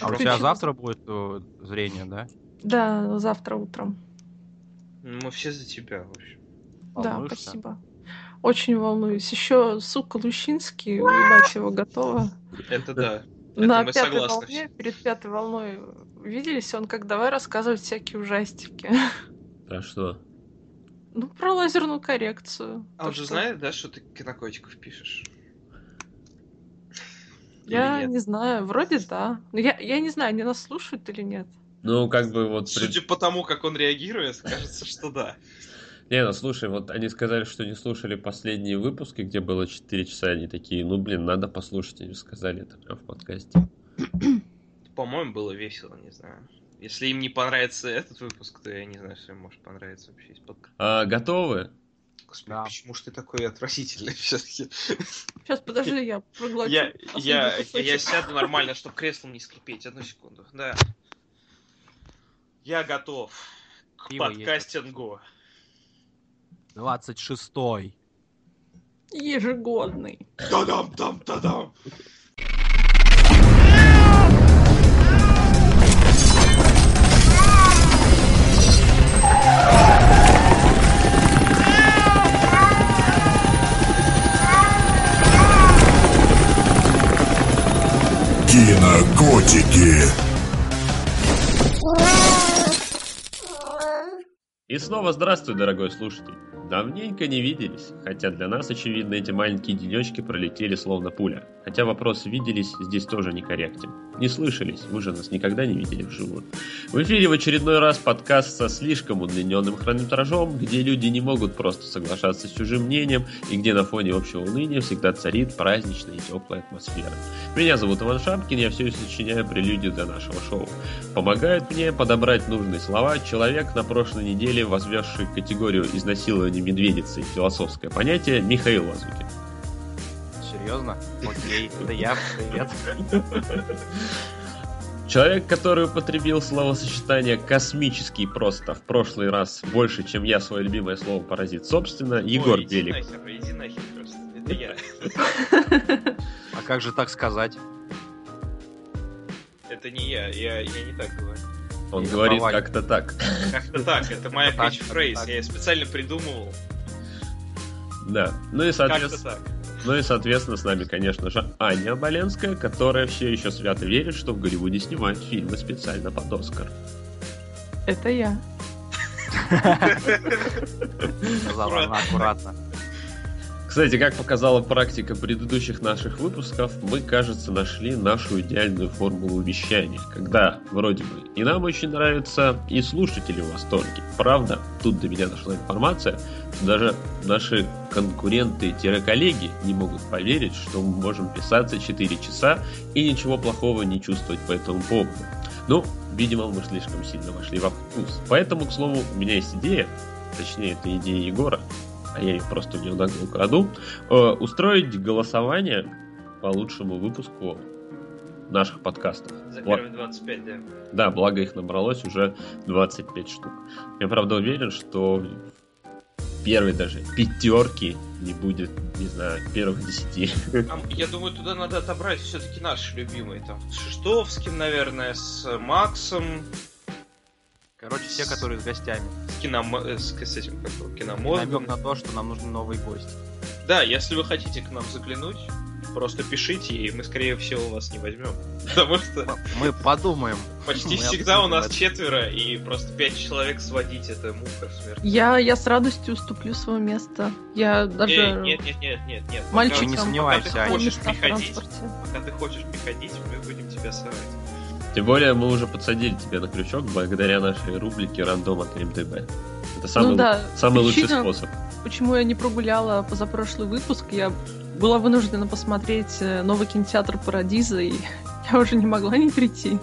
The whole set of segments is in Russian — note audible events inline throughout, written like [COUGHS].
А у тебя завтра будет э, зрение, да? Да, завтра утром. Мы все за тебя, в общем. Да, спасибо. Очень волнуюсь. Еще, сука, Лущинский, уебать его готова. Это да. На мы пятой согласны волне, перед пятой волной виделись, он как давай рассказывать всякие ужастики. Про что? Ну, про лазерную коррекцию. А То, он же что- знает, да, что ты кинокотиков пишешь? Я не знаю, вроде да. Но я, я не знаю, они нас слушают или нет. Ну, как бы вот... Судя по тому, как он реагирует, кажется, что да. Не, ну слушай, вот они сказали, что не слушали последние выпуски, где было 4 часа, они такие, ну блин, надо послушать, они сказали это прям в подкасте. По-моему, было весело, не знаю. Если им не понравится этот выпуск, то я не знаю, что им может понравиться вообще из подкаста. А, готовы? Господи, Да. почему ж ты такой отвратительный [LAUGHS] все-таки? Сейчас, подожди, я проглочу. Я, я, я сяду нормально, чтобы креслом не скрипеть. Одну секунду. Да. Я готов к Пиво подкастингу. 26-й. Ежегодный. Та-дам, там, та-дам. Кинокотики. И снова здравствуй, дорогой слушатель. Давненько не виделись, хотя для нас, очевидно, эти маленькие денечки пролетели словно пуля. Хотя вопрос «виделись» здесь тоже некорректен. Не слышались, вы же нас никогда не видели вживую. В эфире в очередной раз подкаст со слишком удлиненным хронометражом, где люди не могут просто соглашаться с чужим мнением, и где на фоне общего уныния всегда царит праздничная и теплая атмосфера. Меня зовут Иван Шапкин, я все еще сочиняю прелюдию для нашего шоу. Помогает мне подобрать нужные слова человек, на прошлой неделе возвесший категорию изнасилования медведицы и философское понятие Михаил Лазукин. Серьезно? Окей, это я, привет. Человек, который употребил словосочетание «космический» просто в прошлый раз больше, чем я свое любимое слово «паразит» собственно, Егор Ой, иди Белик. нахер, иди нахер просто. Это я. А как же так сказать? Это не я. Я, я не так говорю. Он говорит как-то так. Как-то так. Это моя так. Я специально придумывал. Да. Ну и, Как-то соответственно, так. ну и, соответственно, с нами, конечно же, Аня Оболенская, которая все еще свято верит, что в Голливуде снимают фильмы специально под Оскар. Это я. Сказала она аккуратно. Кстати, как показала практика предыдущих наших выпусков, мы, кажется, нашли нашу идеальную формулу вещания, когда вроде бы и нам очень нравится, и слушатели в восторге. Правда, тут до меня дошла информация, что даже наши конкуренты-коллеги не могут поверить, что мы можем писаться 4 часа и ничего плохого не чувствовать по этому поводу. Ну, видимо, мы слишком сильно вошли во вкус. Поэтому, к слову, у меня есть идея, точнее, это идея Егора, а я ее просто нагло украду, э, устроить голосование по лучшему выпуску наших подкастов. За первые 25, да. Да, благо их набралось уже 25 штук. Я, правда, уверен, что первой даже пятерки не будет, не знаю, первых десяти. Я думаю, туда надо отобрать все-таки наши любимые. Там с Шиштовским, наверное, с Максом, Короче, все, которые с гостями. с, кином... э, с, с этим как его, Намек киномозгом. на то, что нам нужны новые гости. Да, если вы хотите к нам заглянуть, просто пишите, и мы, скорее всего, вас не возьмем. [LAUGHS] Потому что Мы подумаем. почти [LAUGHS] Мы всегда у нас это. четверо, и просто пять человек сводить это муха смерть. Я, я с радостью уступлю свое место. Я даже... Нет, нет, нет, нет, нет. Пока- Мальчикам не пока сомневайся, ты Аня. хочешь приходить, пока ты хочешь приходить, мы будем тебя совать. Тем более мы уже подсадили тебя на крючок благодаря нашей рубрике «Рандом от МДБ». Это самый, Ну да, самый лучший причина- способ. Почему я не прогуляла позапрошлый выпуск? Я была вынуждена посмотреть э, новый кинотеатр Парадиза, и [LAUGHS] я уже не могла не прийти.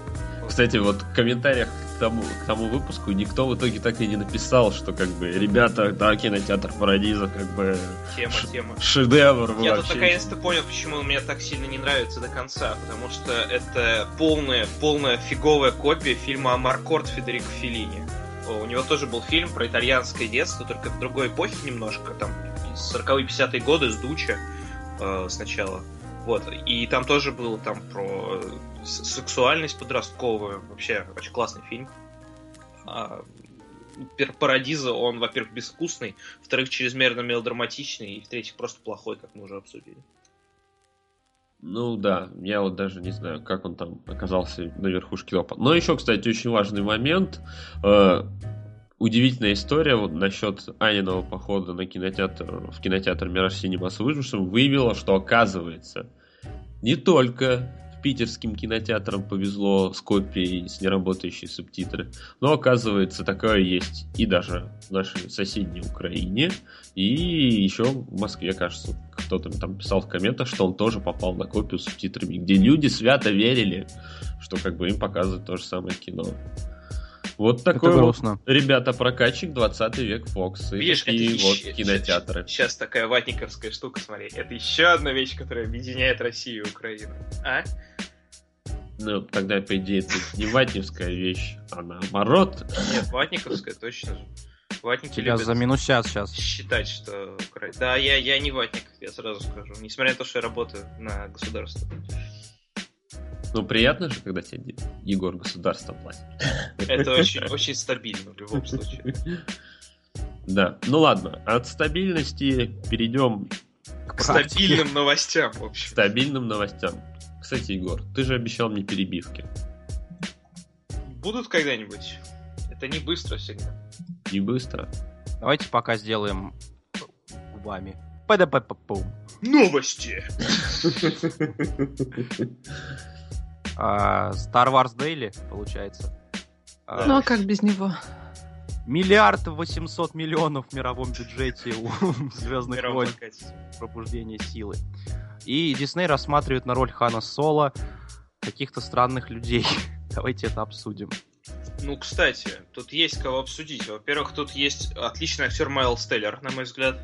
Кстати, вот в комментариях к тому, к тому выпуску никто в итоге так и не написал, что как бы, ребята, да, кинотеатр Парадиза, как бы Тема, Ш- тема. шедевр Я тут вообще. наконец-то понял, почему мне так сильно не нравится до конца, потому что это полная, полная фиговая копия фильма «Амаркорд» Федерико Феллини. У него тоже был фильм про итальянское детство, только в другой эпохе немножко, там 40-е 50-е годы с Дуча э, сначала. Вот, и там тоже было там про сексуальность подростковую. Вообще, очень классный фильм. А, Парадиза, он, во-первых, безвкусный, во-вторых, чрезмерно мелодраматичный, и в-третьих, просто плохой, как мы уже обсудили. Ну да, я вот даже не знаю, как он там оказался на верхушке топа. Но еще, кстати, очень важный момент. Удивительная история вот насчет Аниного похода на кинотеатр, в кинотеатр Мираж Синема с выжившим выявила, что оказывается не только питерским кинотеатрам повезло с копией с неработающей субтитры. Но оказывается, такое есть и даже в нашей соседней Украине, и еще в Москве, кажется, кто-то там писал в комментах, что он тоже попал на копию с субтитрами, где люди свято верили, что как бы им показывают то же самое кино. Вот такой вот, ребята, прокачик 20 век Фокс. Видишь, и это вот еще, кинотеатры. Сейчас такая ватниковская штука, смотри. Это еще одна вещь, которая объединяет Россию и Украину. А? Ну, тогда, по идее, это не ватневская вещь, а наоборот. Нет, ватниковская, точно же. Ватники Тебя любят заминусят сейчас. считать, что... Да, я, я не ватник, я сразу скажу. Несмотря на то, что я работаю на государство. Ну, приятно же, когда тебе Егор государство платит. Это очень, очень стабильно в любом случае. Да, ну ладно, от стабильности перейдем К стабильным новостям, в к общем. стабильным новостям. Кстати, Егор, ты же обещал мне перебивки. Будут когда-нибудь? Это не быстро всегда. Не быстро. Давайте пока сделаем губами. Новости! [LAUGHS] А, Star Wars Daily, получается. А, Ну а как без него? Миллиард восемьсот миллионов в мировом бюджете у [LAUGHS] Звездных войн пробуждение силы. И Дисней рассматривает на роль Хана Соло каких-то странных людей. [LAUGHS] Давайте это обсудим. Ну, кстати, тут есть кого обсудить. Во-первых, тут есть отличный актер Майлз Теллер, на мой взгляд.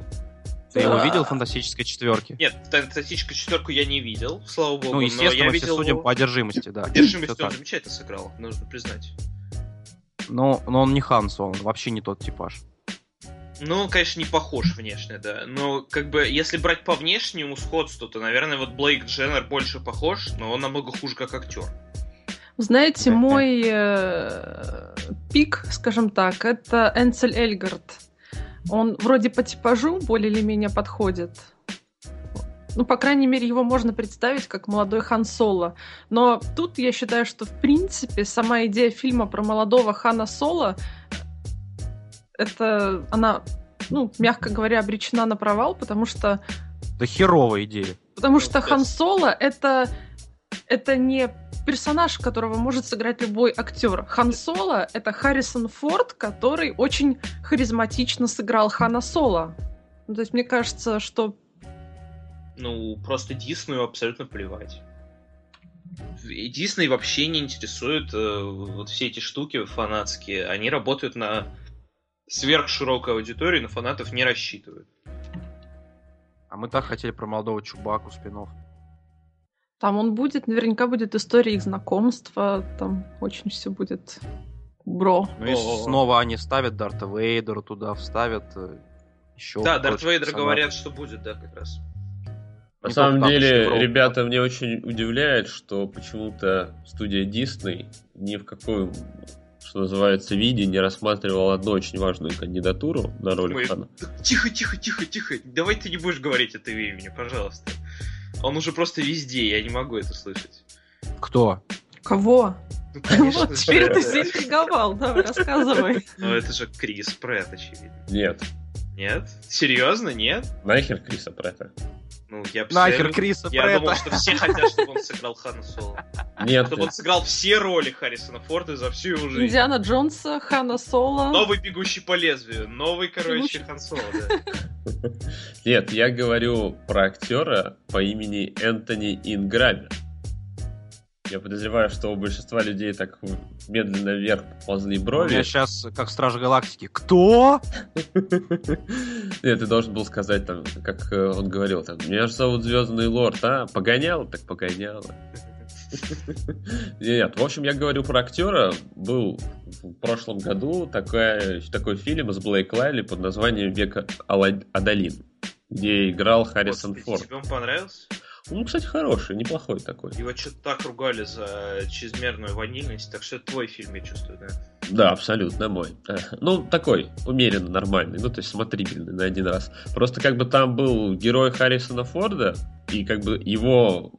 Ты его видел в фантастической четверке? Нет, фантастическую четверку я не видел, слава богу, Ну, но естественно, я мы все видел судим по одержимости, да. Одержимость он замечательно сыграл, нужно признать. Но, но он не Хан Соло, он вообще не тот типаж. Ну, конечно, не похож внешне, да. Но, как бы, если брать по внешнему сходству, то, наверное, вот Блейк Дженнер больше похож, но он намного хуже как актер. Знаете, мой э, пик, скажем так, это Энцель Эльгард. Он вроде по типажу более или менее подходит. Ну, по крайней мере, его можно представить как молодой Хан Соло. Но тут я считаю, что, в принципе, сама идея фильма про молодого Хана Соло, это она, ну, мягко говоря, обречена на провал, потому что Да херовая идея. Потому Ну, что то Хан Соло это, это не персонаж, которого может сыграть любой актер. Хан Соло это Харрисон Форд, который очень харизматично сыграл Хана Соло. Ну, то есть мне кажется, что Ну, просто Диснею абсолютно плевать. Дисней вообще не интересует э, вот все эти штуки фанатские. Они работают на сверхширокую аудиторию, на фанатов не рассчитывают. А мы так хотели про молодого Чубаку спинов. Там он будет, наверняка будет история их знакомства, там очень все будет бро. Ну и снова они ставят Дарта Вейдера туда, вставят э, еще... да, Дарт Вейдер говорят, что будет, да, как раз. На самом там, деле, ребята, мне очень удивляет, что почему-то студия Disney ни в каком, что называется, виде не рассматривала одну очень важную кандидатуру на роль Мы- Хана. Тихо, тихо, тихо, тихо. Давай ты не будешь говорить это имени, пожалуйста. Он уже просто везде, я не могу это слышать. Кто? Кого? Ну, конечно Вот теперь ты заинтриговал, давай, рассказывай. Ну, это же Крис Прэт, очевидно. Нет. Нет? Серьезно, нет? Нахер Криса Претта. Ну, я Нахер постоянно- Криса Я Претта. думал, что все хотят, чтобы он сыграл Хана Соло. Нет. Чтобы он сыграл все роли Харрисона Форда за всю его жизнь. Индиана Джонса, Хана Соло. Новый бегущий по лезвию, новый, короче, Хан Соло, да. Нет, я говорю про актера по имени Энтони Инграмер. Я подозреваю, что у большинства людей так медленно вверх ползли У брови. меня сейчас как Стражи Галактики. Кто? [LAUGHS] Нет, ты должен был сказать там, как э, он говорил, там, меня же зовут Звездный Лорд, а? Погоняло, так погоняло. [LAUGHS] Нет, в общем, я говорю про актера. Был в прошлом году такая, такой фильм с Блейк Лайли под названием «Век Адалин», где играл Харрисон Форд. Тебе он понравился? Ну, кстати, хороший, неплохой такой. Его что-то так ругали за чрезмерную ванильность, так что это твой фильм, я чувствую, да? Да, абсолютно мой. [LAUGHS] Ну, такой, умеренно нормальный, ну, то есть смотрибельный на один раз. Просто как бы там был герой Харрисона Форда, и как бы его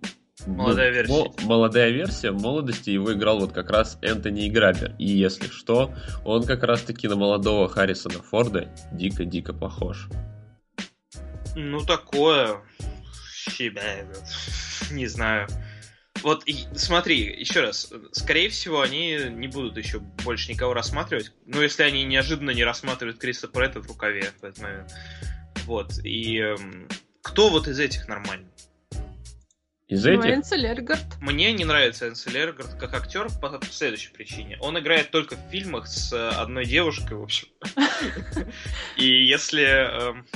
Молодая версия. молодая версия, в молодости его играл вот как раз Энтони Грабер. И если что, он как раз таки на молодого Харрисона Форда дико-дико похож. Ну, такое. Себя, [LAUGHS] не знаю. Вот смотри, еще раз, скорее всего, они не будут еще больше никого рассматривать. Ну, если они неожиданно не рассматривают Криса Претта в рукаве в этот момент. Вот. И эм, кто вот из этих нормальный? Из ну, этих? Энсел Эргард. Мне не нравится Энсел Эргард как актер по, следующей причине. Он играет только в фильмах с одной девушкой, в общем. [LAUGHS] И если эм,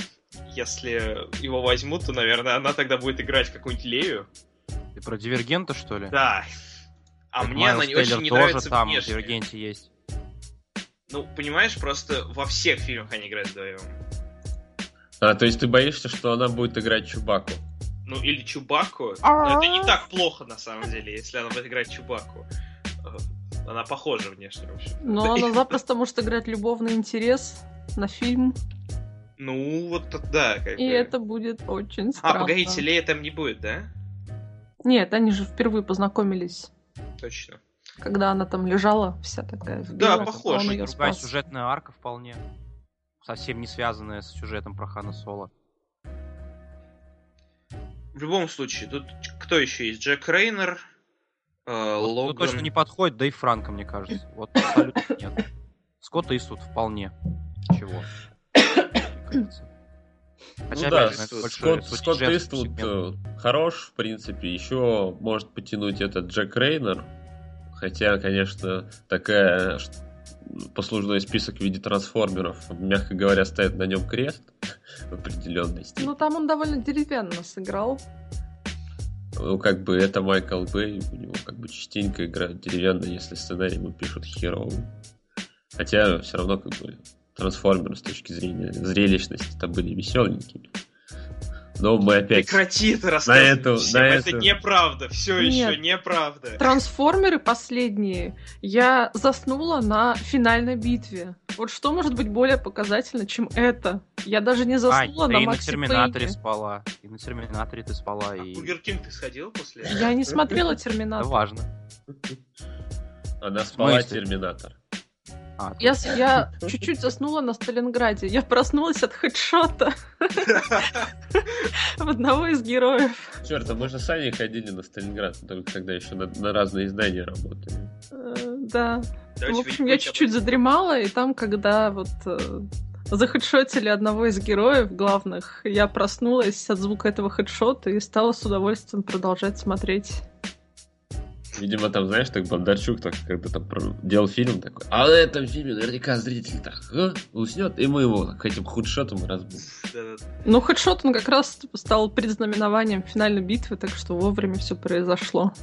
если его возьмут, то, наверное, она тогда будет играть какую-нибудь Лею. Ты про Дивергента, что ли? Да. А так мне она не очень не тоже нравится там внешне. в Дивергенте есть. Ну, понимаешь, просто во всех фильмах они играют вдвоем. А, то есть ты боишься, что она будет играть Чубаку? Ну, или Чубаку. Но это не так плохо, на самом деле, если она будет играть Чубаку. Э, она похожа внешне, в общем. Но [LAUGHS] она запросто может играть любовный интерес на фильм. Ну, вот да. Как И бы. это будет очень странно. А, погодите, Лея там не будет, да? Нет, они же впервые познакомились. Точно. Когда она там лежала, вся такая в Да, похоже. а Другая спас. сюжетная арка вполне. Совсем не связанная с сюжетом про Хана Соло. В любом случае, тут кто еще есть? Джек Рейнер, э, Вот кто Логан. точно не подходит, да и Франко, мне кажется. Вот абсолютно нет. Скотт Иствуд вполне. Чего? Хотя, ну да, Скотт, Скотт Иствуд сегмент. э, хорош, в принципе. Еще может потянуть этот Джек Рейнер. Хотя, конечно, такая послужной список в виде трансформеров, мягко говоря, ставит на нем крест [LAUGHS] в определенной степени. Ну там он довольно деревянно сыграл. Ну, как бы это Майкл Бэй, у него как бы частенько играют деревянно, если сценарий ему пишут херовый. Хотя все равно как бы трансформеры с точки зрения зрелищности там были веселенькими. Но мы опять... Прекрати это рассказывать эту- всем, на это эту- неправда, все Нет. еще неправда. Трансформеры последние. Я заснула на финальной битве. Вот что может быть более показательно, чем это? Я даже не заснула ты на и на Терминаторе Пейне. спала. И на Терминаторе ты спала, А и Burger King ты сходил после этого? Я не смотрела это Терминатор. важно. Она спала? Терминатор. А, Я, я [LAUGHS] чуть-чуть заснула на Сталинграде. Я проснулась от хедшота [LAUGHS] в одного из героев. Черт, а мы же с Аней ходили на Сталинград, только тогда еще на, на разные издания работали. Э, Да. Давайте В общем, я чуть-чуть задремала, и там, когда вот э, захедшотили одного из героев главных, я проснулась от звука этого хедшота и стала с удовольствием продолжать смотреть. Видимо, там, знаешь, так Бондарчук, так, когда там делал фильм такой, а в этом фильме наверняка зритель так «А?» уснет, и мы его так, этим худшотом разбудим. Ну, хедшот, он как раз стал предзнаменованием финальной битвы, так что вовремя все произошло.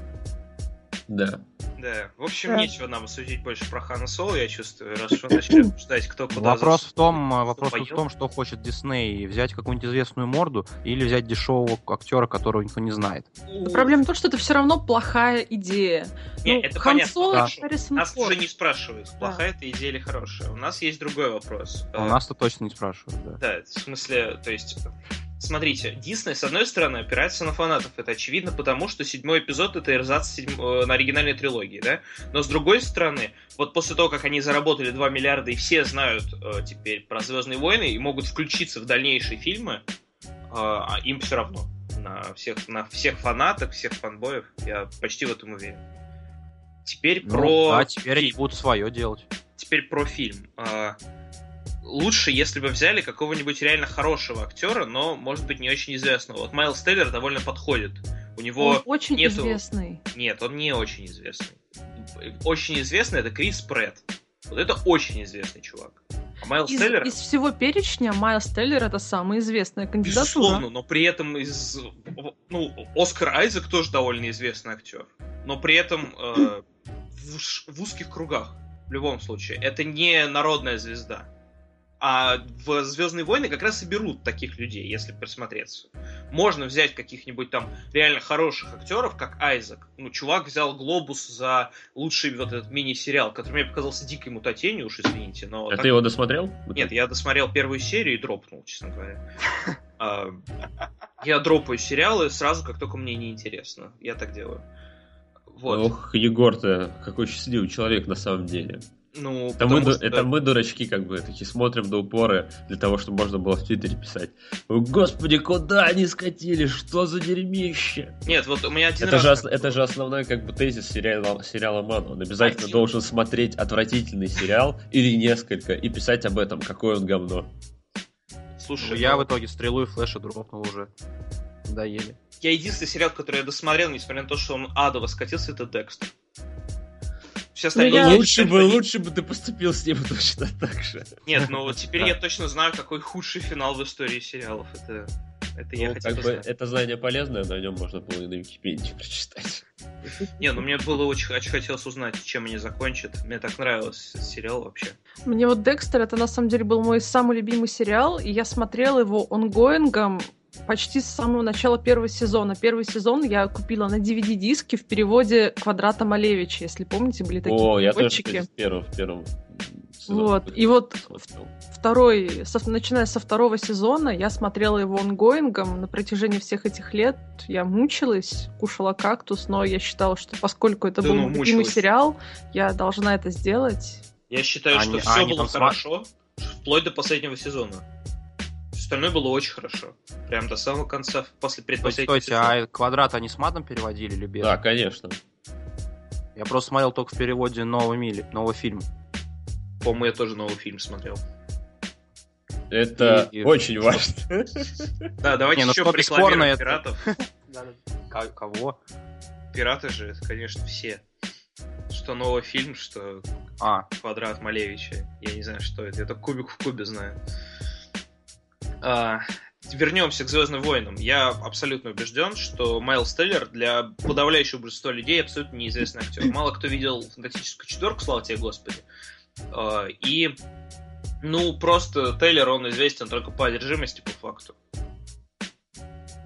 Да. Да, в общем, Да. нечего нам судить больше про Хана Соло, я чувствую, раз уж вы начали обсуждать, кто куда Вопрос в том, вопрос в том, что хочет Дисней взять какую-нибудь известную морду или взять дешевого актера, которого никто не знает. У, Проблема в том, что это все равно плохая идея. Не, ну, это Хан понятно, Соло, да. Нас Форд. уже не спрашивают, плохая это идея или хорошая. У нас есть другой вопрос. А у Э, нас-то точно не спрашивают, да. Да, в смысле, то есть, смотрите, Дисней, с одной стороны, опирается на фанатов. Это очевидно, потому что седьмой эпизод это эрзац седьм- э, на оригинальной трилогии, да? Но с другой стороны, вот после того, как они заработали 2 миллиарда и все знают э, теперь про Звездные войны и могут включиться в дальнейшие фильмы, э, а им все равно. На всех, на всех фанатах, всех фанбоев, я почти в этом уверен. Теперь Ну, про да, теперь они будут свое делать. теперь про фильм. А, Лучше, если бы взяли какого-нибудь реально хорошего актера, но, может быть, не очень известного. Вот Майлз Теллер довольно подходит. У него... Он очень нету- известный. Нет, он не очень известный. Очень известный это Крис Претт. Вот это очень известный чувак. А Майлз Из, Теллер... из всего перечня Майлз Теллер это самая известная кандидатура. Безусловно, но при этом из... Ну, Оскар Айзек тоже довольно известный актер. Но при этом э, [CLEARS THROAT] в, в узких кругах, в любом случае. Это не народная звезда. А в Звездные войны как раз и берут таких людей, если присмотреться. Можно взять каких-нибудь там реально хороших актеров, как Айзек. Ну, чувак взял глобус за лучший вот этот мини-сериал, который мне показался дикой мутатенью, уж извините. Но А так- ты его досмотрел? Нет, я досмотрел первую серию и дропнул, честно говоря. А, Я дропаю сериалы сразу, как только мне неинтересно. Я так делаю. Вот. Ох, Егор-то какой счастливый человек на самом деле. Ну, Это мы, что- это мы дурачки, как бы, такие смотрим до упора для того, чтобы можно было в Твиттере писать. О, Господи, куда они скатили? Что за дерьмище? Нет, вот у меня один Это раз же, ос- это же основной как бы тезис сериала, сериала Ман. Он обязательно Один. должен смотреть отвратительный сериал или несколько и писать об этом, какое он говно. Слушай, Ну, я в итоге стрелу и флеша дропнул уже. Доели. я единственный сериал, который я досмотрел, несмотря на то, что он адово скатился, это Декстер. Все остальные... я- я лучше бы, лучше бы ты поступил с ним [LAUGHS] точно так же. Нет, ну вот [LAUGHS] теперь я точно знаю, какой худший финал в истории сериалов. Это, это я Ну, хотел как бы, знать. это знание полезное, на нем можно было и на Википедии прочитать. Не, ну мне было очень, очень хотелось узнать, чем они закончат. Мне так нравился сериал вообще. Мне вот Декстер, это на самом деле был мой самый любимый сериал, и я смотрела его онгоингом почти с самого начала первого сезона. Первый сезон я купила на DVD-диске в переводе Квадрата Малевича, если помните, были такие О, я тоже, переводчики. кстати, в первом, в первом сезоне Вот, и вот смотрел. второй, со- начиная со второго сезона, я смотрела его онгоингом на протяжении всех этих лет. Я мучилась, кушала кактус, но я считала, что поскольку это Да был ну, любимый сериал, я должна это сделать. Я считаю, Они- что все они было там сма- хорошо, вплоть до последнего сезона. Остальное было очень хорошо. Прям до самого конца, после Стойте, предпоследнего стойте, а квадрат они с матом переводили или без? Да, конечно. Я просто смотрел только в переводе нового мили, нового фильма. По-моему, я тоже новый фильм смотрел. Это И- и- очень важно. Да, давайте ну еще порекламируем пиратов. [LAUGHS] Кого? Пираты же, это, конечно, все. Что новый фильм, что А, Квадрат Малевича. Я не знаю, что это. Я только Кубик в Кубе знаю. А, вернемся к Звездным войнам. Я абсолютно убежден, что Майлз Теллер для подавляющего большинства людей абсолютно неизвестный актер. [LAUGHS] Мало кто видел фантастическую четверку, слава тебе, Господи. А, и, ну, просто Тейлор, он известен только по одержимости, по факту.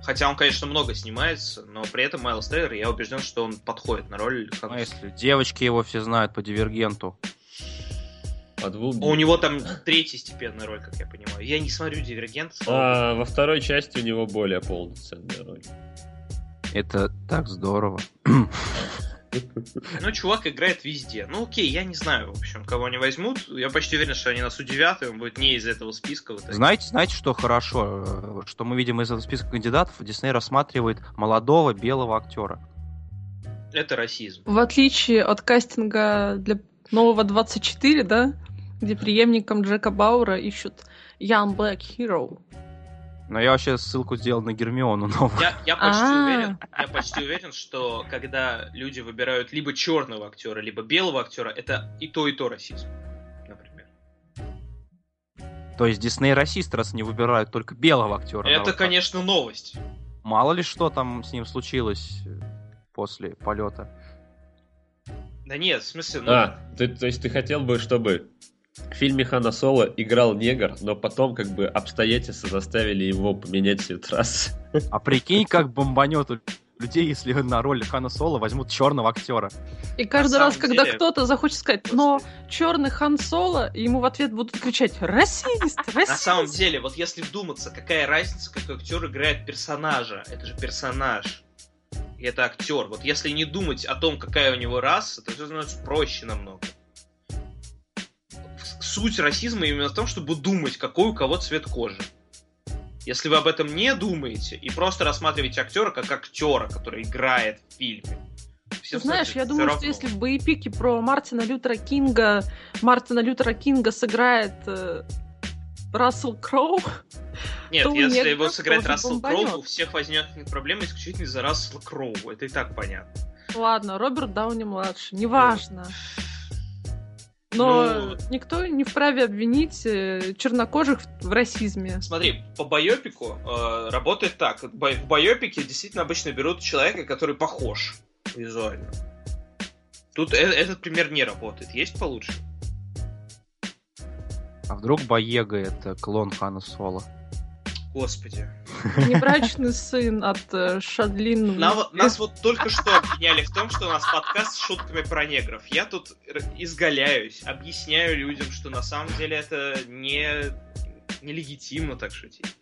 Хотя он, конечно, много снимается, но при этом Майлз Тейлор, я убежден, что он подходит на роль ну Хана если девочки его все знают по Дивергенту. По двум... У него там третья степенная роль, как я понимаю. Я не смотрю Дивергент. А, во второй части у него более полноценная роль. Это так здорово. Ну, чувак играет везде. Ну, окей, я не знаю, в общем, кого они возьмут. Я почти уверен, что они нас удивят, и он будет не из этого списка. в итоге. Знаете, знаете, что хорошо? Что мы видим из этого списка кандидатов, Дисней рассматривает молодого белого актера. Это расизм. В отличие от кастинга для нового 24, да, где преемником Джека Баура ищут Young Black Hero. Но я вообще ссылку сделал на Гермиону новую. Я, я почти А. уверен, я почти уверен, что когда люди выбирают либо черного актера, либо белого актера, это и то, и то расизм. Например. То есть Дисней расист, раз не выбирают только белого актера. Это, конечно, новость. Мало ли что там с ним случилось э, после полета. Да нет, в смысле, ну, А, ты- то есть ты хотел бы, чтобы в фильме Хана Соло играл негр, но потом как бы обстоятельства заставили его поменять цвет расы. А прикинь, как бомбанет у людей, если на роль Хана Соло возьмут черного актера. И каждый раз, когда деле- кто-то захочет сказать, но черный Хан Соло, ему в ответ будут кричать «Расист! Расист!» На самом деле, вот если вдуматься, какая разница, какой актер играет персонажа? Это же персонаж. И это актер. Вот если не думать о том, какая у него раса, то все становится проще намного. Суть расизма именно в том, чтобы думать, какой у кого цвет кожи. Если вы об этом не думаете и просто рассматриваете актера как актера, который играет в фильме. всем Ты Знаешь, я думаю, что равно. если в боепике про Мартина Лютера Кинга Мартина Лютера Кинга сыграет э, Рассел Кроу, [LAUGHS] Нет, то если его сыграет Рассел бомбанет. Кроу, у всех возникнет проблема исключительно из-за Рассела Кроу. Это и так понятно. ладно, Роберт Дауни младший, неважно. Но Ну- никто не вправе обвинить э, чернокожих в, расизме. Смотри, по байопику э, работает так. В байопике действительно обычно берут человека, который похож визуально. Тут э- этот пример не работает. Есть получше? А вдруг Боега это клон Хана Соло? Господи. Небрачный сын от э, Шадлин. Нас вот только что обвиняли в том, что у нас подкаст с шутками про негров. Я тут изгаляюсь, объясняю людям, что на самом деле это не нелегитимно так шутить.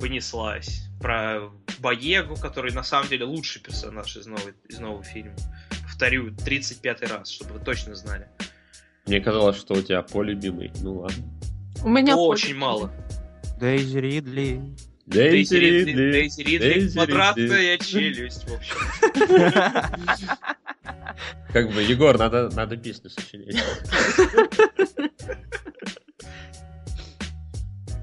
Понеслась. Про Боегу, который на самом деле лучший персонаж из, новой, из нового фильма. Повторю, 35 раз, чтобы вы точно знали. Мне казалось, что у тебя По любимый. Ну ладно. У меня Очень мало. Дейзи Ридли. Дейзи Ридли. Дейзи Ридли, квадратная челюсть, в общем. [LAUGHS] Как бы, Егор, надо, надо песню сочинять.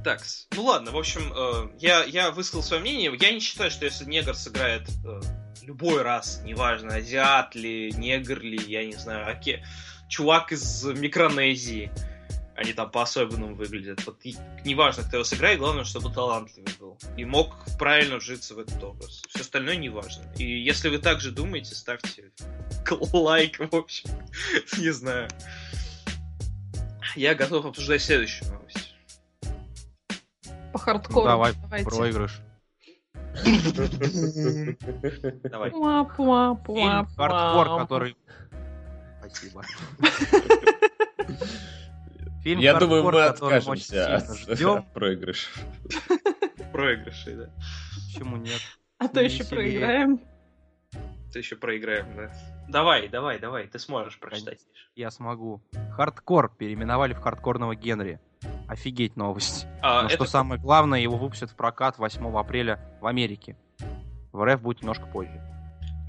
Так, ну ладно, в общем, э, я, я высказал свое мнение. Я не считаю, что если негр сыграет э, любой раз, неважно, азиат ли, негр ли, я не знаю, оке, чувак из Микронезии, они там по-особенному выглядят. Вот и неважно, кто его сыграет, главное, чтобы талантливый был. И мог правильно вжиться в этот образ. Все остальное не важно. И если вы так же думаете, ставьте [LAUGHS] лайк, в общем. [LAUGHS] Не знаю. Я готов обсуждать следующую новость. По хардкору. Ну, давай, Давайте. Проигрыш. Давай. Хардкор, который... Спасибо. [LAUGHS] Фильм Я думаю, «Хардкор», мы откажемся от ждем. [LAUGHS] проигрыша. [LAUGHS] Проигрыши, да. Почему нет? А то еще проиграем. Ты еще проиграем, да. Давай, давай, давай, ты сможешь прочитать. Я смогу. Хардкор переименовали в хардкорного Генри. Офигеть новость. А, Но это что самое главное, его выпустят в прокат 8 апреля в Америке. В РФ будет немножко позже.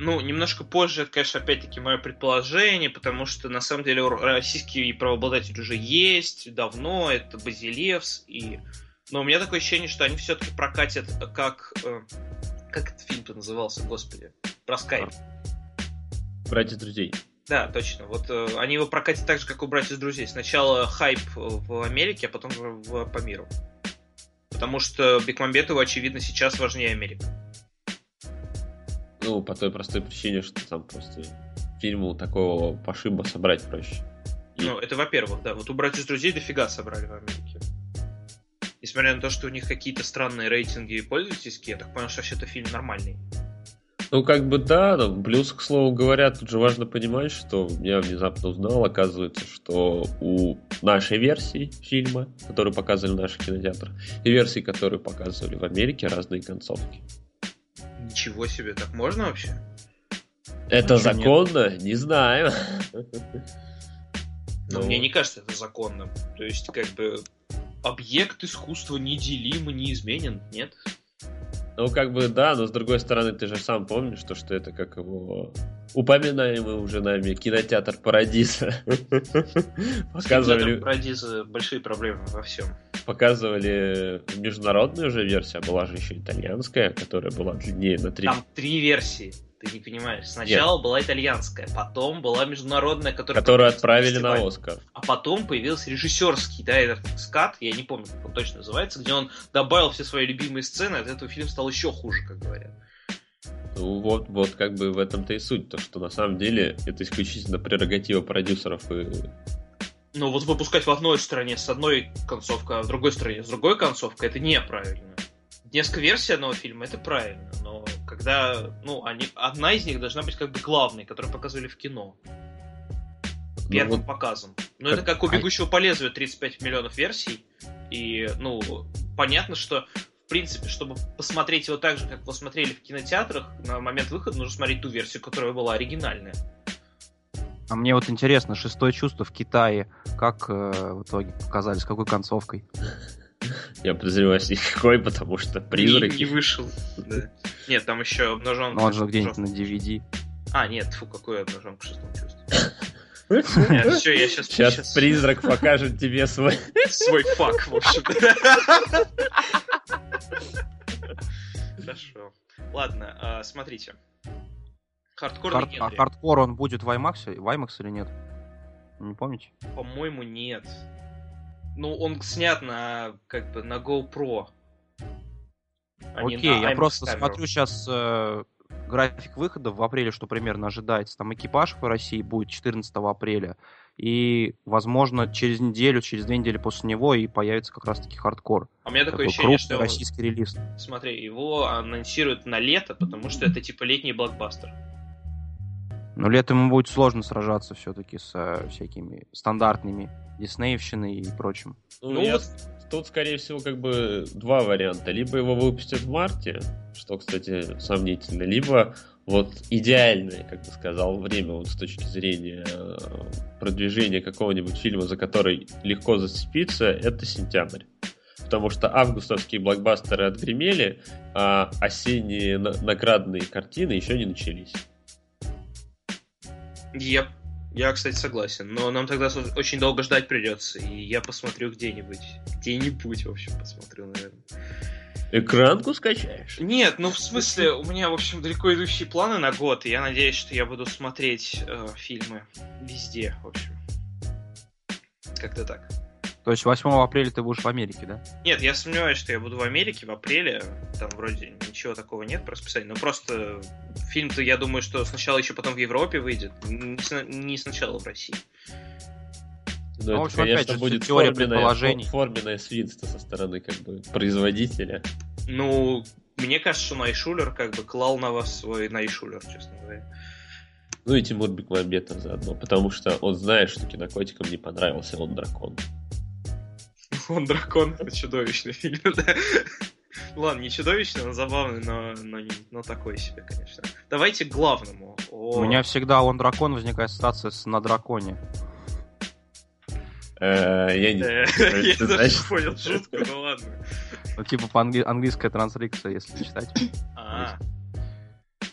Ну, немножко позже, это, конечно, опять-таки мое предположение, потому что на самом деле российский правообладатель уже есть давно, это Базилевс, и... Но у меня такое ощущение, что они все-таки прокатят как... э, Как этот фильм-то назывался, господи? Про скайп. Братья друзей. Да, точно. Вот э, они его прокатят так же, как у братьев друзей. Сначала хайп в Америке, а потом в- в- по миру. Потому что Бекмамбетову, очевидно, сейчас важнее Америка. Ну, по той простой причине, что там просто фильму такого пошиба собрать проще. И- Ну, это во-первых, да. Вот у братьев друзей дофига собрали в Америке. Несмотря на то, что у них какие-то странные рейтинги пользовательские, я так понял, что вообще-то фильм нормальный. Ну, как бы да, но плюс, к слову говоря, тут же важно понимать, что я внезапно узнал, оказывается, что у нашей версии фильма, которую показывали в наших кинотеатрах, и версии, которые показывали в Америке, разные концовки. Ничего себе, так можно вообще? Это А чё нет? законно? Не знаю. Но Ну, мне не кажется это законным. То есть, как бы, объект искусства неделим и неизменен, нет? Ну, как бы да, но с другой стороны, ты же сам помнишь, то, что это как его упоминаемый уже нами кинотеатр Парадиса. [LAUGHS] Показывали, Парадиза большие проблемы во всем. показывали международную уже версию, а была же еще итальянская, которая была длиннее на три. Там три версии. Ты не понимаешь. Сначала была итальянская, потом была международная, которая... Которую отправили на фестивале. Оскар. А потом появился режиссерский, да, этот скат, я не помню, как он точно называется, где он добавил все свои любимые сцены, от этого фильм стал еще хуже, как говорят. Ну вот, вот как бы в этом-то и суть, то что на самом деле это исключительно прерогатива продюсеров и Но вот выпускать в одной стране с одной концовкой, а в другой стране с другой концовкой, это неправильно. Несколько версий одного фильма, это правильно, но когда, ну, они, одна из них должна быть как бы главной, которую показывали в кино. Ну, Первым вот показом. Ну, как- это как у «Бегущего по лезвию» 35 миллионов версий. И, ну, понятно, что в принципе, чтобы посмотреть его так же, как вы смотрели в кинотеатрах, на момент выхода нужно смотреть ту версию, которая была оригинальная. А мне вот интересно, шестое чувство в Китае, как э, в итоге показали, с какой концовкой? [LAUGHS] я подозреваю, что никакой, потому что Не, призраки. не вышел. Да. Нет, там еще обнаженка. Ну, он же где-нибудь на DVD. А, нет, фу, какой обнаженка в шестом чувстве. [LAUGHS] Все, я сейчас, Сейчас призрак покажет тебе свой. свой фак, в общем. Хорошо. Ладно, а, смотрите. Хардкорный Хард- а хардкор он будет в IMAX, в IMAX или нет? Не помните? По-моему, нет. Ну, он снят на, как бы, на GoPro. а Окей, я просто камеру. смотрю сейчас график выхода в апреле, что примерно ожидается. Там экипаж в России будет 14 апреля. И, возможно, через неделю, через две недели после него и появится как раз-таки хардкор. А у меня такое Такой ощущение, что... российский релиз. Смотри, его анонсируют на лето, потому что это типа летний блокбастер. Но летом ему будет сложно сражаться все-таки с э, всякими стандартными диснеевщиной и прочим. Ну, Ну я вот- Тут, скорее всего, как бы два варианта. Либо его выпустят в марте, что, кстати, сомнительно, либо вот идеальное, как бы сказал, время вот с точки зрения э, продвижения какого-нибудь фильма, за который легко зацепиться, это сентябрь. Потому что августовские блокбастеры отгремели, а осенние на- наградные картины еще не начались. Еп. Я, кстати, согласен. Но нам тогда очень долго ждать придется. И я посмотрю где-нибудь. Где-нибудь, в общем, посмотрю, наверное. Экранку скачаешь? Нет, ну в смысле, у меня, в общем, далеко идущие планы на год, и я надеюсь, что я буду смотреть э, фильмы везде, в общем. Как-то так. То есть 8 апреля ты будешь в Америке, да? Нет, я сомневаюсь, что я буду в Америке в апреле. Там вроде ничего такого нет по расписанию. Но просто фильм-то, я думаю, что сначала еще потом в Европе выйдет. Не, сна- не сначала в России. Ну, Ну, это, общем, конечно, опять же, будет теория форменное, форменное свинство со стороны как бы производителя. Ну, мне кажется, что Найшулер как бы клал на вас свой Найшулер, честно говоря. Ну и Тимур Бекмамбетов заодно, потому что он знает, что кинокотикам не понравился он дракон. Он дракон, это чудовищный фильм, [LAUGHS] да. Ладно, не чудовищный, он забавный, но, но, не- но такой себе, конечно. Давайте к главному. О, У меня всегда он дракон возникает ассоциация с на драконе. Э, Я не э, [LAUGHS] даже понял шутку, ну ладно. Ну, типа по английская трансликция, если читать. А,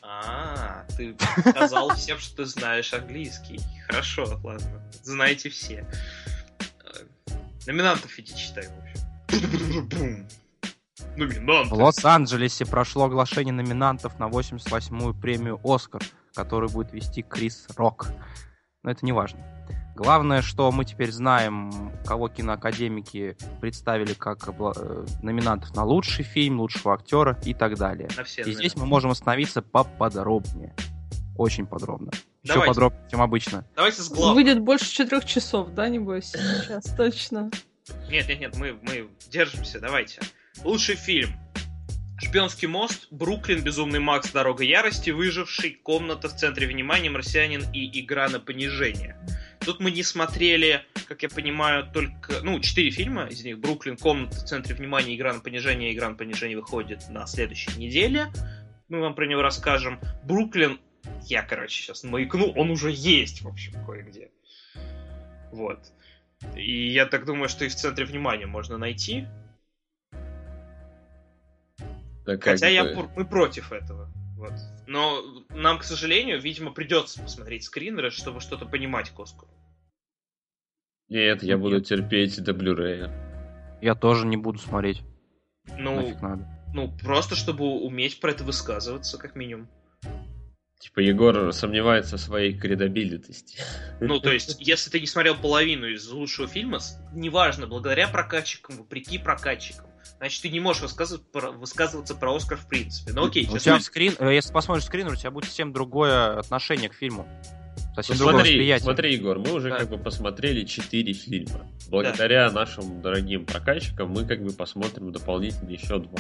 а, ты сказал всем, что ты знаешь английский. Хорошо, ладно. Знаете все. Э, Номинантов иди читай, в общем. Бум. В Номинанты. Лос-Анджелесе прошло оглашение номинантов на 88-ю премию «Оскар», которую будет вести Крис Рок. Но это не важно. Главное, что мы теперь знаем, кого киноакадемики представили как обла- э, номинантов на лучший фильм, лучшего актера и так далее. На все И здесь номинанты. мы можем остановиться поподробнее. Очень подробно. Еще Давайте. подробнее, чем обычно. Давайте с главным. Выйдет больше четырех часов, да, небось, сейчас, точно. Нет, нет, нет, мы, мы держимся, давайте. Лучший фильм. Шпионский мост, Бруклин, Безумный Макс, Дорога ярости, Выживший, Комната в центре внимания, Марсианин и Игра на понижение. Тут мы не смотрели, как я понимаю, только, ну, четыре фильма из них. Бруклин, Комната в центре внимания, Игра на понижение, Игра на понижение выходит на следующей неделе. Мы вам про него расскажем. Бруклин, я, короче, сейчас маякну, он уже есть, в общем, кое-где. Вот. И я так думаю, что и в центре внимания можно найти. Да Хотя я, бы. мы против этого. Вот. Но нам, к сожалению, видимо, придется посмотреть скринеры, чтобы что-то понимать к Оскару. Нет, я буду терпеть до Blu-ray. Я тоже не буду смотреть. Ну, Нафиг надо. ну, просто чтобы уметь про это высказываться, как минимум. Типа Егор сомневается в своей кредабилитости. Ну, то есть, если ты не смотрел половину из лучшего фильма, неважно, благодаря прокатчикам, вопреки прокатчикам, значит, ты не можешь высказывать про- высказываться про Оскар в принципе. Ну окей, У сейчас тебя скрин, э, если посмотришь скринер, у тебя будет совсем другое отношение к фильму. Совсем Ну, другое смотри, восприятие. смотри, Егор, мы уже Да. как бы посмотрели 4 фильма. Благодаря нашим дорогим прокатчикам мы как бы посмотрим дополнительно еще два.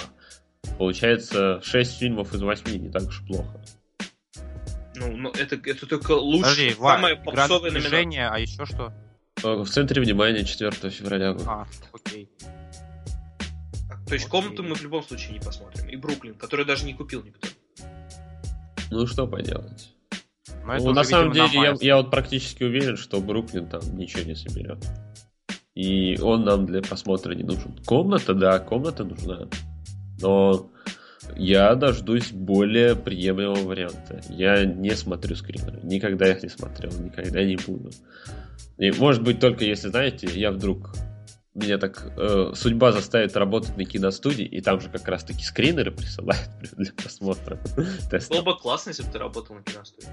Получается 6 фильмов из 8, не так уж плохо. Ну, ну, это, это только лучше, Подожди, Ва, самая игра на попсовая номинация. а еще что? Э, В центре внимания 4 февраля. А, окей. То есть Окей. комнату мы в любом случае не посмотрим. И Бруклин, который даже не купил никто. Ну что поделать. Но Ну, уже, на самом деле, я, май я вот практически уверен, что Бруклин там ничего не соберет. И он нам для просмотра не нужен. Комната, да, комната нужна. Но я дождусь более приемлемого варианта. Я не смотрю скринеры. Никогда их не смотрел, никогда не буду. И, может быть, только если, знаете, я вдруг меня так э, судьба заставит работать на киностудии, и там же как раз-таки скринеры присылают [LAUGHS] для просмотра. Было бы классно, если бы ты работал на киностудии.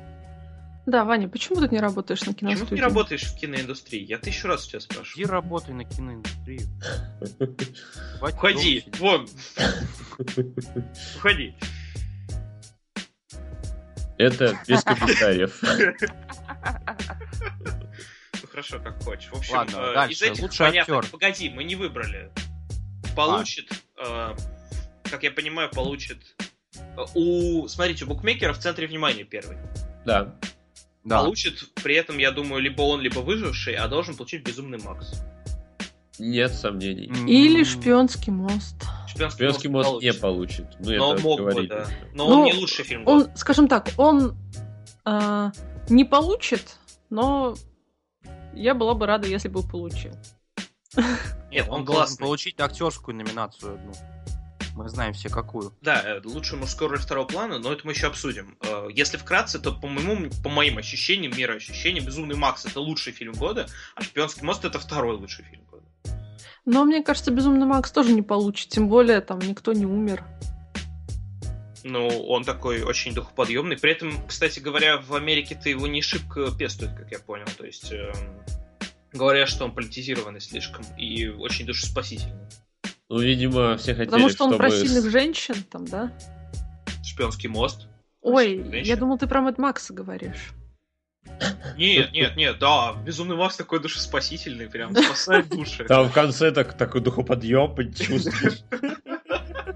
Да, Ваня, почему ты не работаешь на Почему ты киностудии? не работаешь в киноиндустрии? Я тысячу раз тебя Иди спрашиваю. работай на киноиндустрию. Хватит Уходи, вон. [LAUGHS] Уходи. Это без [LAUGHS] комментариев. Ну хорошо, как хочешь. В общем, Ладно, э, дальше. из этих Лучший понятно. актер. Погоди, мы не выбрали. Получит, э, как я понимаю, получит э, у, смотрите, у букмекера в центре внимания первый. Да. Да. Получит при этом, я думаю, либо он, либо выживший, а должен получить безумный Макс. Нет сомнений. Или шпионский мост. Шпионский, Шпионский мост не получит. получит. Ну, Но это мог бы, говорить да. Но Ну, он не лучший фильм года. Он, скажем так, он а, не получит, но я была бы рада, если бы получил. Нет, Он он должен классный. получить актерскую номинацию одну. Мы знаем все какую. Да, э, лучший мужской роль второго плана, но это мы еще обсудим. Э, Если вкратце, то по моему, по моим ощущениям, мироощущениям, Безумный Макс это лучший фильм года, а Шпионский мост это второй лучший фильм года. Но мне кажется, Безумный Макс тоже не получит, тем более там никто не умер. Ну, он такой очень духоподъемный. При этом, кстати говоря, в Америке-то его не шибко пестуют, как я понял. То есть эм, говорят, что он политизированный слишком и очень душеспасительный. Ну, видимо, все хотели, Потому что он чтобы... про сильных женщин там, да? Шпионский мост. Ой, Женщин? я думал, ты про Мэд Макса говоришь. Нет, нет, нет, да, Безумный Макс такой душеспасительный, прям спасает души. Там в конце так, такой духоподъем чувствуешь.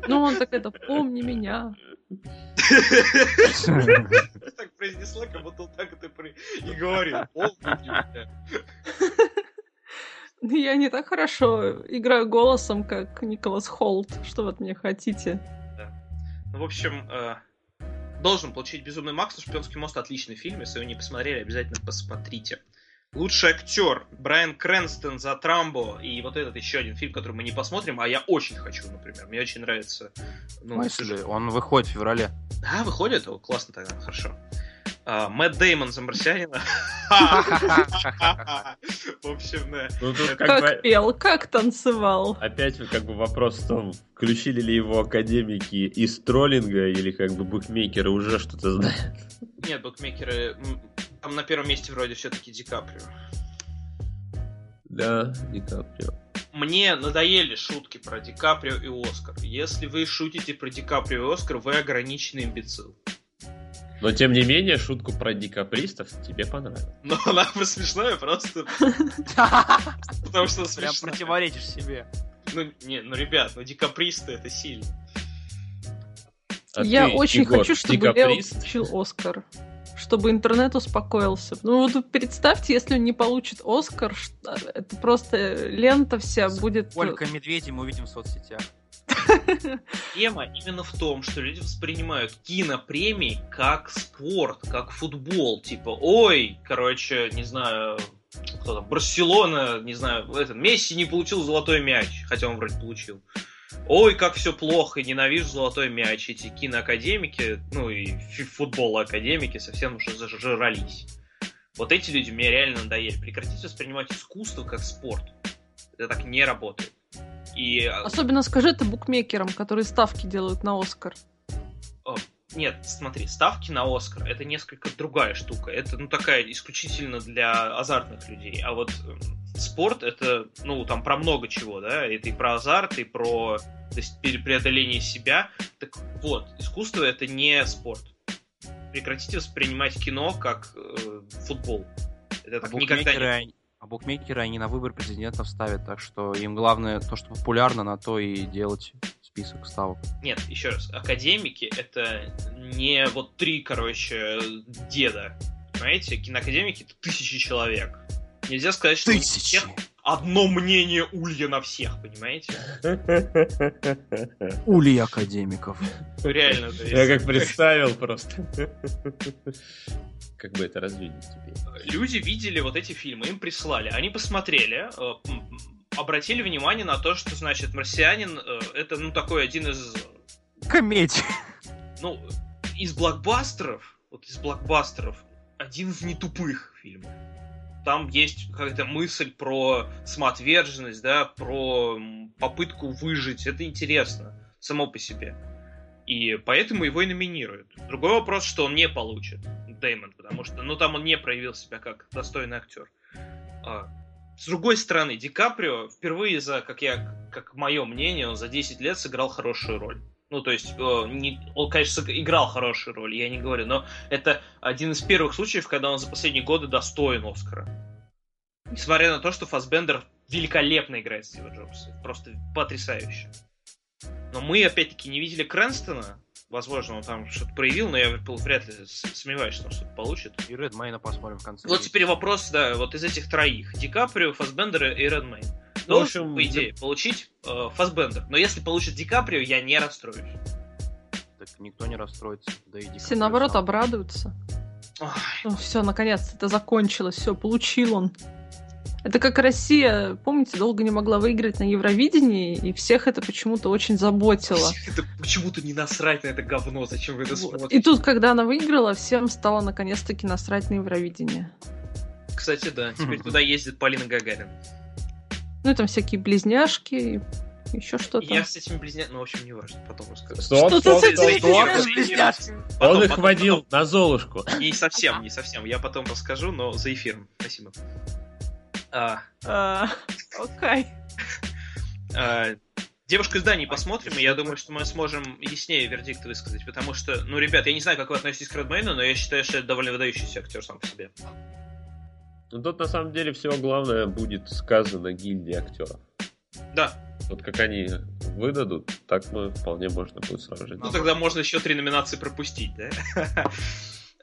Ну, он так это, помни меня. Так произнесла, как будто он так это и говорил. Помни меня. [LAUGHS] Я не так хорошо играю голосом, как Николас Холт. Что вы от меня хотите? Ну, в общем, э, должен получить Безумный Макс, но Шпионский мост отличный фильм. Если вы не посмотрели, обязательно посмотрите. Лучший актер Брайан Крэнстон за Трамбо и вот этот еще один фильм, который мы не посмотрим, а я очень хочу, например. Мне очень нравится. Ну, сюжет. Он выходит в феврале. Да, выходит? О, классно тогда, хорошо. А, Мэтт Деймон за Марсианина. [LAUGHS] В общем, да. Ну, тут Как, как бы... пел, как танцевал. Опять как бы вопрос в том, включили ли его академики из троллинга, или как бы букмекеры уже что-то знают. Нет, букмекеры... Там на первом месте вроде все-таки Ди Каприо. Да, Ди Каприо. Мне надоели шутки про Ди Каприо и Оскар. Если вы шутите про Ди Каприо и Оскар, вы ограниченный имбецил. Но тем не менее, шутку про дикапристов тебе понравилось. Но [LAUGHS] она бы смешная просто [LAUGHS] потому что Прям противоречишь себе. Ну, не, ну, ребят, ну декапристы это сильно. А Я очень хочу, чтобы Лео получил Оскар. Чтобы интернет успокоился. Ну вот представьте, если он не получит Оскар, что- это просто лента вся будет... Сколько медведей мы увидим в соцсетях. [LAUGHS] Тема именно в том, что люди воспринимают кинопремии как спорт, как футбол. Типа, ой, короче, не знаю, кто там, Барселона, не знаю, этот, Месси не получил золотой мяч, хотя он вроде получил. Ой, как все плохо, ненавижу золотой мяч. Эти киноакадемики, ну и фи- футбол-академики совсем уже зажрались. Вот эти люди мне реально надоели. Прекратите воспринимать искусство как спорт. Это так не работает. И а, Особенно скажи это букмекерам, которые ставки делают на Оскар. Нет, смотри, ставки на Оскар это несколько другая штука. Это, ну, такая исключительно для азартных людей. А вот эм, спорт это, ну, там про много чего, да? Это и про азарт, и про то есть, преодоление себя. Так вот, искусство это не спорт. Прекратите воспринимать кино как э, футбол. Это А так никогда не... букмекеры, а букмекеры они на выбор президентов ставят, так что им главное то, что популярно, на то и делать список ставок. Нет, еще раз, академики это не вот три, короче, деда. Понимаете, киноакадемики это тысячи человек. Нельзя сказать, что Тысячи! всех одно мнение улья на всех, понимаете? [LAUGHS] Улей академиков. Реально, Я как представил просто. [LAUGHS] Как бы это развидеть теперь? люди видели вот эти фильмы, им прислали, они посмотрели, э, обратили внимание на то, что, значит, «Марсианин» э, это, ну, такой один из Комедия. ну, из блокбастеров, вот из блокбастеров, один из нетупых фильмов. Там есть какая-то мысль про самоотверженность, да, про попытку выжить. Это интересно само по себе. И поэтому его и номинируют. Другой вопрос, что он не получит, Дэймон, потому что, ну, там он не проявил себя как достойный актер. А, с другой стороны, Ди Каприо впервые за, как я, как мое мнение, он за 10 лет сыграл хорошую роль. Ну, то есть, не, он, конечно, играл хорошую роль, я не говорю, но это один из первых случаев, когда он за последние годы достоин Оскара. Несмотря на то, что Фасбендер великолепно играет Стива Джобса. Просто потрясающе. Но мы, опять-таки, не видели Крэнстона. Возможно, он там что-то проявил, но я вряд ли сомневаюсь, что он что-то получит. И Редмейна посмотрим в конце. Вот теперь вопрос, да, вот из этих троих. Ди Каприо, Фасбендера и Редмейн. Должен, в общем, по идее, получить э, Фасбендер. Но если получит Ди Каприо, я не расстроюсь. Так никто не расстроится. Да и Ди Все, наоборот, сам. обрадуются. Ну, все, наконец-то это закончилось. Все, получил он. Это как Россия, помните, долго не могла выиграть на Евровидении, и всех это почему-то очень заботило. Это почему-то не насрать на это говно, зачем вы это смотрите? И тут, когда она выиграла, всем стало наконец-таки насрать на Евровидение. Кстати, да, теперь туда ездит Полина Гагарин. Ну и там всякие близняшки, еще что-то. Я с этими близняшками, ну, в общем, не важно, потом расскажу. Стоп, стоп, стоп, стоп, Он их водил на Золушку. Не совсем, не совсем. Я потом расскажу, но за эфиром. Спасибо. А. А, окей. А, девушку из Дании посмотрим, и я думаю, что мы сможем яснее вердикт высказать, потому что, ну, ребят, я не знаю, как вы относитесь к Редмейну, но я считаю, что это довольно выдающийся актер сам по себе. Ну тут на самом деле все главное будет сказано гильдии актеров. Да. Вот как они выдадут, так мы вполне можно будет сражать. Ну тогда можно еще три номинации пропустить, да? [LAUGHS]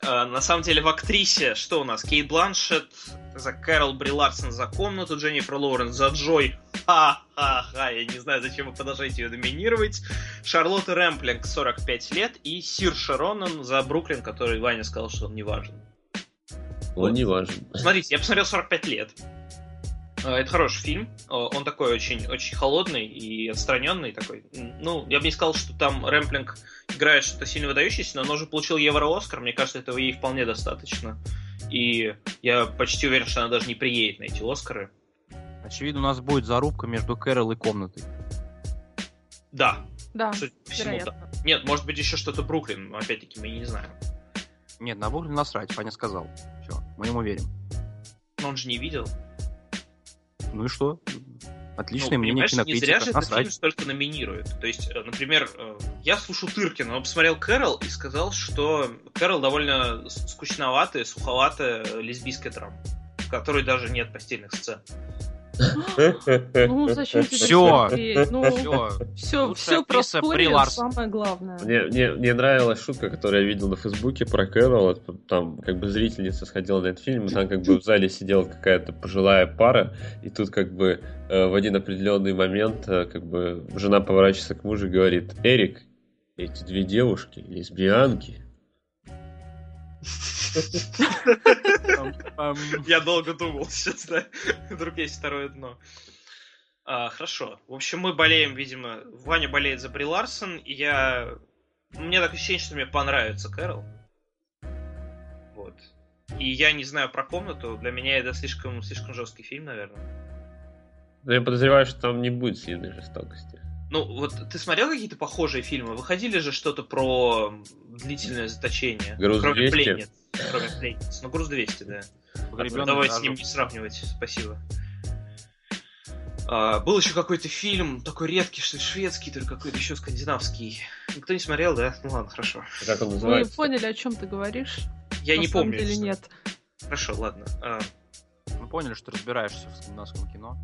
А, на самом деле в актрисе что у нас? Кейт Бланшет, за Кэрол Бри Ларсон за комнату, Дженнифер Лоуренс за Джой. Ха-ха-ха, я не знаю, зачем вы продолжаете ее номинировать. Шарлотта Рэмплинг 45 лет и Сир Шаронан за Бруклин, который Ваня сказал, что он не важен. Он не важен. Смотрите, я посмотрел 45 лет. А, это хороший фильм. Он такой очень, очень холодный и отстраненный такой. Ну, я бы не сказал, что там Рэмплинг играет что-то сильно выдающееся, но он уже получил Евро-Оскар. Мне кажется, этого ей вполне достаточно. И я почти уверен, что она даже не приедет на эти Оскары. Очевидно, у нас будет зарубка между Кэрол и комнатой. Да. Да, всему, да. Нет, может быть еще что-то Бруклин, но опять-таки мы не знаем. Нет, на Бруклин насрать, Фаня сказал. Все, мы ему верим. Но он же не видел. Ну и что? Отличное ну, мнение кинокритика. Не зря же этот фильм столько номинирует. То есть, э, например, э, я слушал Тыркина, он посмотрел Кэрол и сказал, что Кэрол довольно скучноватая, суховатая лесбийская драма, в которой даже нет постельных сцен. Ну, зачем тебе все, все, все, про споре, самое главное. Мне, мне, мне нравилась шутка, которую я видел на Фейсбуке про Кэрол. Там как бы зрительница сходила на этот фильм, и там как бы в зале сидела какая-то пожилая пара, и тут как бы э, в один определенный момент э, как бы жена поворачивается к мужу и говорит, Эрик, эти две девушки лесбиянки. [LAUGHS] Я долго думал [LAUGHS] сейчас, да. Вдруг есть второе дно. А, хорошо. В общем, мы болеем, видимо... Ваня болеет за Бри Ларсон, и я... Мне так ощущение, что мне понравится Кэрол. Вот. И я не знаю про комнату. Для меня это слишком, слишком жесткий фильм, наверное. Но я подозреваю, что там не будет сильной жестокости. Ну, вот ты смотрел какие-то похожие фильмы? Выходили же что-то про длительное заточение. Груз кроме 200? Пленниц. Кроме пленниц. Ну, груз 200, да. Погребенный Давайте с ним не сравнивать. Спасибо. А, был еще какой-то фильм, такой редкий, что шведский, только какой-то еще скандинавский. Никто не смотрел, да? Ну ладно, хорошо. Как он называется? Мы поняли, о чем ты говоришь. Я На не помню. Или нет. Хорошо, ладно. А... Мы поняли, что разбираешься в скандинавском кино.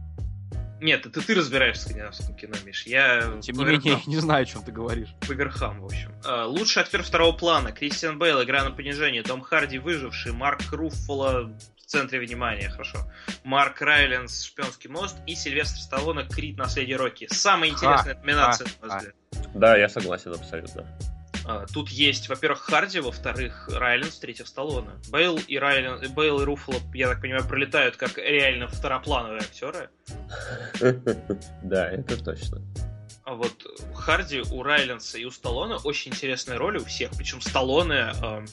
Нет, это ты разбираешься в скандинавском кино, Миш. Я... Тем не менее, я не знаю, о чем ты говоришь. По верхам, в общем. Uh, лучший актер второго плана. Кристиан Бейл, игра на понижение. Том Харди, выживший. Марк Руффало в центре внимания, хорошо. Марк Райленс, Шпионский мост. И Сильвестр Сталлоне, Крид, Наследие Рокки. Самая интересная а, номинация, а, на мой взгляд. Да, я согласен абсолютно. А, тут есть, во-первых, Харди, во-вторых, Райлен, в-третьих, Сталлоне. Бейл и Райлен, Бейл и Руффало, я так понимаю, пролетают как реально второплановые актеры. [LAUGHS] Да, это точно. А вот Харди у Райленса и у Сталлоне очень интересные роли у всех, причем Сталлоне, э,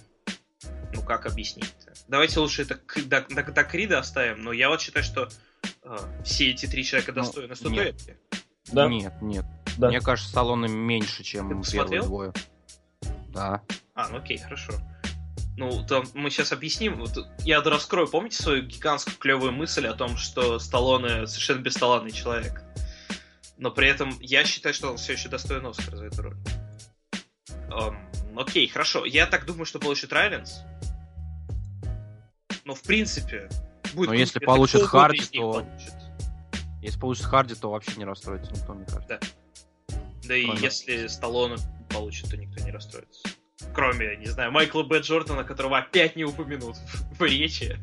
ну как объяснить -то? Давайте лучше это до, до, до Крида оставим, но я вот считаю, что э, все эти три человека ну, достойны статуэтки. Да. Нет, нет. Да. Мне кажется, Сталлоне меньше, чем первые двое. Да. А, ну окей, хорошо. Ну, там мы сейчас объясним. Вот я раскрою, помните свою гигантскую клевую мысль о том, что Сталлоне совершенно бесталанный человек. Но при этом я считаю, что он все еще достоин Оскара за эту роль. Эм, окей, хорошо. Я так думаю, что получит Райленс. Но в принципе... Будет Но если получит Харди, то- получит. Если получит Харди, то вообще не расстроится никто, мне кажется. Да и Кроме- если Сталлоне получит, то никто не расстроится. Кроме, не знаю, Майкла Б. Джордана, которого опять не упомянут [LAUGHS] в речи.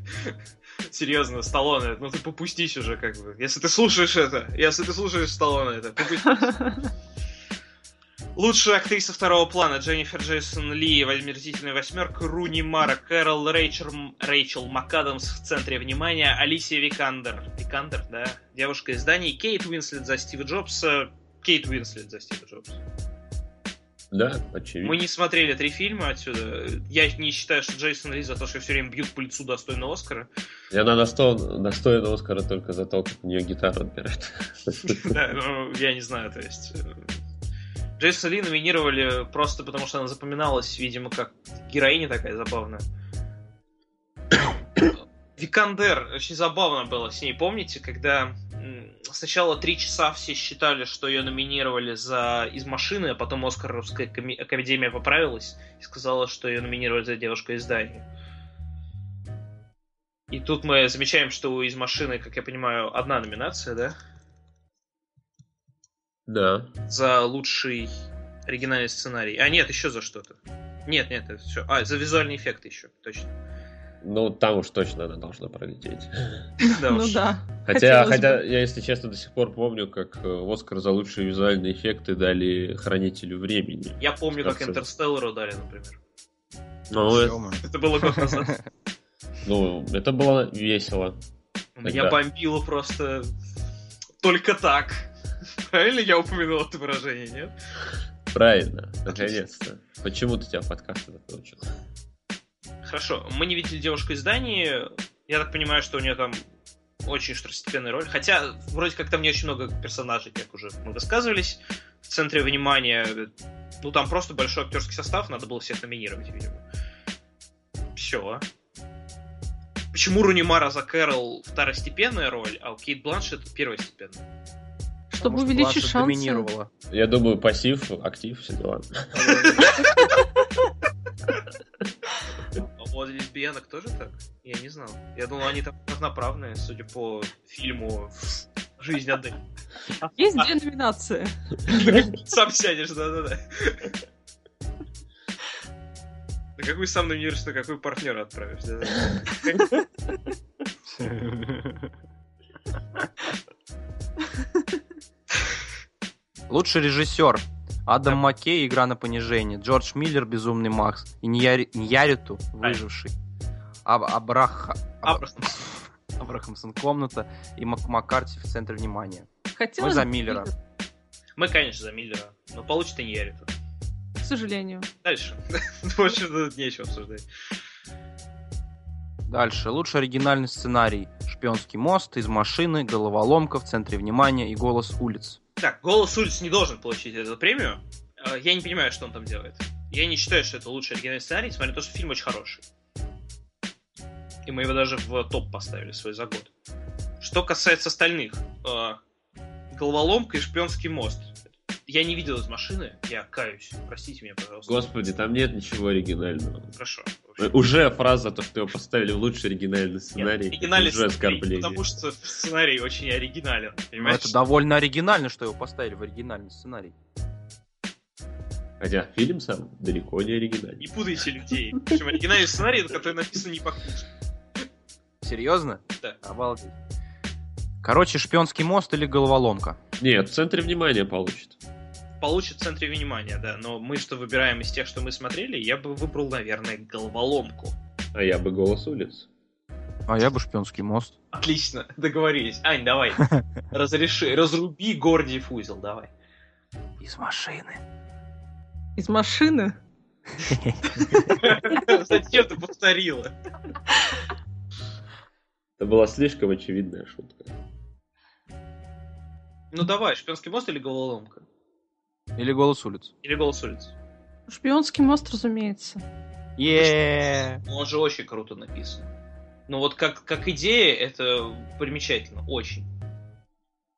Серьезно, Сталлоне, ну ты попустись уже, как бы. Если ты слушаешь это, если ты слушаешь Сталлоне, это попустись. [LAUGHS] Лучшая актриса второго плана Дженнифер Джейсон Ли, Омерзительная восьмерка, Руни Мара, Кэрол Рейчел, Рэйчел МакАдамс в центре внимания, Алисия Викандер. Викандер, да. Девушка из Дании, Кейт Уинслет за Стива Джобса. Кейт Уинслет за Стива Джобса. Да, очевидно. Мы не смотрели три фильма отсюда. Я не считаю, что Джейсон Ли за то, что все время бьют по лицу достойно Оскара. И она достойна, достойна Оскара только за то, как у нее гитару отбирает. Да, ну, я не знаю, то есть... э, Джейсон Ли номинировали просто потому, что она запоминалась, видимо, как героиня такая забавная. Викандер, очень забавно было с ней, помните, когда сначала три часа все считали, что ее номинировали за «Из машины», а потом Оскаровская коми- академия поправилась и сказала, что ее номинировали за «Девушка из здания». И тут мы замечаем, что у «Из машины», как я понимаю, одна номинация, да? Да. за лучший оригинальный сценарий. А, нет, еще за что-то. Нет, нет, это все. А, за визуальные эффекты еще, точно. Ну, там уж точно она должна пролететь. [LAUGHS] Ну да. Хотя, хотя, я, если честно, до сих пор помню, как э, Оскар за лучшие визуальные эффекты дали Хранителю времени. Я помню, как Интерстеллару дали, например. Ну, это, Ё-моё. Это было год назад. [LAUGHS] ну, это было весело. Меня бомбило просто только так. Правильно я упомянул это выражение, нет? Правильно, наконец-то. Почему-то тебя подкаст этот научил. Хорошо, мы не видели девушку из Дании. Я так понимаю, что у нее там очень второстепенная роль. Хотя, вроде как там не очень много персонажей, как уже мы высказывались. В центре внимания, ну там просто большой актерский состав, надо было всех номинировать, видимо. Все. Почему Рунимара за Кэрол второстепенная роль, а у Кейт Бланшет первостепенная? Чтобы Потому что увеличить шансы. доминировала. Я думаю, пассив, актив, все дела. [LAUGHS] У лесбиянок тоже так? Я не знал. Я думал, они там равноправные, судя по фильму «Жизнь отдых». Есть две номинации. Сам сядешь, да-да-да. На какой сам номинируешь, на какой партнера отправишь, да-да. Лучший режиссер. Адам Маккей «Игра на понижение», Джордж Миллер «Безумный Макс», и Ньяри- Ньяриту «Выживший», Аб- Абраха... Аб- Абрахам. [LAUGHS] Абрахамсон «Комната» и Мак- Маккарти в центре внимания. Хотелось Мы за Миллера. Мы, конечно, за Миллера, но получит и не Яриту. К сожалению. Дальше. [LAUGHS] Больше тут нечего обсуждать. Дальше. Лучший оригинальный сценарий. «Шпионский мост», «Из машины», «Головоломка», «В центре внимания» и «Голос улиц». Так, «Голос улиц» не должен получить эту премию. Э, Я не понимаю, что он там делает. Я не считаю, что это лучший оригинальный сценарий, несмотря на то, что фильм очень хороший. И мы его даже в топ поставили свой за год. Что касается остальных. э, Головоломка и шпионский мост. Я не видел из машины, я каюсь. Простите меня, пожалуйста. Господи, там нет ничего оригинального. Хорошо. Э, Уже фраза, то, что его поставили в лучший оригинальный Нет, сценарий, оригинальный уже сценарий, оскорбление. потому что сценарий очень оригинален. Но Понимаешь? это довольно оригинально, что его поставили в оригинальный сценарий. Хотя фильм сам далеко не оригинальный. Не путайте людей. Причем оригинальный сценарий, который написан не по книжке. Серьезно? Да. Обалдеть. Короче, «Шпионский мост» или «Головоломка». Нет, в центре внимания получит. Получит в центре внимания, да. Но мы что выбираем из тех, что мы смотрели, я бы выбрал, наверное, головоломку. А я бы голос улиц. А я бы «Шпионский мост». Отлично, [LAUGHS] договорились. Ань, давай. [LAUGHS] Разреши, разруби Гордиев узел, давай. Из машины. Из машины. [LAUGHS] Зачем ты повторила? Это была слишком очевидная шутка. Ну давай, шпионский мост или головоломка? Или «Голос улиц». Или голос улиц? Шпионский мост, разумеется. е Ну, Он же очень круто написан. Ну вот как, как идея, это примечательно, очень.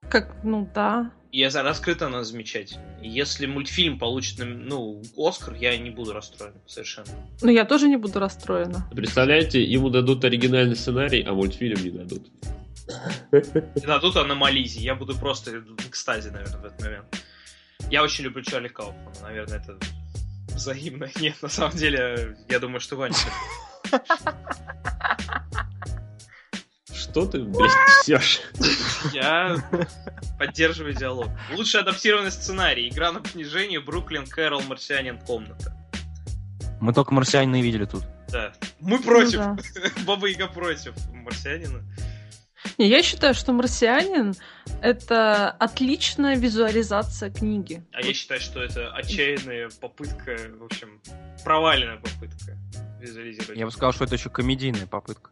Как ну да. И за раскрыта она замечательно. Если мультфильм получит ну, Оскар, я не буду расстроен совершенно. Ну, я тоже не буду расстроена. Представляете, ему дадут оригинальный сценарий, а мультфильм не дадут. Не дадут Аномализи. Я буду просто в экстазе, наверное, в этот момент. Я очень люблю Чарли Кауфмана. Наверное, это взаимно. [LAUGHS] Нет, на самом деле, я думаю, что Ваня... Что ты, блядь, несешь? Я поддерживаю диалог. Лучший адаптированный сценарий. Игра на понижение, Бруклин, Кэрол, Марсианин, Комната. Мы только марсианина и видели тут. Да. Мы против. Ну [LAUGHS] Баба Яга против Марсианина. Не, я считаю, что «Марсианин» — это отличная визуализация книги. А я считаю, что это отчаянная попытка, в общем, проваленная попытка визуализировать. Я бы сказал, что это еще комедийная попытка.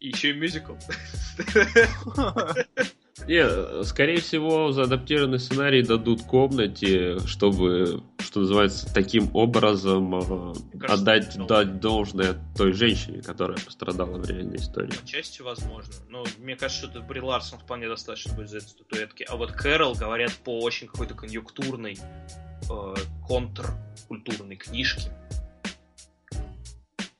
И еще и мюзикл. [LAUGHS] Не, скорее всего, за адаптированный сценарий дадут комнате, чтобы, что называется, таким образом э, кажется, отдать дать должное той женщине, которая пострадала в реальной истории. Частью возможно. Но мне кажется, что Бри Ларсон вполне достаточно будет за этой статуэтки. А вот Кэрол, говорят, по очень какой-то конъюнктурной, э, контркультурной книжке.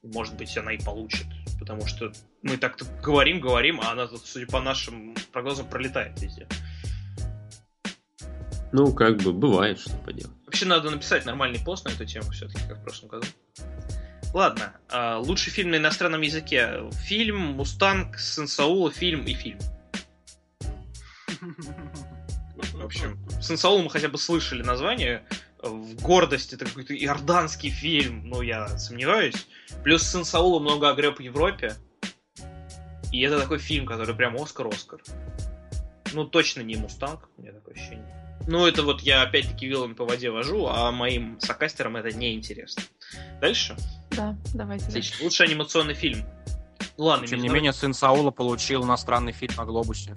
Может быть, она и получит. Потому что мы так-то говорим, говорим, а она, тут, судя по нашим прогнозам, пролетает везде. Ну, как бы, бывает, что поделать. Вообще надо написать нормальный пост на эту тему все-таки, как в прошлом году. Ладно, а, лучший фильм на иностранном языке. Фильм, Мустанг, Сын Саула, фильм и фильм. В общем, Сын Саула мы хотя бы слышали название. В гордость это какой-то иорданский фильм, но я сомневаюсь. Плюс Сын Саула много огреб в Европе. И это такой фильм, который прям Оскар-Оскар. Ну, точно не Мустанг, у меня такое ощущение. Ну, это вот я опять-таки вилами по воде вожу, а моим сокастерам это не интересно. Дальше. Да, давайте. дальше. Отлично. Лучший анимационный фильм. Ну ладно, Тем не менее, сын Саула получил иностранный фильм на Глобусе.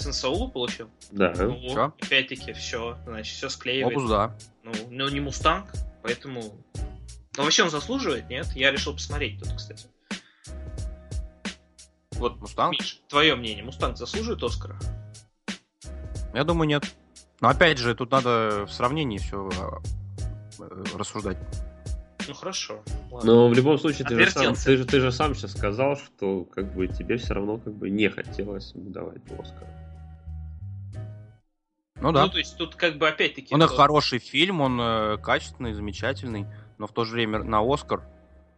Сын Саула получил? Да. Ну, Всё. опять-таки, все, значит, все склеивает. Глобус, да. Ну, но не Мустанг, поэтому... Ну, вообще он заслуживает, нет? Я решил посмотреть тут, кстати. Вот, Мустанг? Миш, твое мнение, Мустанг заслуживает Оскара? Я думаю, нет. Но опять же, тут надо в сравнении все рассуждать. Ну, хорошо. Ладно. Но в любом случае, ты же, сам, ты, же, ты же сам сейчас сказал, что как бы тебе все равно как бы не хотелось ему давать Оскар. Ну да. Ну, то есть тут как бы опять-таки... Он то- хороший фильм, он э, качественный, замечательный, но в то же время на Оскар,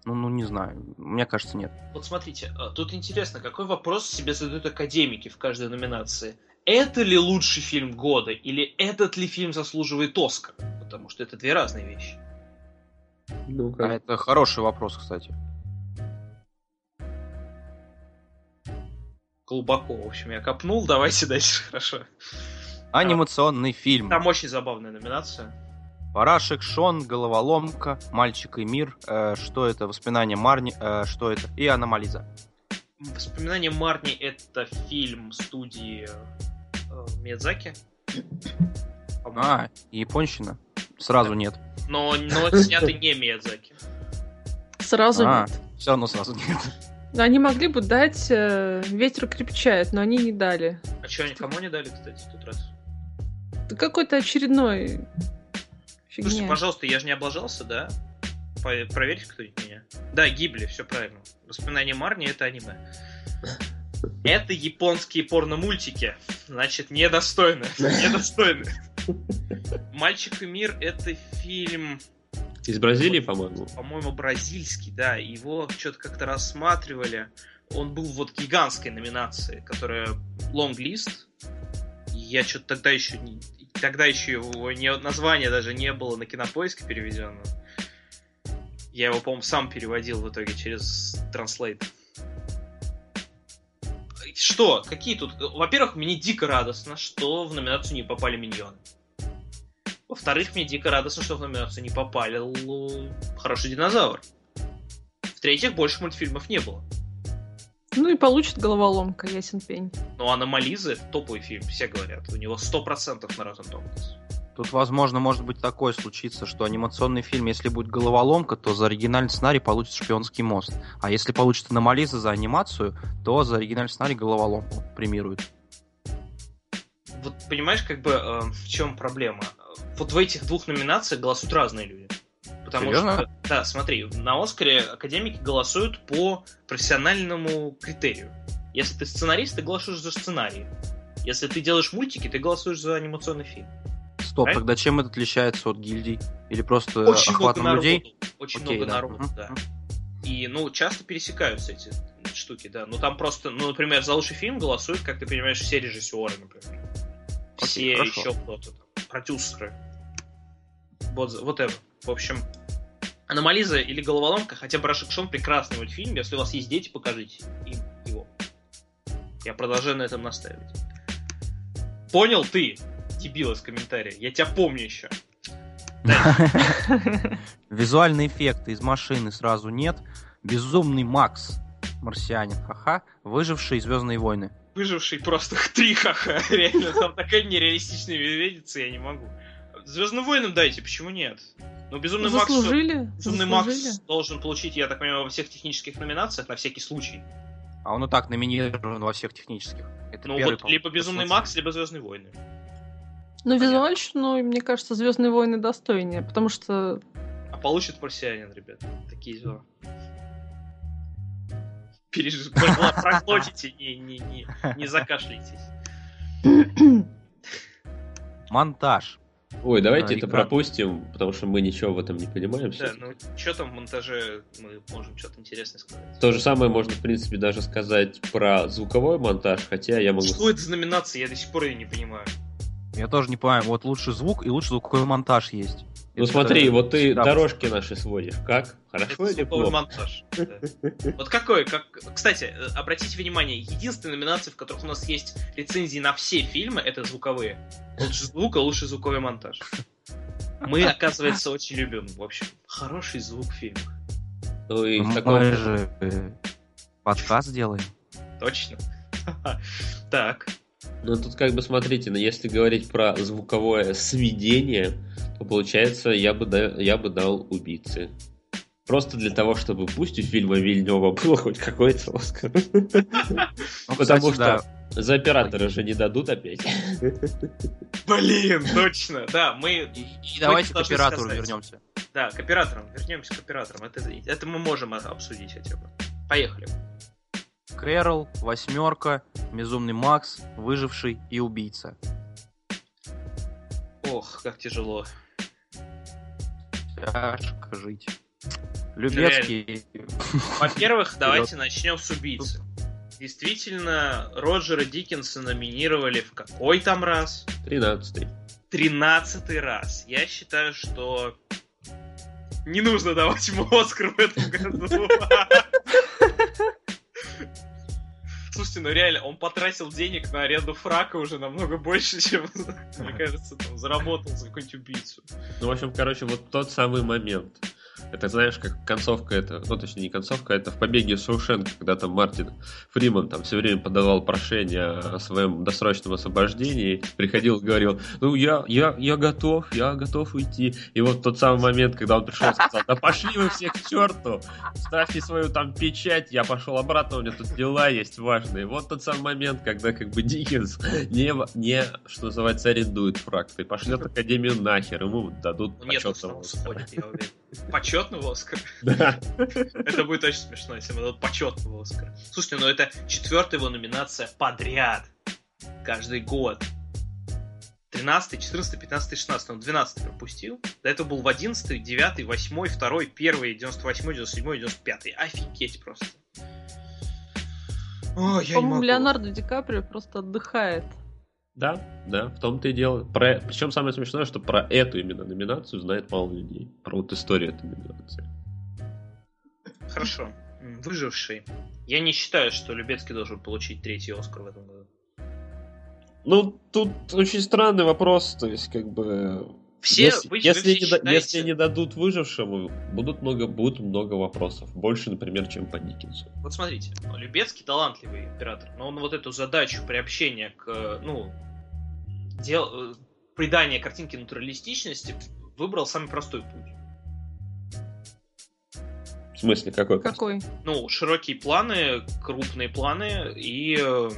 ну, ну не знаю, мне кажется, нет. Вот смотрите, а, тут интересно, какой вопрос себе задают академики в каждой номинации. Это ли лучший фильм года, или этот ли фильм заслуживает Оскар? Потому что это две разные вещи. Ну А это хороший вопрос, кстати. Глубоко, в общем, я копнул, давайте [LAUGHS] дальше, хорошо. Анимационный фильм. Там очень забавная номинация. Парашек, Шон, Головоломка, Мальчик и мир, э, что это, Воспоминания Марни, э, что это, и Аномализа. Воспоминания Марни это фильм студии э, Миядзаки. По-моему. А, японщина? Сразу нет. Но, но снятый не Миядзаки. Сразу А, нет. все равно сразу нет. Они могли бы дать э, «Ветер крепчает», но они не дали. А что, они кому не дали, кстати, в тот раз? Какой-то очередной Слушайте, фигня. пожалуйста, я же не облажался, да? Проверьте кто-нибудь меня. Да, гибли, все правильно. Воспоминания Марни это аниме. Это японские порно-мультики. Значит, недостойны. [LAUGHS] Недостойны. Мальчик и мир это фильм, Из Бразилии, по-моему. по-моему, бразильский, да. Его что-то как-то рассматривали. Он был вот гигантской номинации, которая Long List. Я что-то тогда еще не... Тогда еще его не, название даже не было на кинопоиске переведено. Я его, по-моему, сам переводил в итоге через Translate. Что? Какие тут? Во-первых, мне дико радостно, что в номинацию не попали миньоны. Во-вторых, мне дико радостно, что в номинацию не попали л- Хороший динозавр. В-третьих, больше мультфильмов не было. Ну и получит головоломка, ясен пень. Ну, Аномализа это топовый фильм, все говорят. У него 100% на Rotten Tomatoes. Тут, возможно, может быть такое случиться, что анимационный фильм, если будет головоломка, то за оригинальный сценарий получит шпионский мост. А если получит аномализа за анимацию, то за оригинальный сценарий головоломку премируют. вот понимаешь, как бы э, в чем проблема? Вот в этих двух номинациях голосуют разные люди. Потому Серьезно? что, да, смотри, на Оскаре академики голосуют по профессиональному критерию. Если ты сценарист, ты голосуешь за сценарий. Если ты делаешь мультики, ты голосуешь за анимационный фильм. Стоп, Правильно? тогда чем это отличается от гильдий? Или просто Очень много охватом народу. людей? Очень Окей, много да. народу, Мгм. да. И, ну, часто пересекаются эти штуки, да. Ну, там просто, ну, например, за лучший фильм голосуют, как ты понимаешь, все режиссеры, например. Все хорошо. еще кто-то там, продюсеры. Вот, вот это. В общем, Аномализа или Головоломка, хотя бы Рашек прекрасный мультфильм. Если у вас есть дети, покажите им его. Я продолжаю на этом настаивать. Понял ты, дебил из комментария? Я тебя помню еще. [LAUGHS] Визуальные эффекты из машины сразу нет. Безумный Макс, марсианин, ха-ха, выживший Звездные войны. Выживший просто [LAUGHS] три ха-ха. Реально, там такая нереалистичная медведица, я не могу. Звездным воинам дайте, почему нет? Ну, Безумный Макс... Заслужили? Безумный Заслужили? Макс должен получить, я так понимаю, во всех технических номинациях, на всякий случай. А он и так номинирован во всех технических. Это Ну, первый, вот либо Безумный. Макс, либо Звездные войны. Ну, визуальщину, мне кажется, Звездные войны достойнее, потому что А получит марсианин, ребят. Такие дела. Переж... [LAUGHS] Проглотите, не, не, не, не закашляйтесь. Монтаж. Ой, давайте А, это экран. пропустим, потому что мы ничего в этом не понимаем. Да, ну что там в монтаже мы можем что-то интересное сказать? То же самое можно, в принципе, даже сказать про звуковой монтаж, хотя я могу... Что это за номинация? Я до сих пор ее не понимаю. Я тоже не понимаю, вот лучший звук и лучший звуковой монтаж есть. Ну Это смотри, вот ты всегда дорожки наши сводишь. Как? Хорошо Это или плохо? монтаж. да. Вот какой, как... Кстати, э, обратите внимание, единственная номинация, в которых у нас есть рецензии на все фильмы, это звуковые. Лучше звук, а лучше звуковой монтаж. Мы, [LAUGHS] оказывается, очень любим, в общем, хороший звук в фильмах. Ну и Мы таком... же э, подкаст делаем. Точно. [LAUGHS] Так. Ну тут как бы смотрите, ну, если говорить про звуковое сведение, то получается я бы, да- я бы дал убийцы. Просто для того, чтобы пусть у фильма Вильнева было хоть какой-то Оскар. [LAUGHS] Ну, Потому что за оператора же не дадут опять. [LAUGHS] Блин, точно. Да, мы... И давайте к оператору вернемся. Да, к операторам. Вернемся к операторам. Это, это мы можем обсудить хотя бы. Поехали. Кэрол, Восьмерка, Безумный Макс, Выживший и Убийца. Ох, как тяжело. Тяжко жить. Любецкий. Во-первых, [LAUGHS] давайте начнем с убийцы. Действительно, Роджера Диккенса номинировали в какой там раз? 13 Тринадцатый раз. Я считаю, что не нужно давать ему Оскар в этом году. [LAUGHS] Слушайте, ну реально, он потратил денег на аренду фрака уже намного больше, чем, мне кажется, там, заработал за какую-нибудь убийцу. Ну, в общем, короче, вот тот самый момент. Это знаешь, как концовка это, ну точнее не концовка, это в побеге Шоушенка, когда там Мартин Фриман там все время подавал прошение о своем досрочном освобождении, приходил и говорил, ну я, я, я готов, я готов уйти. И вот тот самый момент, когда он пришел и сказал, да пошли вы все к черту, ставьте свою там печать, я пошел обратно, у меня тут дела есть важные. Вот тот самый момент, когда как бы Диккенс не, не что называется, арендует фраг, и пошлет [LAUGHS] Академию нахер, ему дадут Ну, Нет, почетного сам Почетного Оскара? Да. Это будет очень смешно, если ему дадут почетного Оскара. Слушайте, ну это четвертая его номинация подряд. Каждый год. 13, 14, 15, 16. Он 12 пропустил. До этого был в 11, 9, 8, 2, 1, 98, 97, 95. Офигеть просто. Ой, я не По-моему, могу. Леонардо Ди Каприо просто отдыхает. Да, да, в том-то и дело. Про... Причем самое смешное, что про эту именно номинацию знает мало людей. Про вот историю этой номинации. Хорошо. Выживший. Я не считаю, что Любецкий должен получить третий Оскар в этом году. Ну, тут очень странный вопрос, то есть, как бы... Все, если, вы, вы если, все не, считаете- если не дадут выжившему, будут много, будет много вопросов. Больше, например, чем по Диккенсу. Вот смотрите, Любецкий талантливый оператор, но он вот эту задачу приобщения к, ну, дел, э, придания картинке натуралистичности выбрал самый простой путь. В смысле, какой? Какой? Ну, широкие планы, крупные планы и э,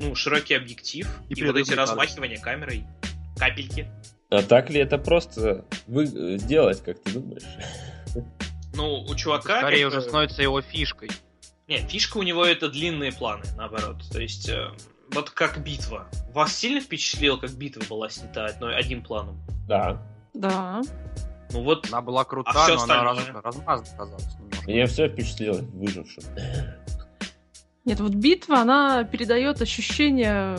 ну, широкий объектив И и, вот эти размахивания камерой, капельки. А так ли это просто вы... сделать, как ты думаешь? Ну, у чувака... Скорее бы- уже становится его фишкой. Нет, фишка у него это длинные планы, наоборот. То есть, э, вот как битва. Вас сильно впечатлило, как битва была снята одной, одним планом? Да. Да. Ну вот, Она была крута, А но она раз- остальное? размазана казалась немножко. Меня все впечатлило выжившим. Нет, вот битва, она передает ощущение,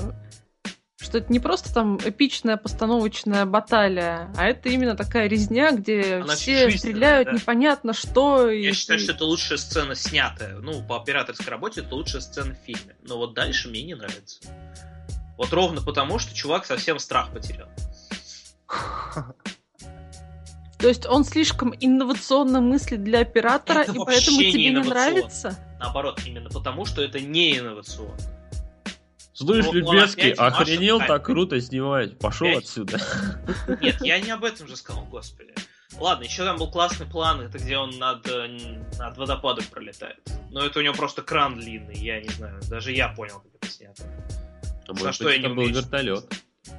что это не просто там эпичная постановочная баталия, а это именно такая резня, где Она все стреляют да. непонятно что. и я считаю, ты- что это лучшая сцена снятая. Ну, по операторской работе это лучшая сцена в фильме. Но вот дальше мне не нравится. Вот ровно потому, что чувак совсем страх потерял. То есть он слишком инновационно мыслит для оператора, Это и поэтому тебе не нравится? Наоборот, именно потому, что это не инновационно. Слышь, Ну, Любецкий, охренел так круто снимать. Пошел Опять? отсюда. Нет, я не об этом же сказал, господи. Ладно, еще там был классный план, это где он над, э, над водопадом пролетает. Но это у него просто кран длинный, я не знаю. Даже я понял, как это снято. А За что я не это был вертолет.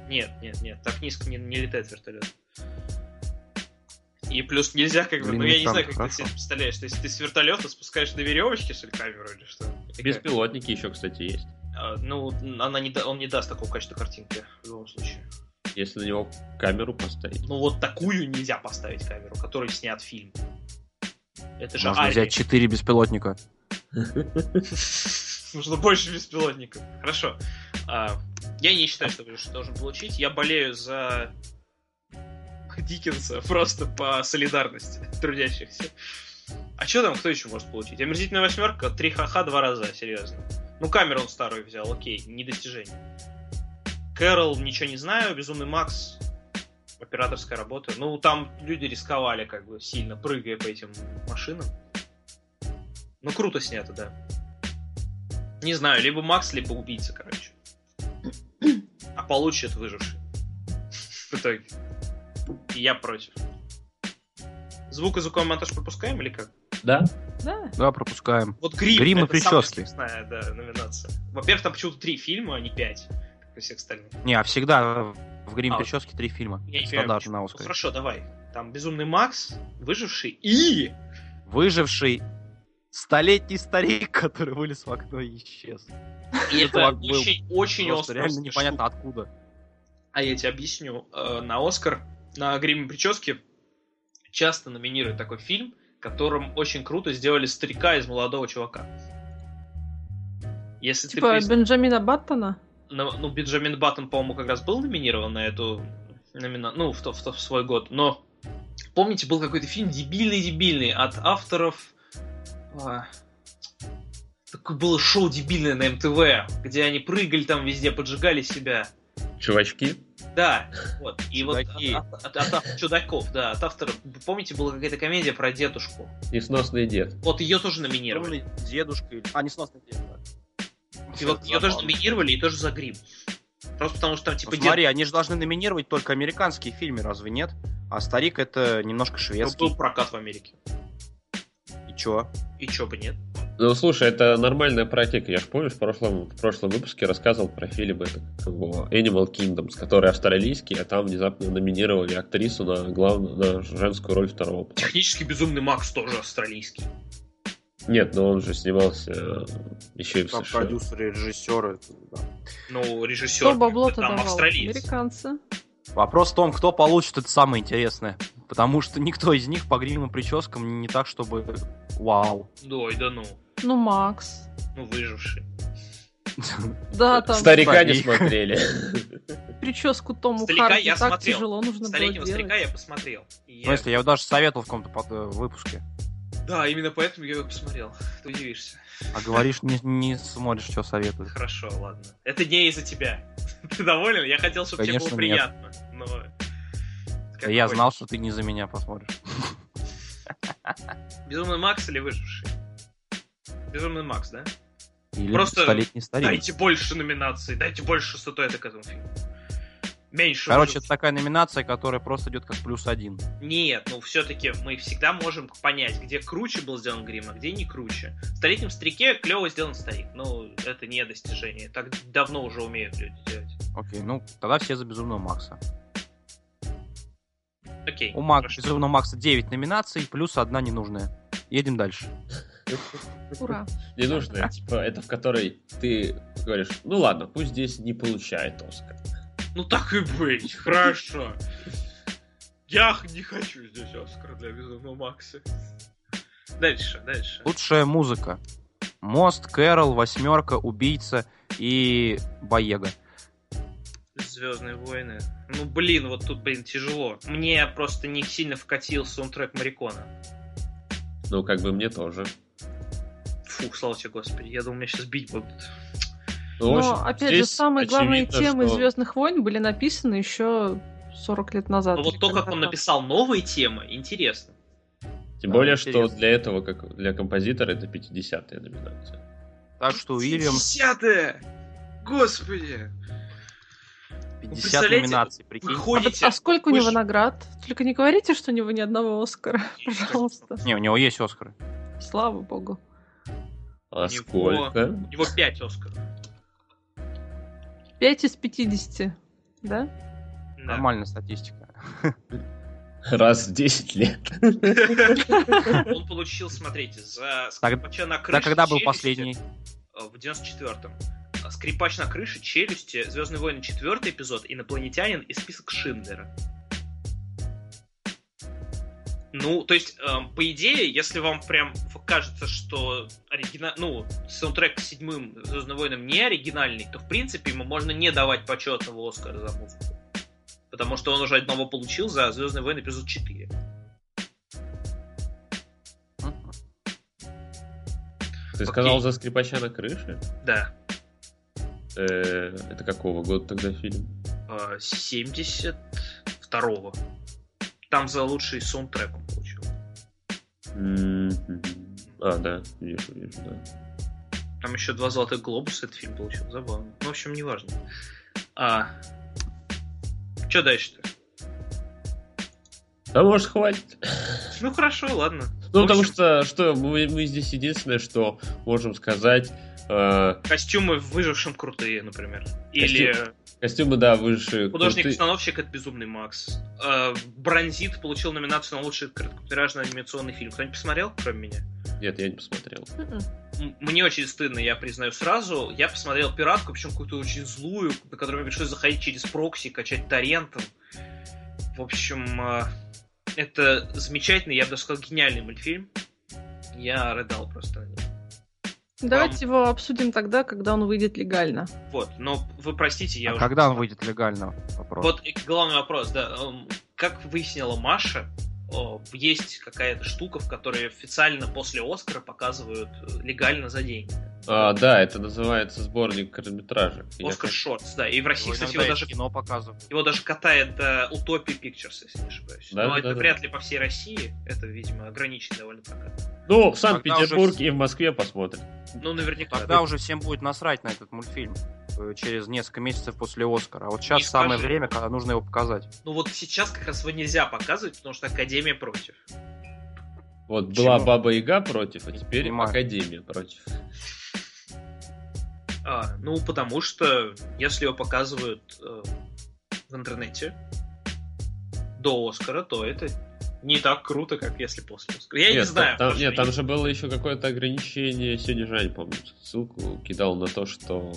Нет, нет, нет, так низко не, не летает вертолет. И плюс нельзя как бы, ну я не знаю, как хорошо. ты себе представляешь. То есть ты с вертолета спускаешь на веревочке, что ли, камеру или что? Беспилотники еще, кстати, есть. А, ну, она не, да- он не даст такого качества картинки в любом случае. Если на него камеру поставить. Ну вот такую нельзя поставить камеру, которой снят фильм. Это же Можно Альфи. взять 4 беспилотника. [LAUGHS] Нужно больше беспилотников. Хорошо. А, я не считаю, что должен получить. Я болею за Диккенса просто по солидарности [LAUGHS] трудящихся. А что там, кто еще может получить? Омерзительная восьмерка, три ха-ха два раза, серьезно. Ну, камеру он старую взял, окей, не достижение. Кэрол, ничего не знаю, Безумный Макс, операторская работа. Ну, там люди рисковали, как бы, сильно, прыгая по этим машинам. Ну, круто снято, да. Не знаю, либо Макс, либо убийца, короче. А получит выживший. В итоге. И я против. Звук и звуковой монтаж пропускаем или как? Да? Да. Да, пропускаем. Вот грим, Грим и это самая прически. смешная, да, номинация. Во-первых, там почему-то три фильма, а не пять, как и всех остальных. Не, а всегда в грим А, прическе три фильма. Я на Ну, Оскаре. хорошо, давай. Там Безумный Макс, Выживший и... Выживший столетний старик, который вылез в окно и исчез. И это очень, очень Просто острая реально непонятно откуда. А я тебе объясню. Э, На Оскар, на гриме прически часто номинируют такой фильм, которым очень круто сделали старика из молодого чувака. Если Типа ты Бенджамина Баттона. Ну, ну, Бенджамин Баттон, по-моему, как раз был номинирован на эту номина... ну, в, то- в в свой год. Но помните, был какой-то фильм дебильный-дебильный от авторов... а, Такое было шоу дебильное на МТВ, где они прыгали там везде, поджигали себя. Чувачки? Да, [LAUGHS] вот. И Чудаки. вот от, от- от ав- чудаков, да, от автора. Помните, была какая-то комедия про дедушку? Несносный дед. Вот ее тоже номинировали. дедушка. А, несносный дед, И вот ее тоже номинировали, и тоже за грим. Просто потому что там типа Ну, смотри, они же должны номинировать только американские фильмы, разве нет? А старик это немножко дед шведский. был прокат в Америке. И чё? И чё бы нет? Ну, слушай, это нормальная практика. Я же помню, в прошлом, в прошлом выпуске рассказывал про фильм это, как его, Animal Kingdoms, который австралийский, а там внезапно номинировали актрису на главную, на женскую роль второго. плана. Технически безумный Макс тоже австралийский. Нет, но он же снимался э, еще и в США. продюсеры, режиссеры. да. Ну, режиссер. Кто бабло-то там давал? австралиец. Американцы. Вопрос в том, кто получит это самое интересное. Потому что никто из них по гриму и прическам не так, чтобы вау. Ой, да ну. Ну, Макс. Ну, выживший. Да, там Старика не смотрели. прическу Тому Старика Харди я так смотрел. тяжело нужно Столетнего было старика я посмотрел. И В я- смысле, я его даже советовал в каком-то под- э, выпуске. Да, именно поэтому я его посмотрел. Ты удивишься. А говоришь, не, не смотришь, что советуют. Хорошо, ладно. Это не из-за тебя. [LAUGHS] Ты доволен? Я хотел, чтобы тебе было приятно. Но... как я знал, что ты не за меня посмотришь. [LAUGHS] Безумный Макс или выживший? Безумный Макс, да? Или Просто столетний старик. Дайте больше номинаций, дайте больше статуэток этому фильму. Меньше. Короче, может. это такая номинация, которая просто идет как плюс один. Нет, ну все-таки мы всегда можем понять, где круче был сделан грим, а где не круче. В столетнем старике клево сделан старик. Ну, это не достижение. Так давно уже умеют люди делать. Окей, ну тогда все за Безумного Макса. Окей. У Мак... Безумного Макса 9 номинаций, плюс одна ненужная. Едем дальше. Ура. Не нужно, типа, это в которой ты говоришь, ну ладно, пусть здесь не получает Оскар. Ну так и быть, хорошо. Я не хочу здесь Оскар для Безумного Макса. Дальше, дальше. Лучшая музыка. Мост, Кэрол, Восьмерка, Убийца и Боега. Звездные войны. Ну блин, вот тут, блин, тяжело. Мне просто не сильно вкатил саундтрек Марикона. Ну, как бы мне тоже. Фух, слава тебе, господи. Я думал, меня сейчас бить будут. Ну, в общем, Но, опять же, самые главные темы что- Звездных войн были написаны еще 40 лет назад. Но или вот то, как он написал новые темы, интересно. Тем Да, более, что интересно. для этого, как для композитора, это 50-я номинация. Так что Уильям Десятое! Господи! 50 представляете, номинаций, прикинь. А, ходите... а сколько у него наград? Только не говорите, что у него ни одного Оскара, пожалуйста. Не, у него есть Оскар. Слава богу. А него- сколько? У него пять Оскаров. 5 из 50, да? Да. Нормальная статистика. Раз в 10 лет. [LAUGHS] Он получил, смотрите, за скрипача на Да, крыше когда был последний? В 94-м. Скрипач на крыше, челюсти, Звездные войны, четвертый эпизод, инопланетянин и список Шиндлера. Ну, то есть, эм, по идее, если вам прям кажется, что оригина... ну, саундтрек к седьмым Звездным войнам не оригинальный, то, в принципе, ему можно не давать почетного Оскара за музыку. Потому что он уже одного получил за Звездные войны эпизод 4. Мгм. Ты сказал за скрипача на крыше? Да. Э, Это какого года тогда фильм? э, 72-го. Там за лучший саундтрек он получил. А, да, вижу, вижу, да. Там еще два золотых глобуса этот фильм получил. Забавно. Ну, в общем, неважно. А... Че дальше-то? А может хватит? Ну хорошо, ладно. Ну, В потому общем, что, что мы, мы здесь единственное, что можем сказать, Костюмы в выжившем крутые, например. Или костюмы, да, выше. художник-постановщик это Безумный Макс. Э, Бронзит получил номинацию на лучший короткометражный анимационный фильм. Кто-нибудь посмотрел, кроме меня? Нет, я не посмотрел. Мгм. М- Мне очень стыдно, я признаю сразу. Я посмотрел пиратку, причем какую-то очень злую, на которую мне пришлось заходить через прокси, качать торрентом. В общем, э, это замечательный, я бы даже сказал, гениальный мультфильм. Я рыдал просто на нем. Давайте его обсудим тогда, когда он выйдет легально. Вот, но вы простите, я А уже... когда он выйдет легально? Вопрос. Вот главный вопрос, да. эм, Как выяснила Маша, есть какая-то штука, в которой официально после Оскара показывают э, легально за деньги. А, да, это называется сборник короткометражек. Я Оскар Шортс, да. И в России, Его кстати, его даже кино показывают. Его даже катает э, Utopia Pictures, если не ошибаюсь. Да, Но да, это да, вряд да. ли по всей России. Это, видимо, ограниченный довольно прокат. Ну, в Санкт-Петербург уже и в Москве посмотрим. Ну, наверняка. Тогда да. уже всем будет насрать на этот мультфильм э, через несколько месяцев после Оскара. А вот сейчас Не самое скажи. время, когда нужно его показать. Ну вот сейчас как раз его нельзя показывать, потому что Академия против. Вот Почему? была Баба Яга против, а теперь Понимаю. Академия против. А, ну, потому что если его показывают э, в интернете до Оскара, то это не так круто, как если после Оскара. Я не нет, знаю. Там, нет, там же было еще какое-то ограничение. Сегодня Жень, помню, ссылку кидал на то, что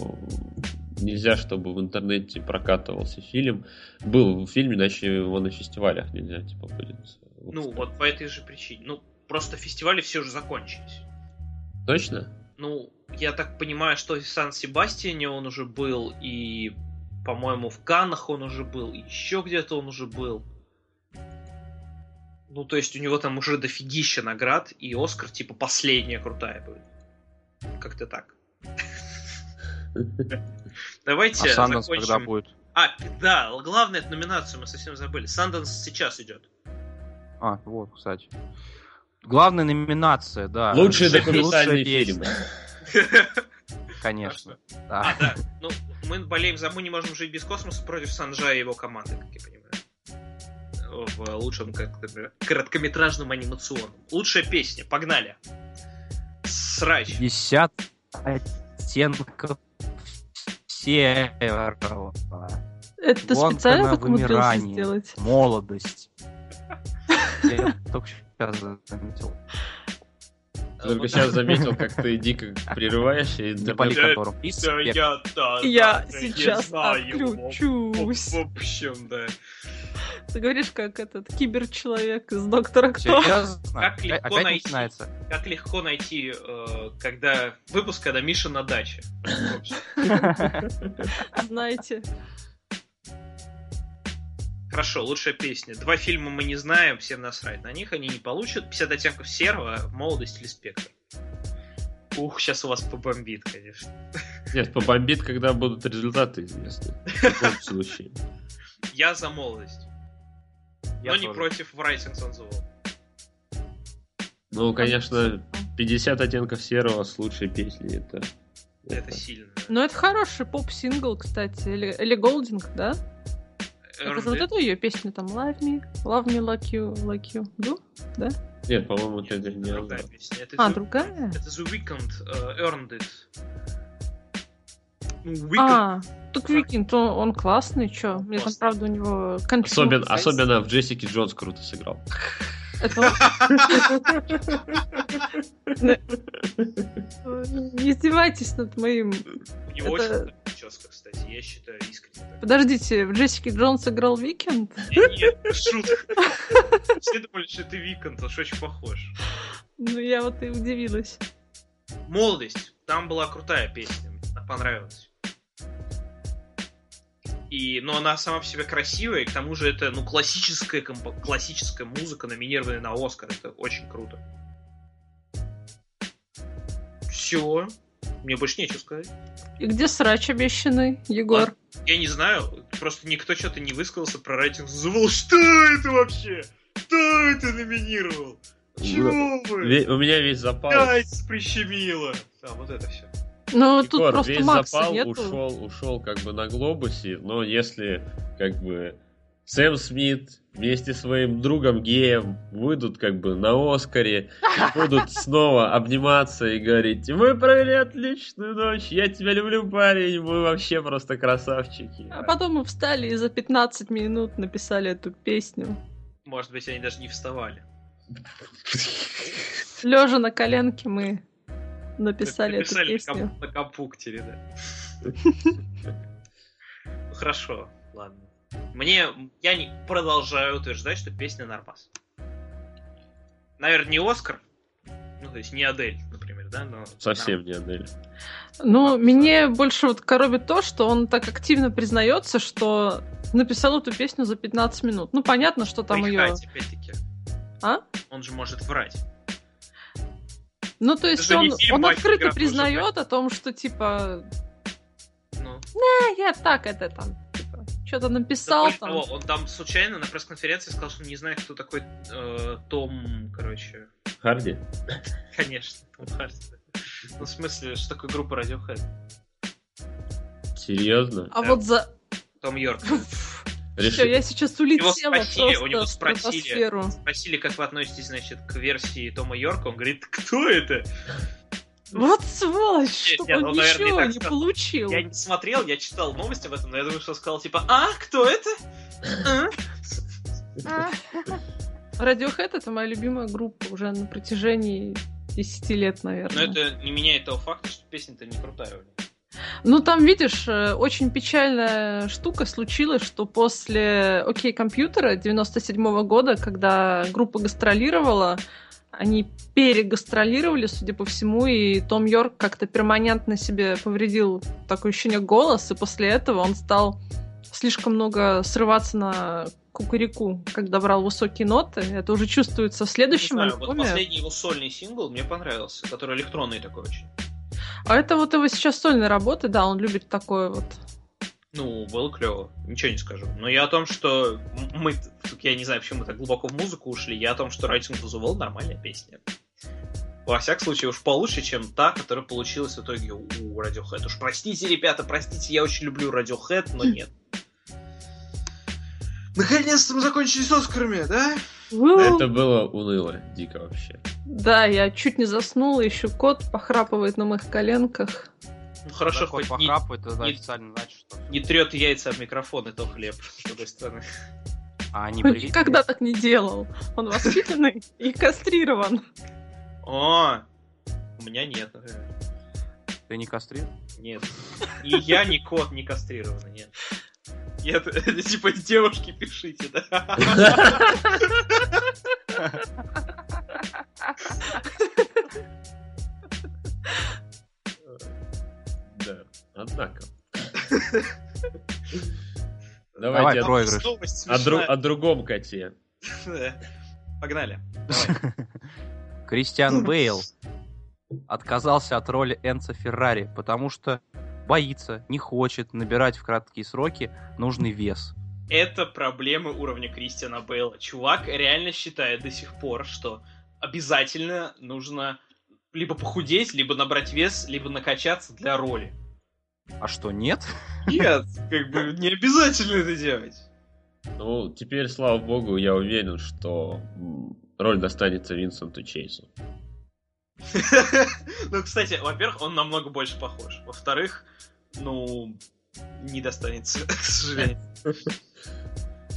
нельзя, чтобы в интернете прокатывался фильм. Был в фильме, иначе его на фестивалях нельзя, типа, будет. Ну, вот по этой же причине. Ну, просто фестивали все уже закончились. Точно? Ну, я так понимаю, что в Сан-Себастьяне он уже был, и, по-моему, в Каннах он уже был, и еще где-то он уже был. Ну, то есть у него там уже дофигища наград, и Оскар, типа, последняя крутая будет. Как-то так. [LAUGHS] Давайте А Санденс закончим. когда будет? А, да, главная эту номинацию мы совсем забыли. Санденс сейчас идет. А, вот, кстати. Главная номинация, да. Лучший документальный фильм. [LAUGHS] Конечно. А, да. Ну, мы болеем за «Мы не можем жить без космоса» против Санджая и его команды, как я понимаю. В лучшем как короткометражном анимационном. Лучшая песня. Погнали. Срач. 50 оттенков серого. Это Гонка специально так умудрился сделать? Молодость. [LAUGHS] Я только сейчас заметил. Только сейчас заметил, как ты дико прерываешься. и Не пали интернет- которым. И Да, спектр. я, да, Я сейчас знаю. отключусь. В общем, да. Ты говоришь, как этот киберчеловек из Доктора Кто. [LAUGHS] Как легко найти. Как легко найти, когда выпуск, когда Миша на даче. [LAUGHS] Знаете. Хорошо, лучшая песня. Два фильма мы не знаем, всем насрать. На них они не получат. 50 оттенков серого, молодость или спектр. Ух, сейчас у вас побомбит, конечно. Нет, побомбит, когда будут результаты известны. [LAUGHS] В любом случае. Я за молодость. Я но не тоже. против Writings on the Wall. Ну, конечно, 50 оттенков серого с лучшей песней. Это, Это сильно. Ну, это хороший поп-сингл, кстати. Или, или Гулдинг, да? Это вот эту ее песню там Love Me, Love Me Like You, Like You. Do? Нет, по-моему, это не Другая она. песня. Это А, The- другая? Это The Weeknd э, Earned It. Ну, Weeknd А, так Weeknd, он, он классный, чё? Мне там, правда, у него. Особенно, особенно в Джессике Джонс круто сыграл. Не [LAUGHS] издевайтесь над моим... У него очень прическа, кстати, я считаю искренне. Подождите, в Джессике Джонс играл Weeknd? Нет, шутка. Все думали, что это Weeknd, он ж очень похож. Ну, я вот и удивилась. Молодость. Там была крутая песня, мне она понравилась. И, но она сама по себе красивая, и к тому же это, ну, классическая, компо- классическая музыка, номинированная на Оскар. Это очень круто. Все. Мне больше нечего сказать. И где срач обещанный, Егор? Я не знаю, просто никто что-то не высказался про рейтинг Звул. Что это вообще? Кто это номинировал? Чего вы? Ве- У меня весь запал. Яйца прищемило. Да, вот это все. Ну, тут Егор, просто весь Макса запал нету. ушел, ушел как бы на глобусе, но если как бы Сэм Смит вместе с своим другом геем выйдут как бы на Оскаре и [LAUGHS] будут снова обниматься и говорить мы провели отличную ночь, я тебя люблю, парень, мы вообще просто красавчики. А потом мы встали и за 15 минут написали эту песню. Может быть, они даже не вставали. Лежа на коленке мы написали эту Написали на песню. на компуктере, да. Ну, [LAUGHS] Хорошо. Мне, я не продолжаю утверждать, что песня нормас. Наверное, не Оскар, ну, то есть не Адель, например, да, но... Совсем не Адель. Ну, мне больше вот коробит то, что он так активно признается, что написал эту песню за 15 минут. Ну, понятно, что там ее... Брехать, опять-таки. А? Он же может врать. Ну, то есть не он, фильм он «Мать открыто игра» признает о том, что типа, Ну, «А, я так это там, что-то да написал более там. того, он там случайно на пресс-конференции сказал, что не знает, кто такой э, Том, короче, Харди? [LAUGHS] конечно, Том Харди. Ну, в смысле, что такое группа Radiohead? Серьезно? А да. вот за... Том Йорк. [LAUGHS] Все, я сейчас улетела спросили, просто у него спросили. Спросили, как вы относитесь, значит, к версии Тома Йорка. Он говорит, кто это? Вот сволочь, Нет, чтоб нет, он он, наверное, не ничего не получил. Я не смотрел, я читал новости об этом, но я думаю, что сказал типа, а, кто это? А?» Radiohead это моя любимая группа уже на протяжении 10 лет, Но наверное. это не меняет того факта, что песня-то не крутая. у них. Ну, там, видишь, э, очень печальная штука случилась, что после «Окей, компьютера» 97 года, когда группа гастролировала, они перегастролировали, судя по всему, и Том Йорк как-то перманентно себе повредил такое ощущение голос, и после этого он стал слишком много срываться на кукурику, когда брал высокие ноты. Это уже чувствуется в Не следующем знаю, вот альбоме. последний его сольный сингл мне понравился, который электронный такой очень. А это вот его сейчас сольная работа, да, он любит такое вот. Ну, было клево, ничего не скажу. Но я о том, что мы, я не знаю, почему мы так глубоко в музыку ушли, я о том, что Writing to the Wall нормальная песня. Во всяком случае, уж получше, чем та, которая получилась в итоге у Radiohead. Уж простите, ребята, простите, я очень люблю Radiohead, но нет. Наконец-то мы закончили с Оскарами, да? Это было уныло, дико вообще. Да, я чуть не заснула, еще кот похрапывает на моих коленках. Ну хорошо, хоть не, это не- официально значит, что... не трет яйца об микрофон, и то хлеб, с другой стороны. А они Он никогда так не делал. Он воспитанный и кастрирован. О, у меня нет. Ты не кастрируешь? Нет. Ни я, ни кот не кастрированы, нет. Нет, это [LAUGHS] типа девушки пишите, да? [LAUGHS] [LAUGHS] однако. [LAUGHS] Давай, Давайте о- проигрыш. О, дру- о другом коте. Погнали. [LAUGHS] Кристиан Бейл отказался от роли Энца Феррари, потому что боится, не хочет набирать в краткие сроки нужный вес. Это проблемы уровня Кристиана Бейла. Чувак реально считает до сих пор, что обязательно нужно либо похудеть, либо набрать вес, либо накачаться для роли. А что, нет? Нет, [LAUGHS] как бы не обязательно это делать. Ну, теперь, слава богу, я уверен, что роль достанется Винсенту Чейзу. [LAUGHS] Ну, кстати, во-первых, он намного больше похож. Во-вторых, ну, не достанется, [LAUGHS] к сожалению.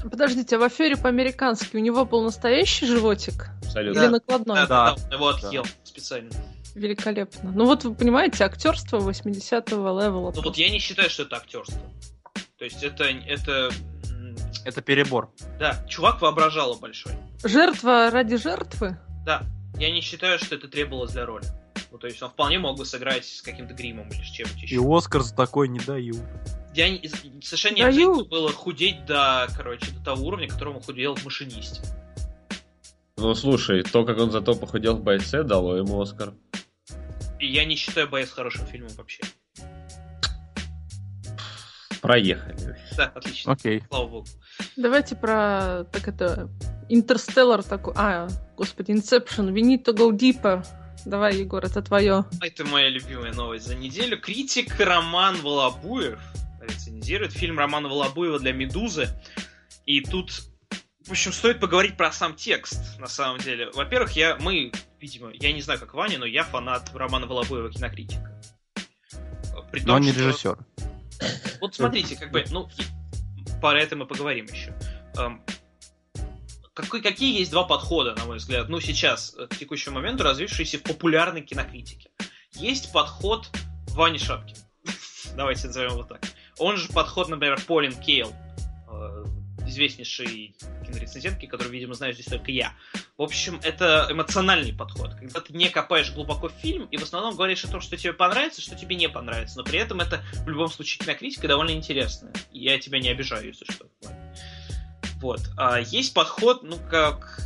Подождите, а в афере по-американски у него был настоящий животик? Абсолютно. Или Да. накладной? Да, да, Да. да, его отъел специально. Великолепно. Ну вот вы понимаете, актерство 80-го левела. Ну вот я не считаю, что это актерство. То есть это, это, Это перебор. да, чувак воображало большой. Жертва ради жертвы? Да, я не считаю, что это требовалось для роли. Ну, то есть он вполне мог бы сыграть с каким-то гримом или с чем-то И еще. Оскар за такой не дают. Я не- совершенно не обязательно было худеть до, короче, до того уровня, которому худел в машинисте. Ну, слушай, то, как он зато похудел в бойце, дало ему Оскар. Я не считаю боец хорошим фильмом вообще. Проехали. Да, отлично. Окей. Слава богу. Давайте про, так это, Интерстеллар такой, а, господи, Inception, we need to go deeper. Давай, Егор, это твое. Это моя любимая новость за неделю. Критик Роман Волобуев рецензирует фильм Романа Волобуева для «Медузы». И тут, в общем, стоит поговорить про сам текст, на самом деле. Во-первых, я, мы, видимо, я не знаю, как Ваня, но я фанат Романа Волобуева, кинокритика. При Но он не что- режиссер. Вот смотрите, как бы, ну, про это мы поговорим еще. Эм, какой, какие есть два подхода, на мой взгляд, ну, сейчас, э, к текущему моменту, развившиеся в популярной кинокритике? Есть подход Вани Шапкин. [LAUGHS] Давайте назовем его так. Он же подход, например, Полин Кейл, известнейший кинорецензентки, который, видимо, знаю здесь только я. В общем, это эмоциональный подход, когда ты не копаешь глубоко в фильм и в основном говоришь о том, что тебе понравится, что тебе не понравится, но при этом это в любом случае кинокритика довольно интересная. Я тебя не обижаю, если что. Вот. А есть подход, ну, как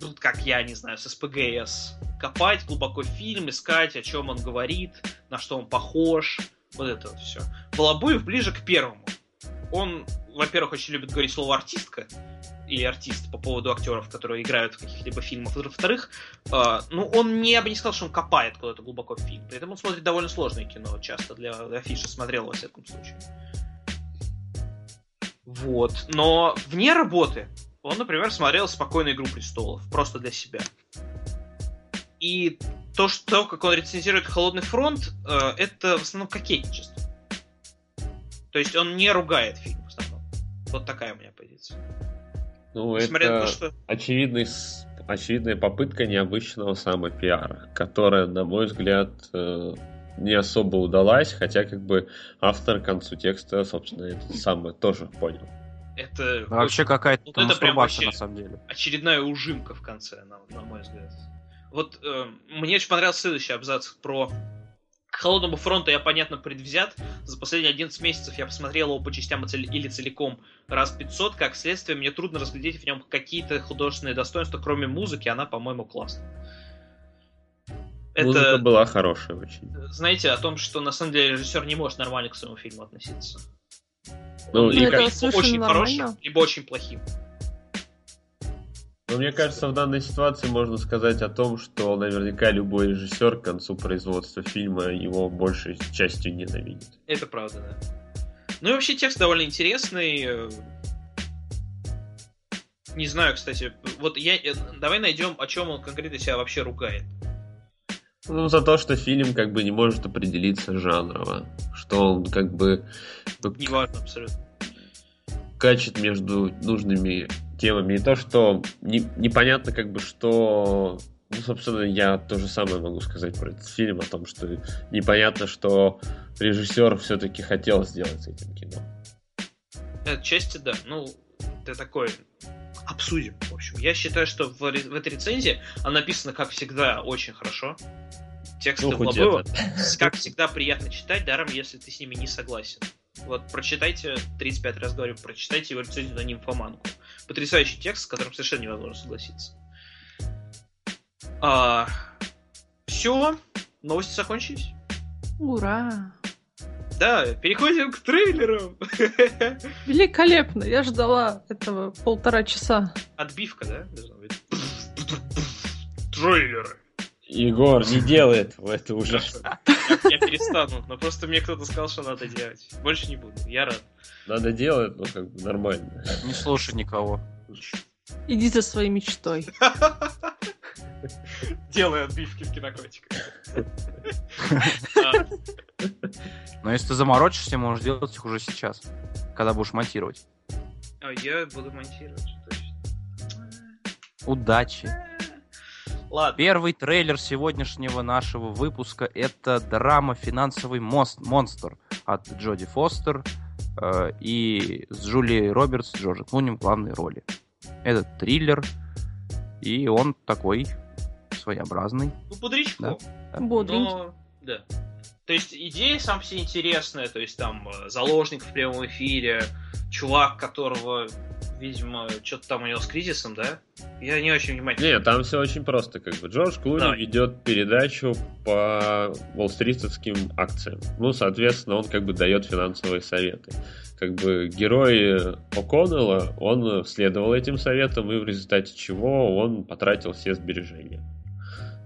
ну, как я, не знаю, с СПГС. Копать глубоко фильм, искать, о чем он говорит, на что он похож. Вот это вот все. Балабуев ближе к первому. Он, во-первых, очень любит говорить слово артистка или артист по поводу актеров, которые играют в каких-либо фильмах. Во-вторых, э, ну, он не, я бы не сказал, что он копает куда-то глубоко в фильм. При этом он смотрит довольно сложное кино часто для афиши смотрел, во всяком случае. Вот. Но вне работы он, например, смотрел «Спокойную игру престолов» просто для себя. И то, что, как он рецензирует «Холодный фронт», э, это в основном кокетничество. То есть он не ругает фильм в основном. Вот такая у меня позиция. Ну, Несмотря на это то, что... очевидный, очевидная попытка необычного самопиара, которая, на мой взгляд, э, не особо удалась, хотя как бы автор к концу текста, собственно, это самое тоже понял. Это Ну, Вообще какая-то Вот это прям вообще- на самом деле. очередная ужимка в конце, на, на мой взгляд. Вот э, мне очень понравился следующий абзац про холодному фронту я, понятно, предвзят. За последние 11 месяцев я посмотрел его по частям или целиком раз 500. Как следствие, мне трудно разглядеть в нем какие-то художественные достоинства, кроме музыки. Она, по-моему, классная. Музыка Это, была хорошая очень. знаете, о том, что на самом деле режиссер не может нормально к своему фильму относиться. Ну, Ну, и это как- либо очень нормально. хорошим, либо очень плохим. Но мне кажется, в данной ситуации можно сказать о том, что наверняка любой режиссер к концу производства фильма его большей частью ненавидит. Это правда, да. Ну и вообще текст довольно интересный. Не знаю, кстати. Вот я. э, Давай найдем, о чем он конкретно себя вообще ругает. Ну, за то, что фильм как бы не может определиться жанрово. Что он как бы Неважно абсолютно. качет между нужными темами. И то, что не- непонятно как бы, что... Ну, собственно, я то же самое могу сказать про этот фильм, о том, что непонятно, что режиссер все-таки хотел сделать с этим кино. Отчасти да. Ну, это такое. Обсудим, в общем. Я считаю, что в, в этой рецензии она написана, как всегда, очень хорошо. Тексты Ну, в это. как всегда, приятно читать, даром, если ты с ними не согласен. Вот, прочитайте, 35 раз говорю, прочитайте на нимфоманку. Потрясающий текст, с которым совершенно невозможно согласиться. А, все, новости закончились. Ура! Да, переходим к трейлерам. [LAUGHS] Великолепно! Я ждала этого полтора часа. Отбивка, да? должна быть? Трейлеры. Егор, не делай этого, это ужасно. Я, я перестану, но просто мне кто-то сказал, что надо делать. Больше не буду, я рад. Надо делать, ну, как бы нормально. Не слушай никого. Иди за своей мечтой. Делай отбивки в кинокотиках. Но если ты заморочишься, можешь делать их уже сейчас, когда будешь монтировать. А я буду монтировать, точно. Удачи. Ладно, Первый трейлер сегодняшнего нашего выпуска это драма «Финансовый мост, монстр» от Джоди Фостер э, и с Джулией Робертс, Джорджем Клуни в главной роли. Это триллер, и он такой своеобразный. ну бодрячком. Бодренький. Но, да. То есть идея сам все интересная, то есть там э, заложник в прямом эфире, чувак, которого, видимо, что-то там у него с кризисом, да? Я не очень внимательно. Не, там все очень просто. Как бы Джордж Клуни Давай. ведет передачу по уолл-стритовским акциям. Ну, соответственно, он как бы дает финансовые советы. Как бы герой О'Коннелла, он следовал этим советам, и в результате чего он потратил все сбережения.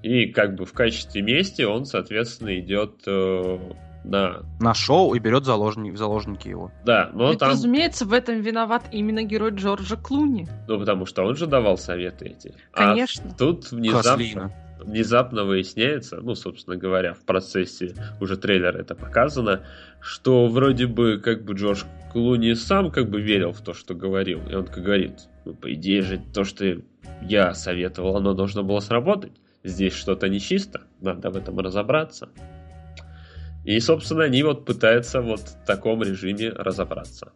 И как бы в качестве мести он, соответственно, идет э, на... На шоу и берет заложни- в заложники его. Да, но Ведь, там... разумеется, в этом виноват именно герой Джорджа Клуни. Ну, потому что он же давал советы эти. А Конечно. тут внезапно... Кослина. внезапно выясняется, ну, собственно говоря, в процессе уже трейлера это показано, что вроде бы как бы Джордж Клуни сам как бы верил в то, что говорил. И он как говорит, ну, по идее же, то, что я советовал, оно должно было сработать. Здесь что-то нечисто, надо в этом разобраться. И, собственно, они вот пытаются вот в таком режиме разобраться.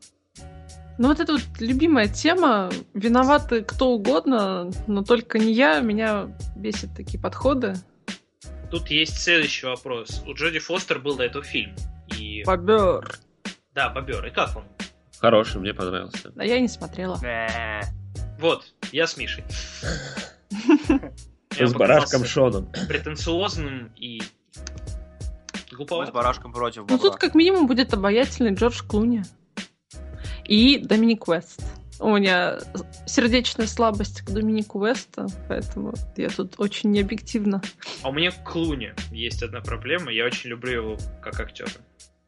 Ну вот это вот любимая тема. Виноваты кто угодно, но только не я. Меня бесят такие подходы. Тут есть следующий вопрос. У Джоди Фостер был до этого фильм. И... Бобер. Да, Бобер. И как он? Хороший, мне понравился. А я не смотрела. Вот, я с Мишей. [LAUGHS] С барашком Шоном. Претенциозным и Мы глуповатым. с барашком против Ну тут как минимум будет обаятельный Джордж Клуни. И Доминик Уэст. У меня сердечная слабость к Доминику Уэсту, поэтому я тут очень необъективна. А у меня к Клуни есть одна проблема. Я очень люблю его как актера.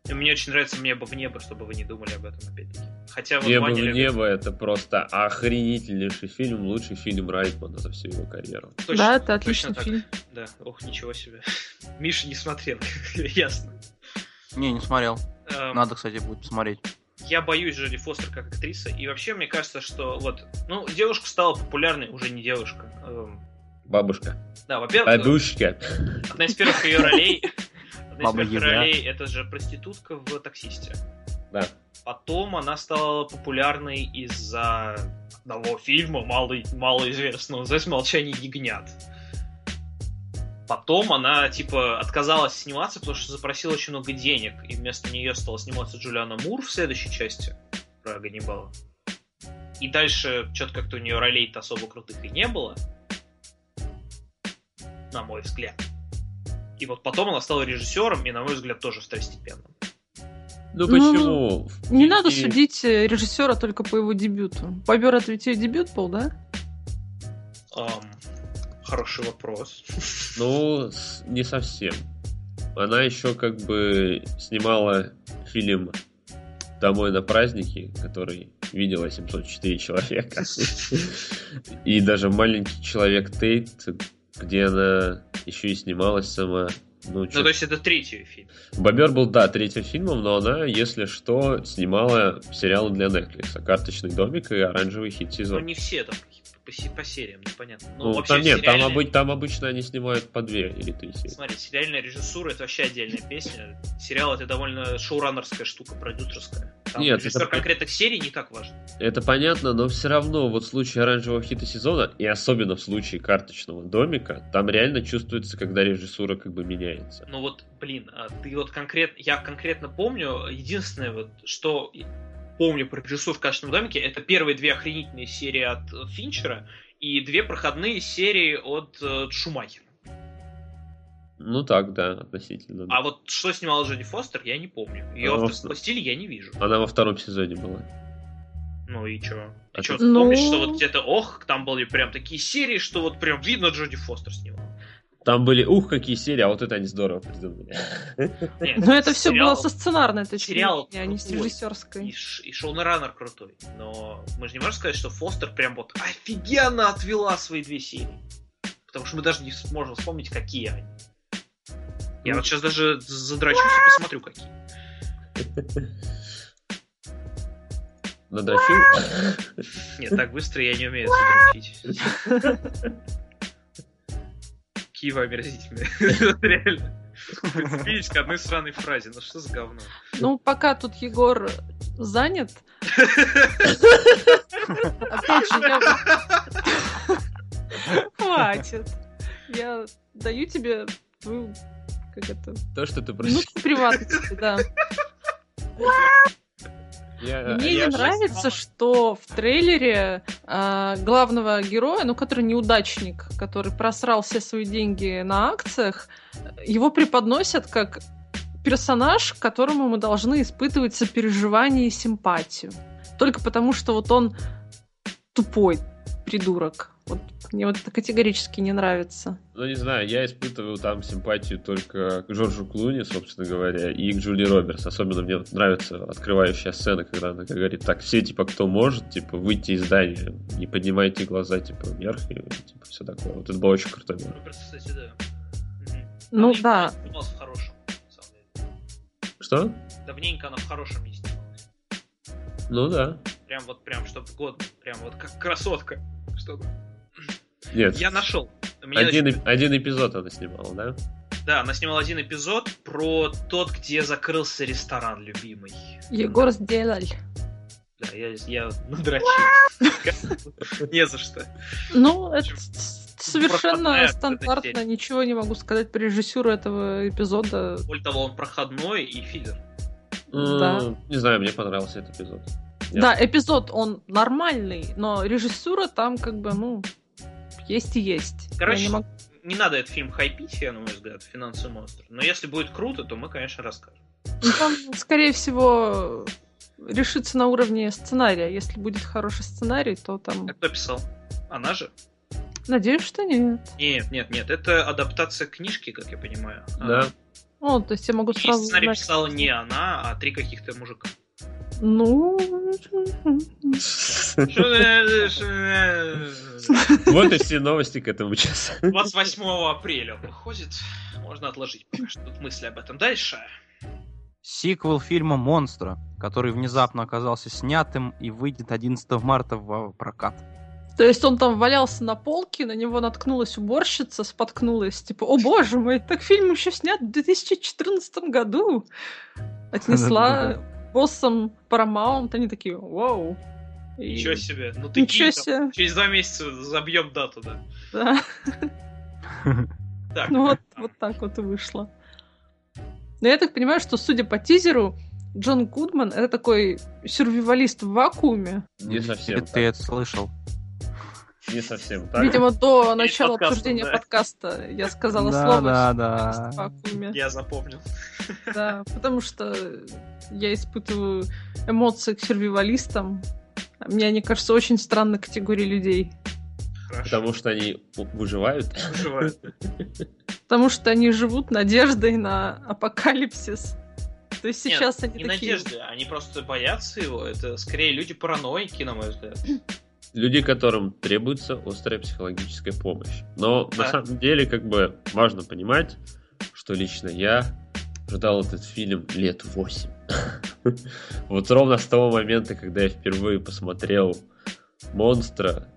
Мне очень нравится «Небо в небо», чтобы вы не думали об этом опять-таки. Хотя вот Небо Ваня в любит- небо это просто охренительнейший фильм, лучший фильм Райтмана за всю его карьеру. Точно, да, это точно отличный так. фильм. Да, ох, ничего себе. [LAUGHS] Миша не смотрел, [LAUGHS] ясно. Не, не смотрел. Эм, Надо, кстати, будет посмотреть. Я боюсь Джоди Фостер как актриса. И вообще, мне кажется, что вот... Ну, девушка стала популярной, уже не девушка. Эм, Бабушка. Да, во-первых, Бабушка. одна из первых ее ролей... [LAUGHS] Одна из Баба первых Яга. ролей это же проститутка в «Таксисте». Да. Потом она стала популярной из-за одного фильма, мало, малоизвестного, называется «Молчание ягнят». Потом она, типа, отказалась сниматься, потому что запросила очень много денег, и вместо нее стала сниматься Джулиана Мур в следующей части про Ганнибала. И дальше что-то как-то у нее ролей-то особо крутых и не было, на мой взгляд. И вот потом она стала режиссером, и, на мой взгляд, тоже второстепенным. Ну Ну, почему? В Не надо фильме- судить э, режиссера только по его дебюту. Бобер это ведь ее дебют был, да? Ам, хороший вопрос. Ну, не совсем. Она еще как бы снимала фильм «Домой на праздники», который видел 704 человека. [LAUGHS] И даже «Маленький человек Тейт», где она еще и снималась сама. Ну, Ну, то есть это третий фильм. Бобер был, да, третьим фильмом, но она, если что, снимала сериалы для Netflix. «Карточный домик» и «Оранжевый хит Ну, сезона». не все там по, по сериям, непонятно. Ну, Ну, вообще, там нет, там, сериальная- обы- там обычно они снимают по две или три серии. Смотри, сериальная режиссура это вообще отдельная песня. Сериал это довольно шоураннерская штука, продюсерская. Там Нет, режиссер это- конкретных серий не так важен. Это понятно, но все равно вот в случае оранжевого хита сезона, и особенно в случае карточного домика, там реально чувствуется, когда режиссура как бы меняется. Ну вот, блин, а ты вот конкретно, я конкретно помню, единственное вот, что помню про режиссуру в «Карточном домике», это первые две охренительные серии от э, Финчера и две проходные серии от э, Шумахера. Ну так, да, относительно. да. А вот что снимала Джоди Фостер, я не помню. Ее Ну, авторского стиля я не вижу. Она во втором сезоне была. Ну и чё? А Ты чё, ты- Ну- помнишь, что вот где-то, ох, там были прям такие серии, что вот прям видно Джоди Фостер снимал. Там были, ух, какие серии, а вот это они здорово придумали. Нет, Но это все было со сценарной точки сериал зрения, а не с. И, режиссерской. ш- и шоураннер крутой. Но мы же не можем сказать, что Фостер прям вот офигенно отвела свои две серии. Потому что мы даже не сможем вспомнить, какие они. Я Ну. вот сейчас даже задрачусь и посмотрю, какие. Надрочил? Нет, так быстро я не умею задрочить. [LAUGHS] Какие вы омерзительные. [LAUGHS] Реально. Видишь, к одной сраной фразе. Ну что за говно? Ну, пока тут Егор занят. [LAUGHS] Опять же, я... [LAUGHS] Хватит. Я даю тебе твою, как это, То, что ты просил. минутку приватности, да. Я- Мне я не нравится, что в трейлере а, главного героя, ну, который неудачник, который просрал все свои деньги на акциях, его преподносят как персонаж, к которому мы должны испытывать сопереживание и симпатию. Только потому, что вот он тупой придурок. Вот мне вот это категорически не нравится. Ну, не знаю, я испытываю там симпатию только к Джорджу Клуни, собственно говоря, и к Джули Робертс. Особенно мне нравится открывающая сцена, когда она говорит, так, все, типа, кто может, типа, выйти из здания, не поднимайте глаза, типа, вверх, и, типа, все такое. Вот это было очень круто. Ну, просто, кстати, да. Мгм. Ну да. в хорошем, на самом деле. Что? Давненько она в хорошем не снималась. Ну да. Прям вот, прям, чтобы год, прям вот как красотка. Чтобы... Нет, Я нашел. Мне один, эп- один эпизод она снимала, да? Да, она снимала один эпизод про тот, где закрылся ресторан любимый. Егор сделал. Да, я, я надрочил. [LAUGHS] Не за что. Ну, это совершенно стандартно, ничего не могу сказать про режиссуру этого эпизода. Более того, он проходной и филлер. Да. Не знаю, мне понравился этот эпизод. Я- Да, эпизод, он нормальный, но режиссура там как бы, ну, есть и есть. Короче, Я не могу- Не надо этот фильм хайпить, я, на мой взгляд, финансовый монстр. Но если будет круто, то мы, конечно, расскажем. Ну, там, скорее всего, решится на уровне сценария. Если будет хороший сценарий, то там... А кто писал? Она же? Надеюсь, что нет. Нет, нет, нет, это адаптация книжки, как я понимаю. Да. О, то есть я могу И сразу сценарий знать. писала не она, а три каких-то мужика. Ну... Вот и все новости к этому часу. 28 апреля выходит. Можно отложить пока что тут мысли об этом. Дальше. Сиквел фильма «Монстра», который внезапно оказался снятым и выйдет 11 марта в прокат. То есть он там валялся на полке, на него наткнулась уборщица, споткнулась, типа, о боже мой, так фильм еще снят в 2014 году. Отнесла [LAUGHS] боссам Paramount, они такие, вау. И- Ничего себе. Ну ты Ничего кинь там. себе. Через два месяца забьем дату, да. Да. Так. Ну вот, вот так вот и вышло. Но я так понимаю, что, судя по тизеру, Джон Гудман это такой сюрвивалист в вакууме. Не совсем ты это слышал. Не совсем так. Видимо, до начала подкаста, обсуждения да. подкаста я сказала Да, слово да, «сюрвивалист да. вакууме. Я запомнил. Да, потому что я испытываю эмоции к сюрвивалистам. Мне они кажутся очень странной категорией людей. Хорошо. Потому что они выживают. Выживают. Потому что они живут надеждой на апокалипсис. То есть Нет, сейчас они не такие... надежды, они просто боятся его. Это скорее люди параноики, на мой взгляд. Люди, которым требуется острая психологическая помощь. Но на Да. самом деле, как бы, важно понимать, что лично я ждал этот фильм лет 8. [LAUGHS] Вот ровно с того момента, когда я впервые посмотрел «Монстра»,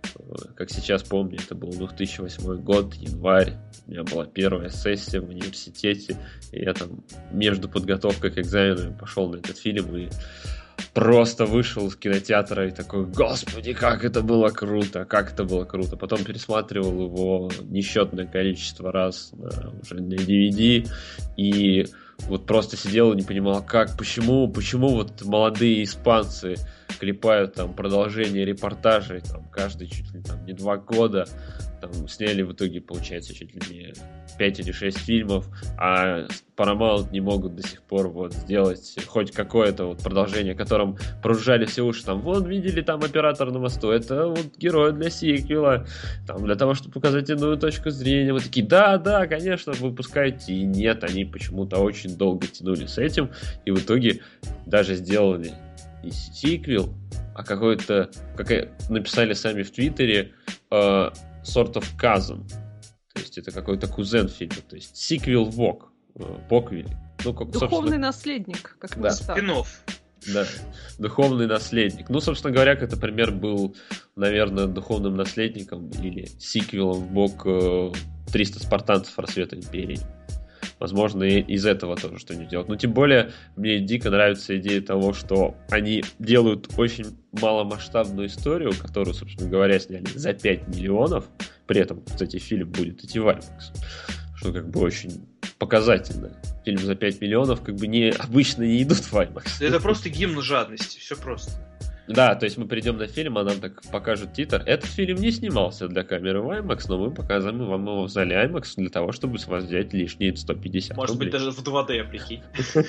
как сейчас помню, это был 2008 год, январь, у меня была первая сессия в университете, и я там между подготовкой к экзаменам пошел на этот фильм и просто вышел из кинотеатра и такой, господи, как это было круто, как это было круто. Потом пересматривал его несчетное количество раз на- уже на DVD, и вот просто сидел и не понимал, как, почему, почему вот молодые испанцы клепают там продолжение репортажей, там, каждый чуть ли там не два года, там, сняли в итоге, получается, чуть ли не 5 или 6 фильмов, а Paramount не могут до сих пор вот сделать хоть какое-то вот продолжение, которым прожужжали все уши, там, вот, видели там оператор на мосту, это вот герой для сиквела, там, для того, чтобы показать иную точку зрения, вот такие, да, да, конечно, выпускайте, и нет, они почему-то очень долго тянули с этим, и в итоге даже сделали не сиквел, а какой-то, как написали сами в Твиттере, э, sort of cousin. То есть это какой-то кузен фильма. То есть сиквел Вок. Поквиль. Ну, как, Духовный собственно, наследник, как Да. Спинов. да, духовный наследник. Ну, собственно говоря, это пример был, наверное, духовным наследником или сиквелом в бок э, 300 спартанцев рассвета империи. Возможно, и из этого тоже что-нибудь делать. Но тем более, мне дико нравится идея того, что они делают очень маломасштабную историю, которую, собственно говоря, сняли за 5 миллионов. При этом, кстати, фильм будет идти в IMAX. Что как бы очень показательно. Фильм за 5 миллионов как бы не, обычно не идут в IMAX. Это просто гимн жадности, все просто. Да, то есть мы придем на фильм, а нам так покажут титр. Этот фильм не снимался для камеры в IMAX, но мы показываем вам его в зале IMAX для того, чтобы с вас взять лишние 150 Может рублей. быть, даже в 2D, прикинь. [LAUGHS]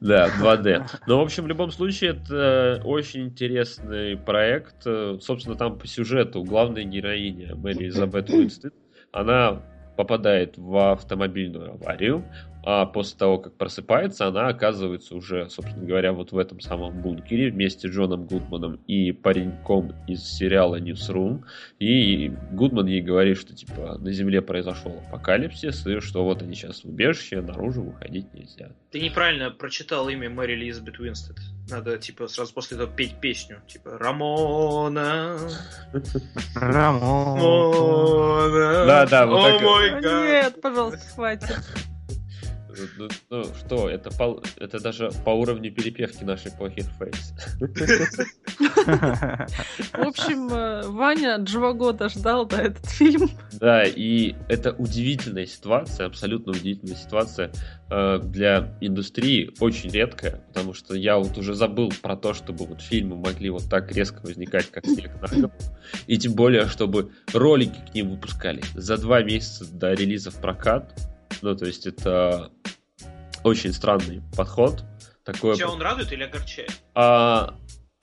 Да, 2D. Но, в общем, в любом случае, это очень интересный проект. Э, Собственно, там по сюжету главная героиня Мэри Элизабет Уинстед, она попадает в автомобильную аварию, а после того, как просыпается, она оказывается уже, собственно говоря, вот в этом самом бункере вместе с Джоном Гудманом и пареньком из сериала Newsroom. И Гудман ей говорит, что типа на Земле произошел апокалипсис, и что вот они сейчас в убежище, наружу выходить нельзя. Ты неправильно прочитал имя Мэри Элизабет Уинстед. Надо, типа, сразу после этого петь песню. Типа, Рамона. Рамон. Рамона. Да, да, вот так. Нет, пожалуйста, хватит. Ну, ну, что, это, по- это даже по уровню перепевки нашей Poker Face. В общем, э, Ваня два года ждал да, этот фильм. Да, и это удивительная ситуация, абсолютно удивительная ситуация э, для индустрии, очень редкая, потому что я вот уже забыл про то, чтобы вот фильмы могли вот так резко возникать, как снег на голову. И тем более, чтобы ролики к ним выпускали за два месяца до релиза в прокат. Ну, то есть это очень странный подход. Такое Тебя он радует или огорчает? А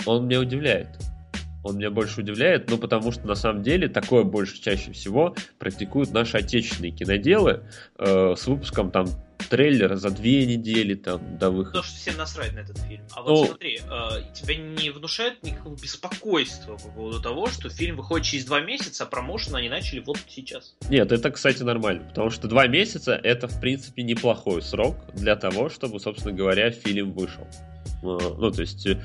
он меня удивляет. Он меня больше удивляет, ну потому что на самом деле такое больше чаще всего практикуют наши отечественные киноделы э, с выпуском там трейлера за две недели там до выхода. Потому что всем насрать на этот фильм. А Ну- вот смотри, э, тебя не внушает никакого беспокойства по поводу того, что фильм выходит через два месяца, а промоушен они начали вот сейчас. Нет, это, кстати, нормально, потому что два месяца это, в принципе, неплохой срок для того, чтобы, собственно говоря, фильм вышел. Э, Ну, то есть э,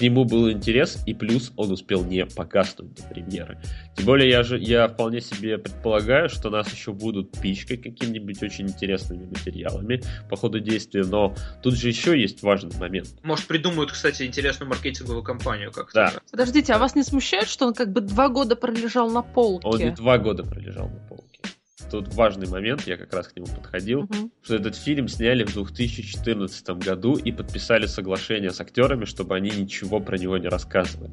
к нему был интерес, и плюс он успел не показывать до премьеры. Тем более я же я вполне себе предполагаю, что нас еще будут пичкать какими-нибудь очень интересными материалами по ходу действия, но тут же еще есть важный момент. Может, придумают, кстати, интересную маркетинговую кампанию как-то. Да. Подождите, а вас не смущает, что он как бы два года пролежал на полке? Он не два года пролежал на полке. Тут важный момент, я как раз к нему подходил. Мгм. что этот фильм сняли в 2014 году и подписали соглашение с актерами, чтобы они ничего про него не рассказывали.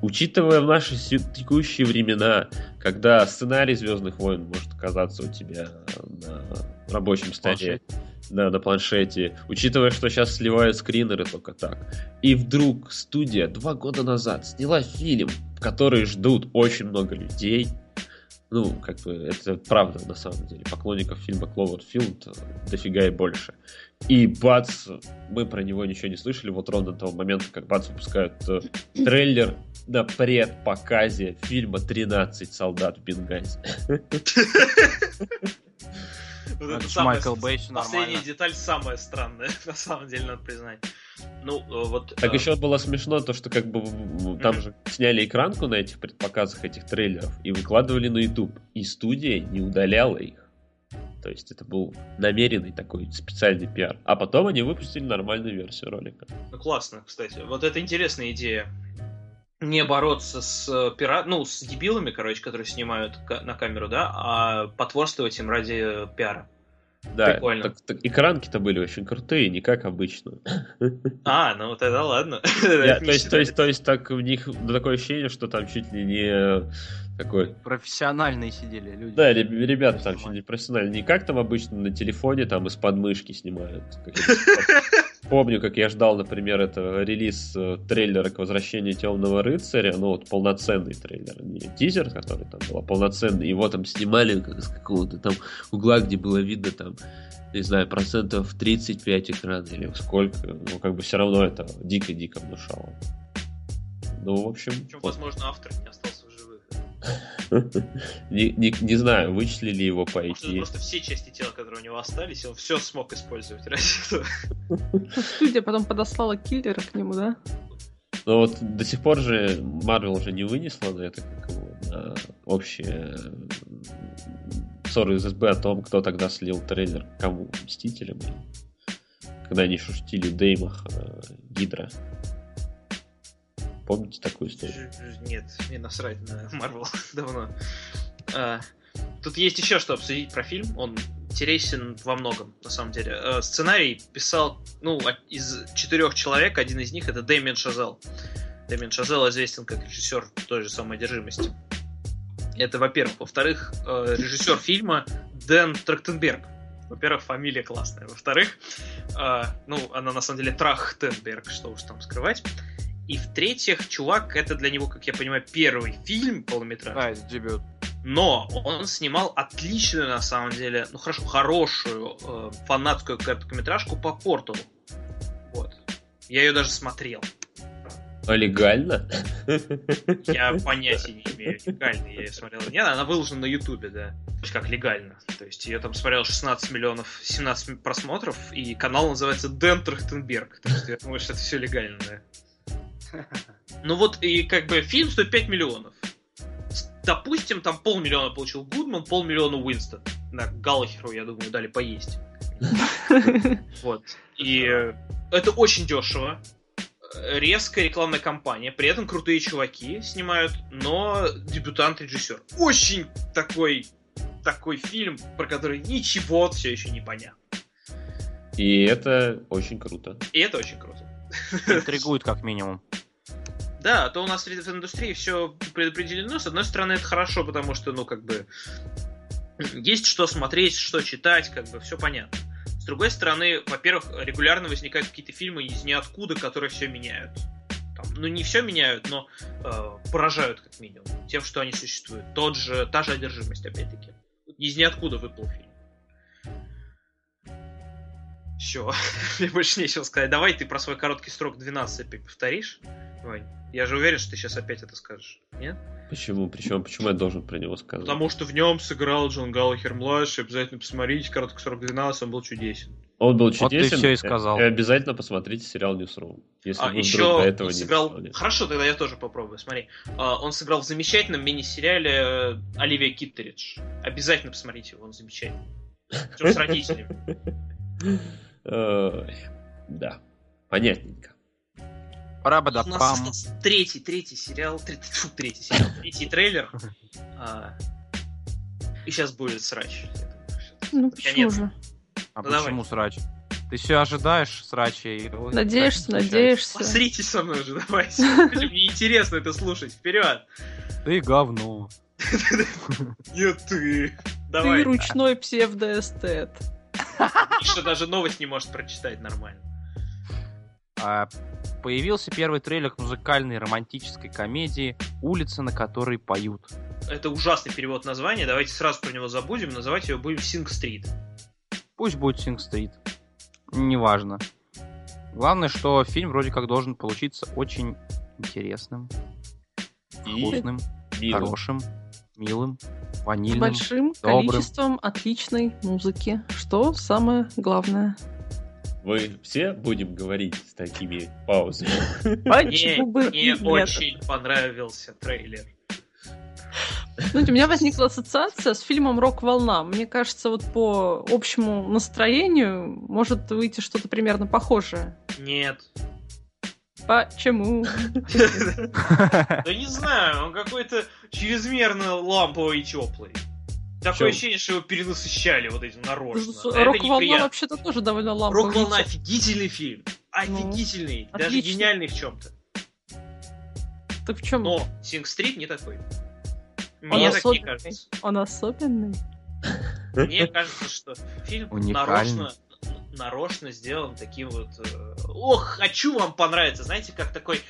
Учитывая в наши текущие времена, когда сценарий Звездных войн может оказаться у тебя на рабочем столе, да, на планшете, учитывая, что сейчас сливают скринеры только так, и вдруг студия два года назад сняла фильм, который ждут очень много людей, ну, как бы, это правда, на самом деле. Поклонников фильма Кловерфилд дофига и больше. И бац, мы про него ничего не слышали, вот ровно до того момента, как бац выпускают э, трейлер на предпоказе фильма «13 солдат в Бенгазе». [LAUGHS] Вот Это самая Майкл Бэй, Последняя деталь самая странная, [LAUGHS] на самом деле, надо признать. Ну, э, вот... Так э, еще было смешно то, что как бы там же сняли экранку на этих предпоказах этих трейлеров и выкладывали на YouTube. И студия не удаляла их. То есть это был намеренный такой специальный пиар. А потом они выпустили нормальную версию ролика. Ну, классно, кстати. Вот это интересная идея. Не бороться с э, пира... ну, с дебилами, короче, которые снимают на камеру, да, а потворствовать им ради э, пиара. Да, Прикольно. так- так экранки-то были очень крутые, не как обычно. А, ну тогда ладно. [LAUGHS] Я- то, есть, то, есть, то есть так в них такое ощущение, что там чуть ли не такой Профессиональные сидели люди. Да, реб- ребята там чуть не профессионально. Не как там обычно на телефоне, там из подмышки снимают. Помню, как я ждал, например, это релиз э, трейлера к возвращению Темного рыцаря, ну вот полноценный трейлер, не тизер, который там был, а полноценный. Его там снимали как из какого-то там угла, где было видно там, не знаю, процентов 35 экрана или сколько. Ну, как бы все равно это дико-дико внушало. Ну, в общем, Причем, вот. возможно, автор не остался. Не, не, не знаю, вычислили его по Может, IT. просто все части тела, которые у него остались, и он все смог использовать ради этого. Студия потом подослала киллера к нему, да? Но вот до сих пор же Марвел уже не вынесла на это как его, на общее м, ссоры из СБ о том, кто тогда слил трейлер кому, Мстителям. Когда они шутили Деймах Гидра. Помните такую историю? Нет, мне насрать на Марвел [LAUGHS] давно. А, Тут есть еще что обсудить про фильм. Он интересен во многом, на самом деле. Э, Сценарий писал, ну, из четырех человек, один из них это Дэмиан Шазел. Дэмиан Шазел известен как режиссер той же самой одержимости. Это, во-первых. Во-вторых, э, режиссер фильма Дэн Трахтенберг. Во-первых, фамилия классная. Во-вторых, э, ну, она на самом деле Трахтенберг, что уж там скрывать. И в-третьих, чувак, это для него, как я понимаю, первый фильм полнометражный. Да, это дебют. Но он снимал отличную, на самом деле, ну хорошо, хорошую э, фанатскую короткометражку по Порталу. Вот. Я ее даже смотрел. А легально? Я понятия не имею, легально я ее смотрел. Нет, она выложена на Ютубе, да. То есть как легально. То есть ее там смотрел 16 миллионов, 17 просмотров, и канал называется Дэн Трахтенберг. Так что я думаю, что это все легально, да. Ну вот, и как бы фильм стоит 5 миллионов. Допустим, там полмиллиона получил Гудман, полмиллиона Уинстон. На Галлахеру, я думаю, дали поесть. [LAUGHS] Вот. И это очень дешево. Резкая рекламная кампания. При этом крутые чуваки снимают, но дебютант-режиссер. Очень такой такой фильм, про который ничего все еще не понятно. И это очень круто. И это очень круто. Интригует как минимум. Да, а то у нас в индустрии все предопределено. С одной стороны, это хорошо, потому что, ну, как бы, есть что смотреть, что читать, как бы, все понятно. С другой стороны, во-первых, регулярно возникают какие-то фильмы из ниоткуда, которые все меняют. Там, ну, не все меняют, но э, поражают, как минимум, тем, что они существуют. Тот же, та же одержимость, опять-таки. Из ниоткуда выплыл фильм. Все, [LAUGHS] мне больше нечего сказать. Давай ты про свой короткий срок 12 опять повторишь, Вань. Я же уверен, что ты сейчас опять это скажешь. Нет? Почему? Причем, почему я должен про него сказать? Потому что в нем сыграл Джон Галлахер младший. Обязательно посмотрите. Короткий срок 12, он был чудесен. Он был Вот ты чудесен. всё и сказал. И обязательно посмотрите сериал Newsroom. Если А вы еще вдруг до этого он не сыграл... посмотрели. Хорошо, тогда я тоже попробую. Смотри. А, Он сыграл в замечательном мини-сериале э, Оливия Киттеридж. Обязательно посмотрите его, он замечательный. Причем с родителями. Ой, [LAUGHS] Да, понятненько. У нас Пам. остался третий, третий сериал, третий, фу, третий сериал, [LAUGHS] третий трейлер. А, И сейчас будет срач. Ну почему же? А Ну, давай. почему срач? Ты все ожидаешь срача и... Надеешься, так случается. надеешься. Посритесь со мной уже, давайте. [LAUGHS] Мне интересно это слушать. Вперед! Ты говно. [LAUGHS] Нет, ты. Ты Давай. ручной псевдоэстет. Что даже новость не может прочитать нормально. А, появился первый трейлер к музыкальной романтической комедии «Улица, на которой поют». это ужасный перевод названия, давайте сразу про него забудем, называть его будем Sing Street. Пусть будет Синг Стрит. Неважно. Главное, что фильм вроде как должен получиться очень интересным, И вкусным, мило. хорошим, милым, С ванильным. большим добрым. количеством отличной музыки, что самое главное. Мы все будем говорить с такими паузами. [LAUGHS] Почему бы Мне очень понравился трейлер. Знаете, у меня возникла ассоциация с фильмом «Рок-волна». Мне кажется, вот по общему настроению может выйти что-то примерно похожее. Нет. Почему? [LAUGHS] Да не знаю, он какой-то чрезмерно ламповый и теплый. Такое Чё? ощущение, что его перенасыщали вот этим нарочно. Это «Рок-волна» вообще-то тоже довольно ламповый. Рок-волна офигительный фильм. Офигительный. даже отлично. гениальный в чем-то. Так в чем Но Синг Стрит не такой. Он Мне так не особенный. кажется. он особенный? Мне кажется, что фильм Уникальный. нарочно, нарочно сделан таким вот... э, Ох, хочу вам понравиться. Знаете, как такой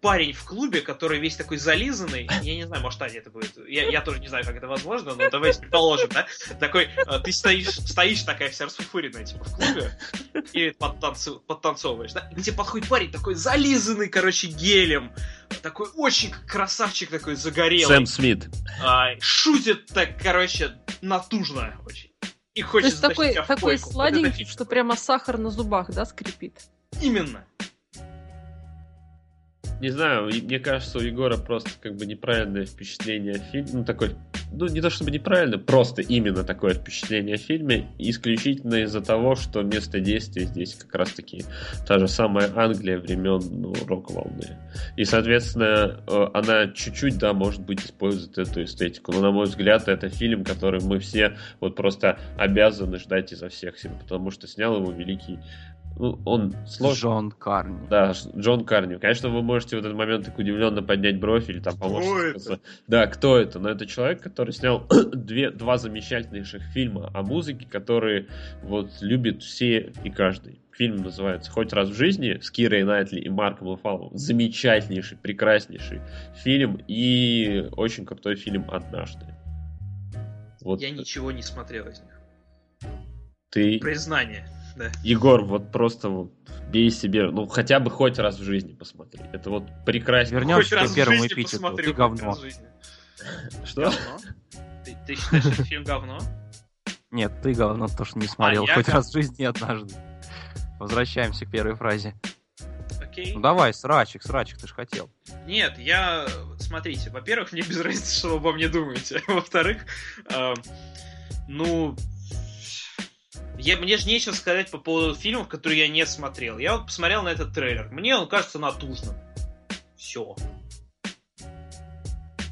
парень в клубе, который весь такой зализанный. Я не знаю, может, Аня это будет. Я, я тоже не знаю, как это возможно, но давайте предположим, да? Такой, э, ты стоишь, стоишь такая вся расфуфыренная, типа, в клубе, и подтанцу- подтанцовываешь, да? И тебе подходит парень такой зализанный, короче, гелем, такой очень красавчик такой загорелый. Сэм Смит. А, шутит так, короче, натужно очень. И То хочет есть такой, такой. Вот сладенький, что прямо сахар на зубах, да, скрипит? Именно. Не знаю, мне кажется, у Егора просто как бы неправильное впечатление о фильме. Ну, такой, ну, не то чтобы неправильно, просто именно такое впечатление о фильме, исключительно из-за того, что место действия здесь как раз-таки та же самая Англия времен ну, рок-волны. И, соответственно, э, она чуть-чуть, да, может быть, использует эту эстетику. Но, на мой взгляд, это фильм, который мы все вот просто обязаны ждать изо всех сил, потому что снял его великий... Ну, он сложный. Джон Карни. Да, Джон Карни. Конечно, вы можете в этот момент так удивленно поднять бровь или там сказать, Да, кто это? Но это человек, который снял [CLEARS THROAT] две, два замечательнейших фильма о музыке, которые вот любит все и каждый. Фильм называется «Хоть раз в жизни» с Кирой Найтли и Марком Руфаловым. Замечательнейший, прекраснейший фильм и очень крутой фильм «Однажды». Вот Я ничего не смотрел из них. ты, Признание. Да. Егор, вот просто вот бей себе, ну хотя бы хоть раз в жизни посмотри. Это вот прекрасно. Вернемся Хоть к первому эпитету. посмотрю, Ты говно. раз в жизни. Что? Говно? Ты, ты считаешь, что фильм говно? Нет, ты говно, то, что не смотрел. я Хоть раз в жизни однажды. Возвращаемся к первой фразе. Окей. Ну давай, срачик, срачик, ты ж хотел. Нет, я... Смотрите, во-первых, мне без разницы, что вы обо мне думаете. [LAUGHS] Во-вторых, эм, ну... Я, мне же нечего сказать по поводу фильмов, которые я не смотрел. Я вот посмотрел на этот трейлер. Мне он кажется натужным. Все.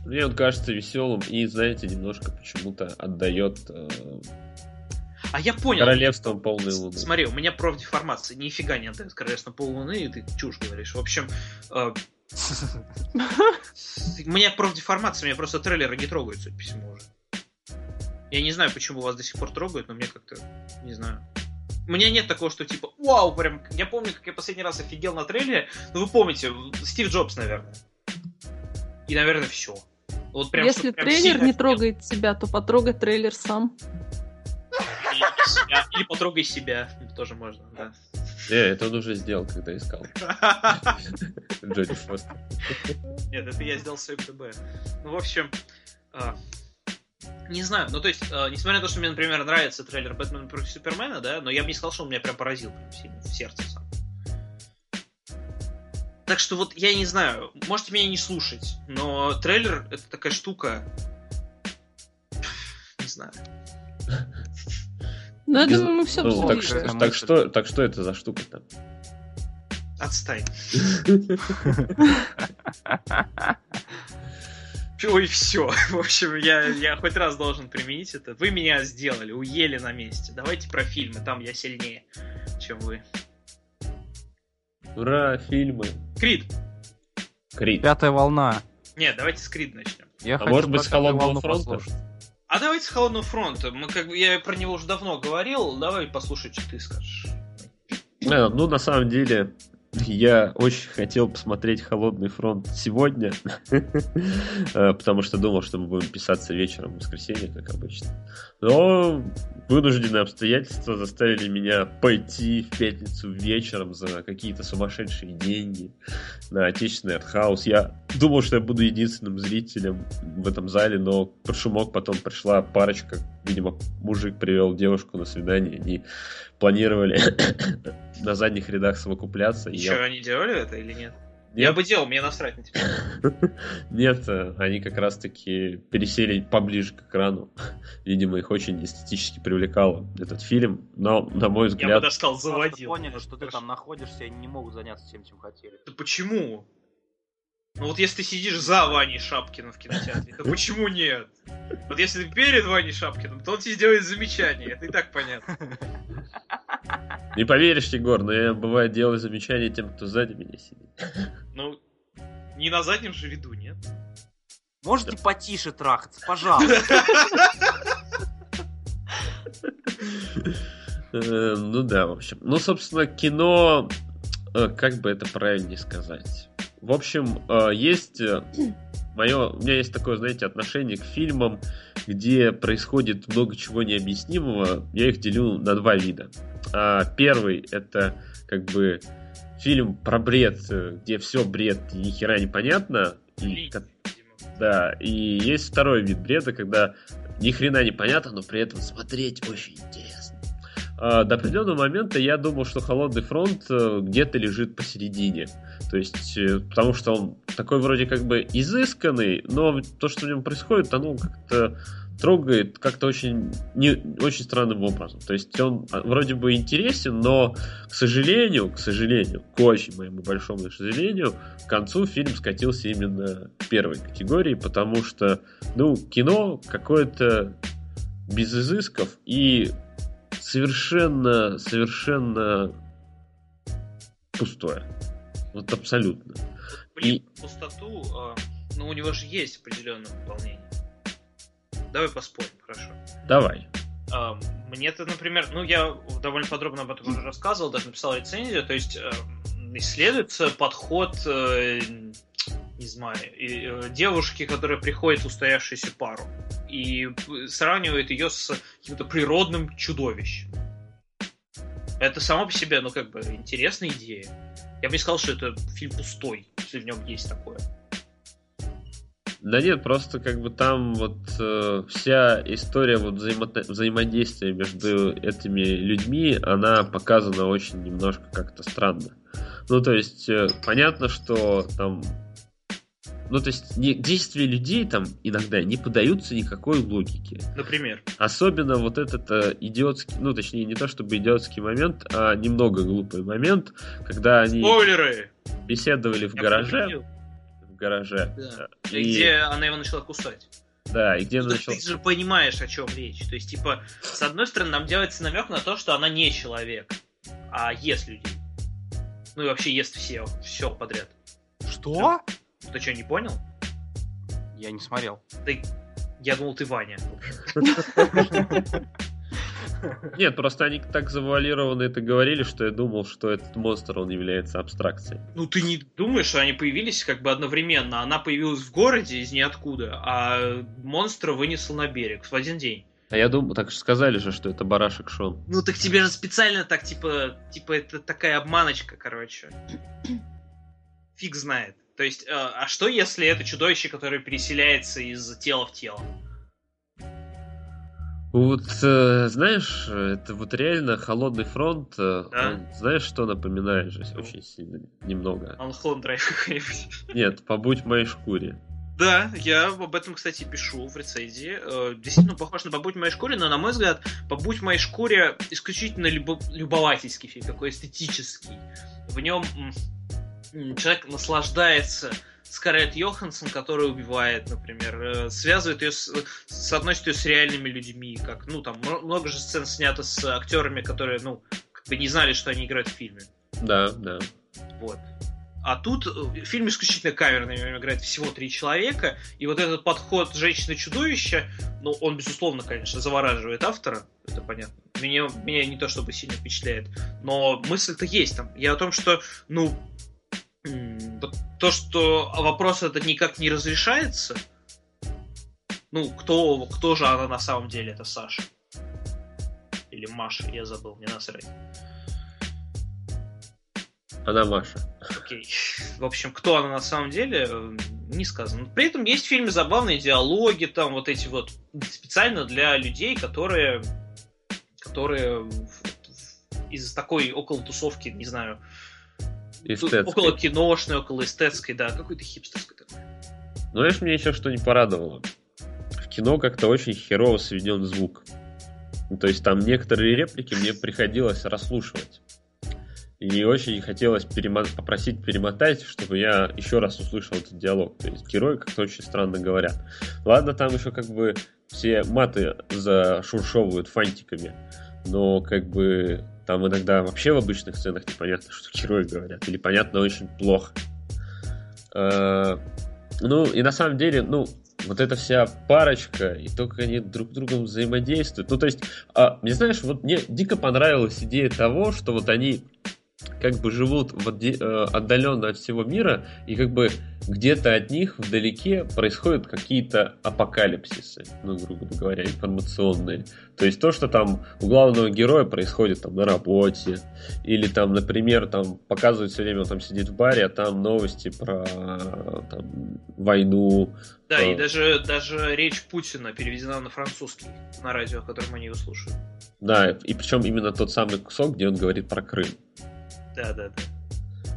Мне он кажется веселым и, знаете, немножко почему-то отдает э, А я понял. королевством полной луны. Смотри, у меня профдеформация. Нифига не отдает королевство поллуны, и ты чушь говоришь. В общем, э, [LAUGHS] у меня профдеформация, меня просто трейлеры не трогают, судя по всему уже. Я не знаю, почему вас до сих пор трогают, но мне как-то, не знаю. У меня нет такого, что типа, вау, прям, я помню, как я последний раз офигел на трейлере, ну вы помните, Стив Джобс, наверное. И, наверное, все. Вот прям, Если прям трейлер не офигел. трогает тебя, то потрогай трейлер сам. Или себя, или потрогай себя, тоже можно, да. Не, это он уже сделал, когда искал [LAUGHS] Джоди Фостер. Нет, это я сделал свой ПБ. Ну, в общем, а, не знаю, ну то есть, а, несмотря на то, что мне, например, нравится трейлер Бэтмена против Супермена, да, но я бы не сказал, что он меня прям поразил прям сильно в сердце сам. Так что вот я не знаю, можете меня не слушать, но трейлер это такая штука. [SIGHS] Не знаю. Ну, я думаю, мы все Ну, так, обсудили. что- так, что, так что это за штука там? Отстань. [LAUGHS] [LAUGHS] [LAUGHS] Ой, все. [LAUGHS] В общем, я, я хоть раз должен применить это. Вы меня сделали, уели на месте. Давайте про фильмы, там я сильнее, чем вы. Ура, фильмы. Крид. Крид. Пятая волна. Нет, давайте с Крид начнем. Я А хочу может быть, с «Пятую «Холодного волну» фронта»? послушать. А давайте с Холодного фронта. Мы как бы, я про него уже давно говорил. Давай послушай, что ты скажешь. Э, Ну, на самом деле, Я очень хотел посмотреть «Холодный фронт» сегодня, [LAUGHS] э, потому что думал, что мы будем писаться вечером в воскресенье, как обычно. Но вынужденные обстоятельства заставили меня пойти в пятницу вечером за какие-то сумасшедшие деньги на отечественный артхаус. Я думал, что я буду единственным зрителем в этом зале, но под шумок потом пришла парочка, видимо, мужик привел девушку на свидание, они планировали [COUGHS] на задних рядах совокупляться. Еще я... они делали это или нет? Я бы делал, мне насрать на тебя. [LAUGHS] Нет, они как раз-таки пересели поближе к экрану. [LAUGHS] Видимо, их очень эстетически привлекал этот фильм. Но, на мой взгляд... Я бы даже сказал, заводил. поняли, что ты там находишься и не могут заняться тем, чем хотели. Да почему? Ну вот если ты сидишь за Ваней Шапкиным в кинотеатре, то почему нет? Вот если ты перед Ваней Шапкиным, то он тебе сделает замечание, это и так понятно. [LAUGHS] Не поверишь, Егор, но я бывает делаю замечания тем, кто сзади меня сидит. Ну, не на заднем же виду, нет? Можете да. потише трахаться, пожалуйста. Э, ну да, в общем. Ну, собственно, кино, э, как бы это правильнее сказать. В общем, э, есть мое, у меня есть такое, знаете, отношение к фильмам, где происходит много чего необъяснимого. Я их делю на два вида. А, первый это как бы фильм про бред, где все бред и ни хера непонятно. И, да, и есть второй вид бреда, когда ни хрена непонятно, но при этом смотреть очень интересно. А, до определенного момента я думал, что Холодный фронт э, где-то лежит посередине. То есть, э, потому что он такой вроде как бы изысканный, но то, что в нем происходит, оно как-то трогает как-то очень, не, очень странным образом. То есть он а, вроде бы интересен, но, к сожалению, к сожалению, к очень моему большому сожалению, к концу фильм скатился именно к первой категории, потому что, ну, кино какое-то без изысков и совершенно, совершенно пустое. Вот абсолютно. Блин, и... пустоту, э, ну у него же есть определенное выполнение. Давай поспорим, хорошо. Давай. Э, мне-то, например, ну я довольно подробно об этом уже рассказывал, даже написал рецензию, то есть э, исследуется подход э, не знаю, э, девушки, которая приходит в устоявшуюся пару и сравнивает ее с каким-то природным чудовищем. Это само по себе, ну, как бы, интересная идея. Я бы не сказал, что это фильм пустой, если в нем есть такое. Да нет, просто как бы там вот э, вся история вот взаимо взаимодействия между этими людьми, она показана очень немножко как-то странно. Ну, то есть, э, понятно, что там ну, то есть не, действия людей там иногда не подаются никакой логике. Например? Особенно вот этот э, идиотский, ну, точнее, не то чтобы идиотский момент, а немного глупый момент, когда они... Спойлеры! Беседовали в Я гараже. Победил. В гараже. Да. И... Где она его начала кусать. Да, и где ну, она начала... Ты же понимаешь, о чем речь. То есть, типа, с одной стороны, нам делается намек на то, что она не человек, а ест людей. Ну и вообще ест все, все подряд. Что? Все. Ты что, не понял? Я не смотрел. Ты... Я думал, ты Ваня. Нет, просто они так завуалированно это говорили, что я думал, что этот монстр, он является абстракцией. Ну, ты не думаешь, что они появились как бы одновременно? Она появилась в городе из ниоткуда, а монстра вынесла на берег в один день. А я думаю, так же сказали же, что это барашек Шон. Ну так тебе же специально так, типа, типа это такая обманочка, короче. Фиг знает. То есть, э, а что если это чудовище, которое переселяется из тела в тело? Вот, э, знаешь, это вот реально холодный фронт. Э, да? Он, знаешь, что напоминает же ну. очень сильно, немного. Драйв какой-нибудь. Нет, побудь в моей шкуре. Да, я об этом, кстати, пишу в рецензии. Э, действительно похож на «Побудь в моей шкуре», но, на мой взгляд, «Побудь в моей шкуре» исключительно любо- любовательский фильм, такой эстетический. В нем человек наслаждается Скарлетт Йоханссон, которая убивает, например, э, связывает ее с, соотносит ее с реальными людьми, как, ну, там, много же сцен снято с актерами, которые, ну, как бы не знали, что они играют в фильме. Да, да. Вот. А тут э, фильм исключительно камерный, в нем играет всего три человека, и вот этот подход женщины-чудовища, ну, он, безусловно, конечно, завораживает автора, это понятно. Меня, меня не то чтобы сильно впечатляет. Но мысль-то есть там. Я о том, что, ну, то, что вопрос это никак не разрешается, ну, кто, кто же она на самом деле, это Саша? Или Маша, я забыл, мне насрать. Она Маша. Окей. В общем, кто она на самом деле, не сказано. При этом есть в фильме забавные диалоги, там вот эти вот специально для людей, которые, которые из такой около тусовки, не знаю, Эстетской. около киношной, около эстетской, да, какой-то хипстерской такой. Ну, знаешь, мне еще что не порадовало. В кино как-то очень херово сведен звук. Ну, то есть там некоторые реплики мне приходилось расслушивать. И очень хотелось перемо- попросить перемотать, чтобы я еще раз услышал этот диалог. То есть герои как-то очень странно говорят. Ладно, там еще как бы все маты зашуршовывают фантиками, но как бы там иногда вообще в обычных сценах непонятно, что герои говорят, или понятно очень плохо. Э, ну, и на самом деле, ну, вот эта вся парочка, и то, как они друг с другом взаимодействуют. Ну, то есть, а, мне знаешь, вот мне дико понравилась идея того, что вот они как бы живут в отде- э, отдаленно от всего мира, и как бы где-то от них вдалеке происходят какие-то апокалипсисы, ну, грубо говоря, информационные. То есть то, что там у главного героя происходит там на работе, или там, например, там показывают все время, он там сидит в баре, а там новости про там, войну. Да, э, и даже, даже речь Путина переведена на французский, на радио, которым они его слушают. Да, и причем именно тот самый кусок, где он говорит про Крым. Да, да, да.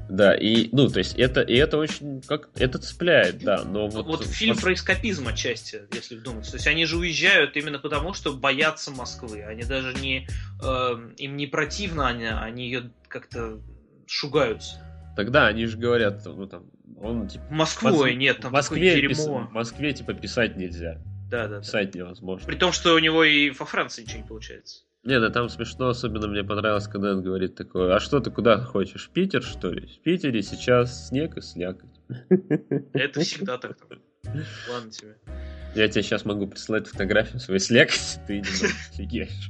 Да, и, ну, то есть это, и это очень, как, это цепляет, да, но вот... Вот фильм про эскапизм отчасти, если вдуматься. То есть они же уезжают именно потому, что боятся Москвы. Они даже не... э, им не противно, они, они ее как-то шугаются. Тогда они же говорят, ну, там, он, типа, Москву Мос- ой, нет, там в Москве, пис- в Москве, типа, писать нельзя. Да, да, да. Писать невозможно. При том, что у него и во Франции ничего не получается. Не, да там смешно, особенно мне понравилось, когда он говорит такое, а что ты куда хочешь, в Питер, что ли? В Питере сейчас снег и слякоть. Это всегда так. Ладно тебе. Я тебе сейчас могу прислать фотографию своей слякоти, ты немного офигеешь.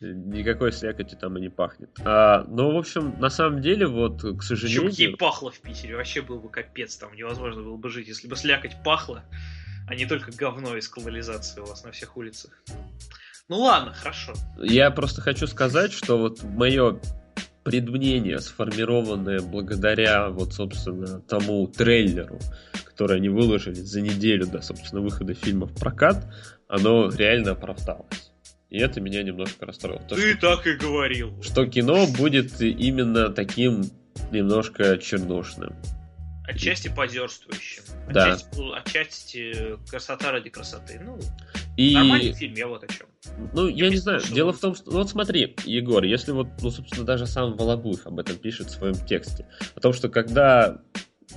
Никакой слякоти там и не пахнет. А, ну, в общем, на самом деле, вот, к Еще бы ей сожалению... пахло в Питере, вообще был бы капец, там невозможно было бы жить, если бы слякоть пахла, а не только говно из канализации у вас на всех улицах. Ну ладно, хорошо. Я просто хочу сказать, что вот мое предмнение, сформированное благодаря, вот, собственно, тому трейлеру, который они выложили за неделю до, собственно, выхода фильма в прокат, оно реально оправдалось. И это меня немножко расстроило. То, Ты что, так и говорил. что кино будет именно таким немножко чернушным. Отчасти позерствующим. Да. Отчасти, отчасти красота ради красоты. Ну, И, нормальный фильм, я вот о чем. ну, я не знаю, дело в том, что, ну, вот смотри, Егор, если вот, ну, собственно, даже сам Волобуев об этом пишет в своем тексте, о том, что когда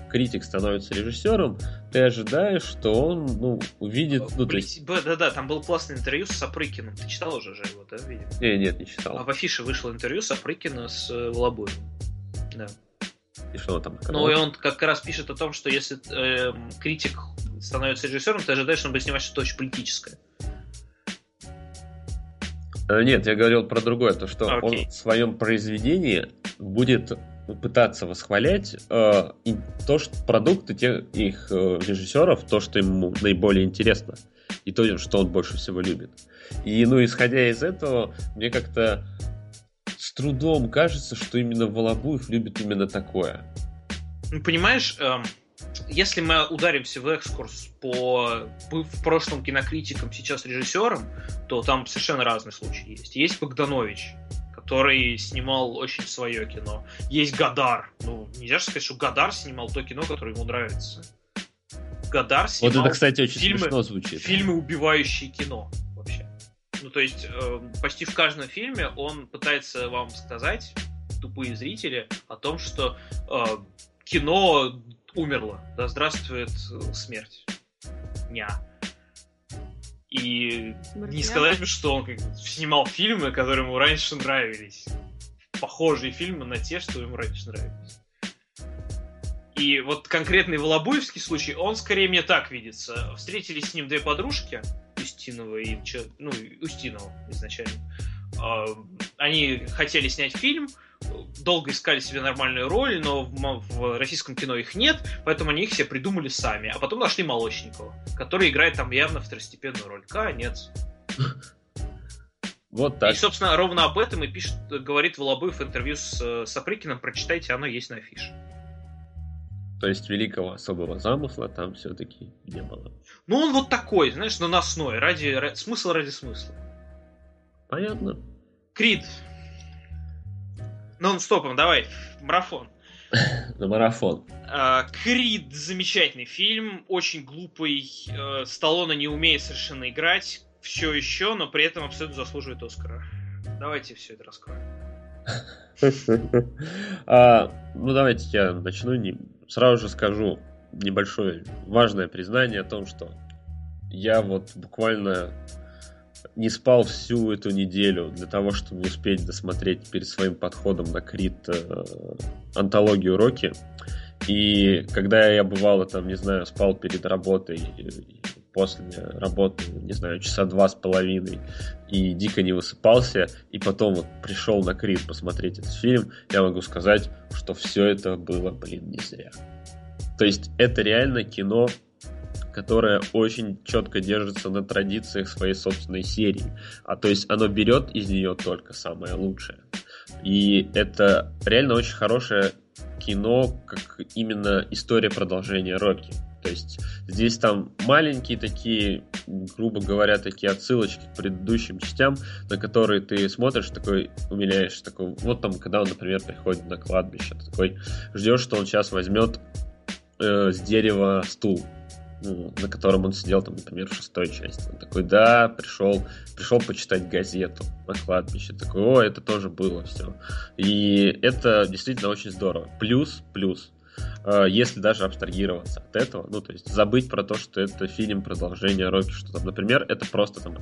критик становится режиссером, ты ожидаешь, что он, ну, увидит, ну, то есть... Да-да, там было классное интервью с Сапрыкиным. Ты читал уже же его, да, видимо? Не, нет, не А читал. в афише вышло интервью Сапрыкина с э, Волобуевым. Да. И что он там Ну и он как раз пишет о том, что если э, критик становится режиссером, ты ожидаешь, что он будет снимать что-то очень политическое. Э, Нет, я говорил про другое, то, что Окей. он в своем произведении будет пытаться восхвалять э, и то, что продукты тех их э, режиссеров, то, что ему наиболее интересно, и то, что он больше всего любит. И, ну, исходя из этого, мне как-то с трудом кажется, что именно Волобуев любит именно такое. Ну, понимаешь, эм, если мы ударимся в экскурс по в прошлом кинокритикам, сейчас режиссерам, то там совершенно разные случаи есть. Есть Богданович, который снимал очень свое кино. Есть Гадар. Ну, нельзя же сказать, что Гадар снимал то кино, которое ему нравится. Гадар снимал вот это, кстати, очень фильмы- смешно звучит. фильмы, убивающие кино вообще. Ну, то есть, э, почти в каждом фильме он пытается вам сказать, тупые зрители, о том, что э, кино умерло. Да здравствует э, смерть. Ня. И не сказать бы, что он как бы снимал фильмы, которые ему раньше нравились. Похожие фильмы на те, что ему раньше нравились. И вот конкретный Волобуевский случай, он скорее мне так видится. Встретились с ним две подружки, Устинова и ну, Устинова изначально. э, они хотели снять фильм, долго искали себе нормальную роль, но в, в российском кино их нет, поэтому они их себе придумали сами. А потом нашли Молочникова, который играет там явно второстепенную роль. Конец. [LAUGHS] Вот так. И, собственно, ровно об этом и пишет, говорит Волобыев в интервью с э, Сапрыкиным. Прочитайте, оно есть на афише. То есть великого особого замысла там все-таки не было. Ну, он вот такой, знаешь, наносной, ради, ради смысл ради смысла. Понятно. Крид. Нон-стопом, давай, марафон. [LAUGHS] На марафон. А, Крид замечательный фильм, очень глупый. Э, Сталлоне не умеет совершенно играть все еще, но при этом абсолютно заслуживает Оскара. Давайте все это раскроем. [LAUGHS] а, ну, давайте я начну. Сразу же скажу небольшое важное признание о том, что я вот буквально не спал всю эту неделю для того, чтобы успеть досмотреть перед своим подходом на Крит э, антологию Рокки. И когда я бывало там, не знаю, спал перед работой, после работы, не знаю, часа два с половиной, и дико не высыпался, и потом вот пришел на Крит посмотреть этот фильм, я могу сказать, что все это было, блин, не зря. То есть это реально кино, которое очень четко держится на традициях своей собственной серии. А то есть оно берет из нее только самое лучшее. И это реально очень хорошее кино, как именно история продолжения Рокки. То есть здесь там маленькие такие, грубо говоря, такие отсылочки к предыдущим частям, на которые ты смотришь, такой умиляешь, такой, вот там, когда он, например, приходит на кладбище, такой ждешь, что он сейчас возьмет э, с дерева стул, на котором он сидел, там, например, в шестой части. Он такой, да, пришел, пришел почитать газету на кладбище. Такой, о, это тоже было все. И это действительно очень здорово. Плюс, плюс, Э, если даже абстрагироваться от этого, ну, то есть забыть про то, что это фильм продолжение Рокки, что там, например, это просто там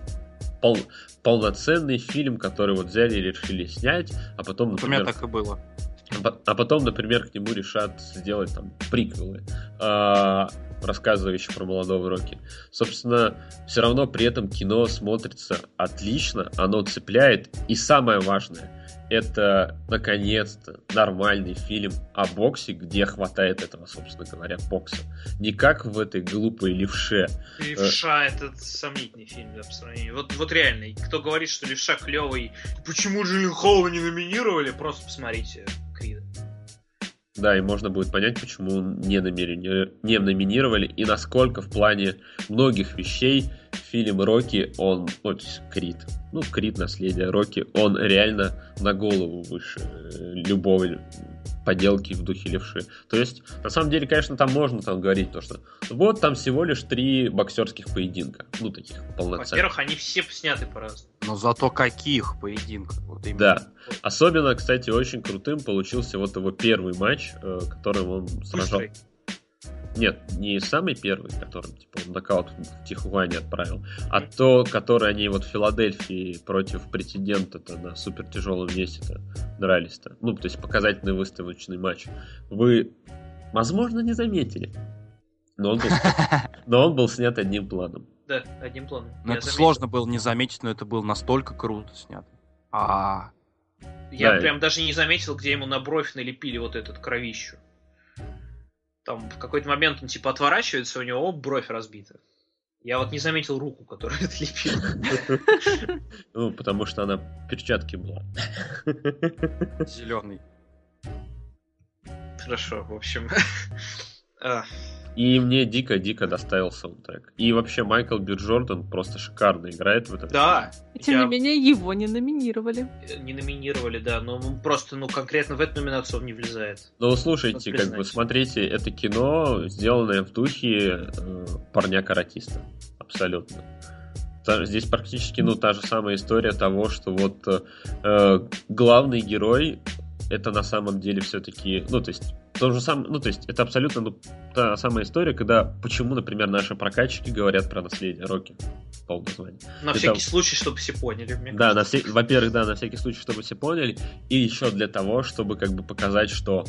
пол, полноценный фильм, который вот взяли и решили снять, а потом, например... так и было. А, а потом, например, к нему решат сделать там приквелы, э, рассказывающие про молодого Рокки. Собственно, все равно при этом кино смотрится отлично, оно цепляет, и самое важное, это, наконец-то, нормальный фильм о боксе, где хватает этого, собственно говоря, бокса. Не как в этой глупой левше. Левша — это сомнительный фильм по сравнению. Вот, вот реально, кто говорит, что левша клевый, почему Джиллин Холла не номинировали, просто посмотрите Крида. Да, и можно будет понять, почему не, намерени... не номинировали и насколько в плане многих вещей фильм Рокки, он, вот, Крид, ну, Крид, наследие Рокки, он реально на голову выше любого поделки в духе левши. То есть, на самом деле, конечно, там можно там говорить то, что вот там всего лишь три боксерских поединка. Ну, таких полноценных. Во-первых, они все сняты по-разному. Но зато каких поединков? Вот именно. Да. Особенно, кстати, очень крутым получился вот его первый матч, э, которым он сражал. Нет, не самый первый, которым типа он нокаут в Тихуане отправил, а то, который они вот в Филадельфии против претендента-то на супер тяжелом весе-то дрались-то. Ну, то есть показательный выставочный матч. Вы, возможно, не заметили. Но он был, [LAUGHS] но он был снят одним планом. Да, одним планом. Ну, это заметил. сложно было не заметить, но это было настолько круто снято. А. Я да, прям даже не заметил, где ему на бровь налепили вот этот кровищу. Там в какой-то момент он типа отворачивается, у него оп, бровь разбита. Я вот не заметил руку, которую [LAUGHS] отлепил. Ну, потому что она перчатки была. Зеленый. Хорошо, в общем. А, и мне дико-дико доставил саундтрек. И вообще Майкл Би Джордан просто шикарно играет в этом. Да. И, тем я... не менее, его не номинировали. Не номинировали, да, но просто, ну, конкретно в эту номинацию он не влезает. Ну, слушайте, как бы, смотрите, это кино, сделанное в духе э, парня-каратиста. Абсолютно. Здесь практически, ну, та же самая история того, что вот э, главный герой это на самом деле все-таки, ну, то есть, то же самое, ну, то есть, это абсолютно ну, та самая история, когда, почему, например, наши прокатчики говорят про наследие Рокки, полное название. На всякий случай, чтобы все поняли, мне Да, на все... во-первых, да, на всякий случай, чтобы все поняли, и еще для того, чтобы, как бы, показать, что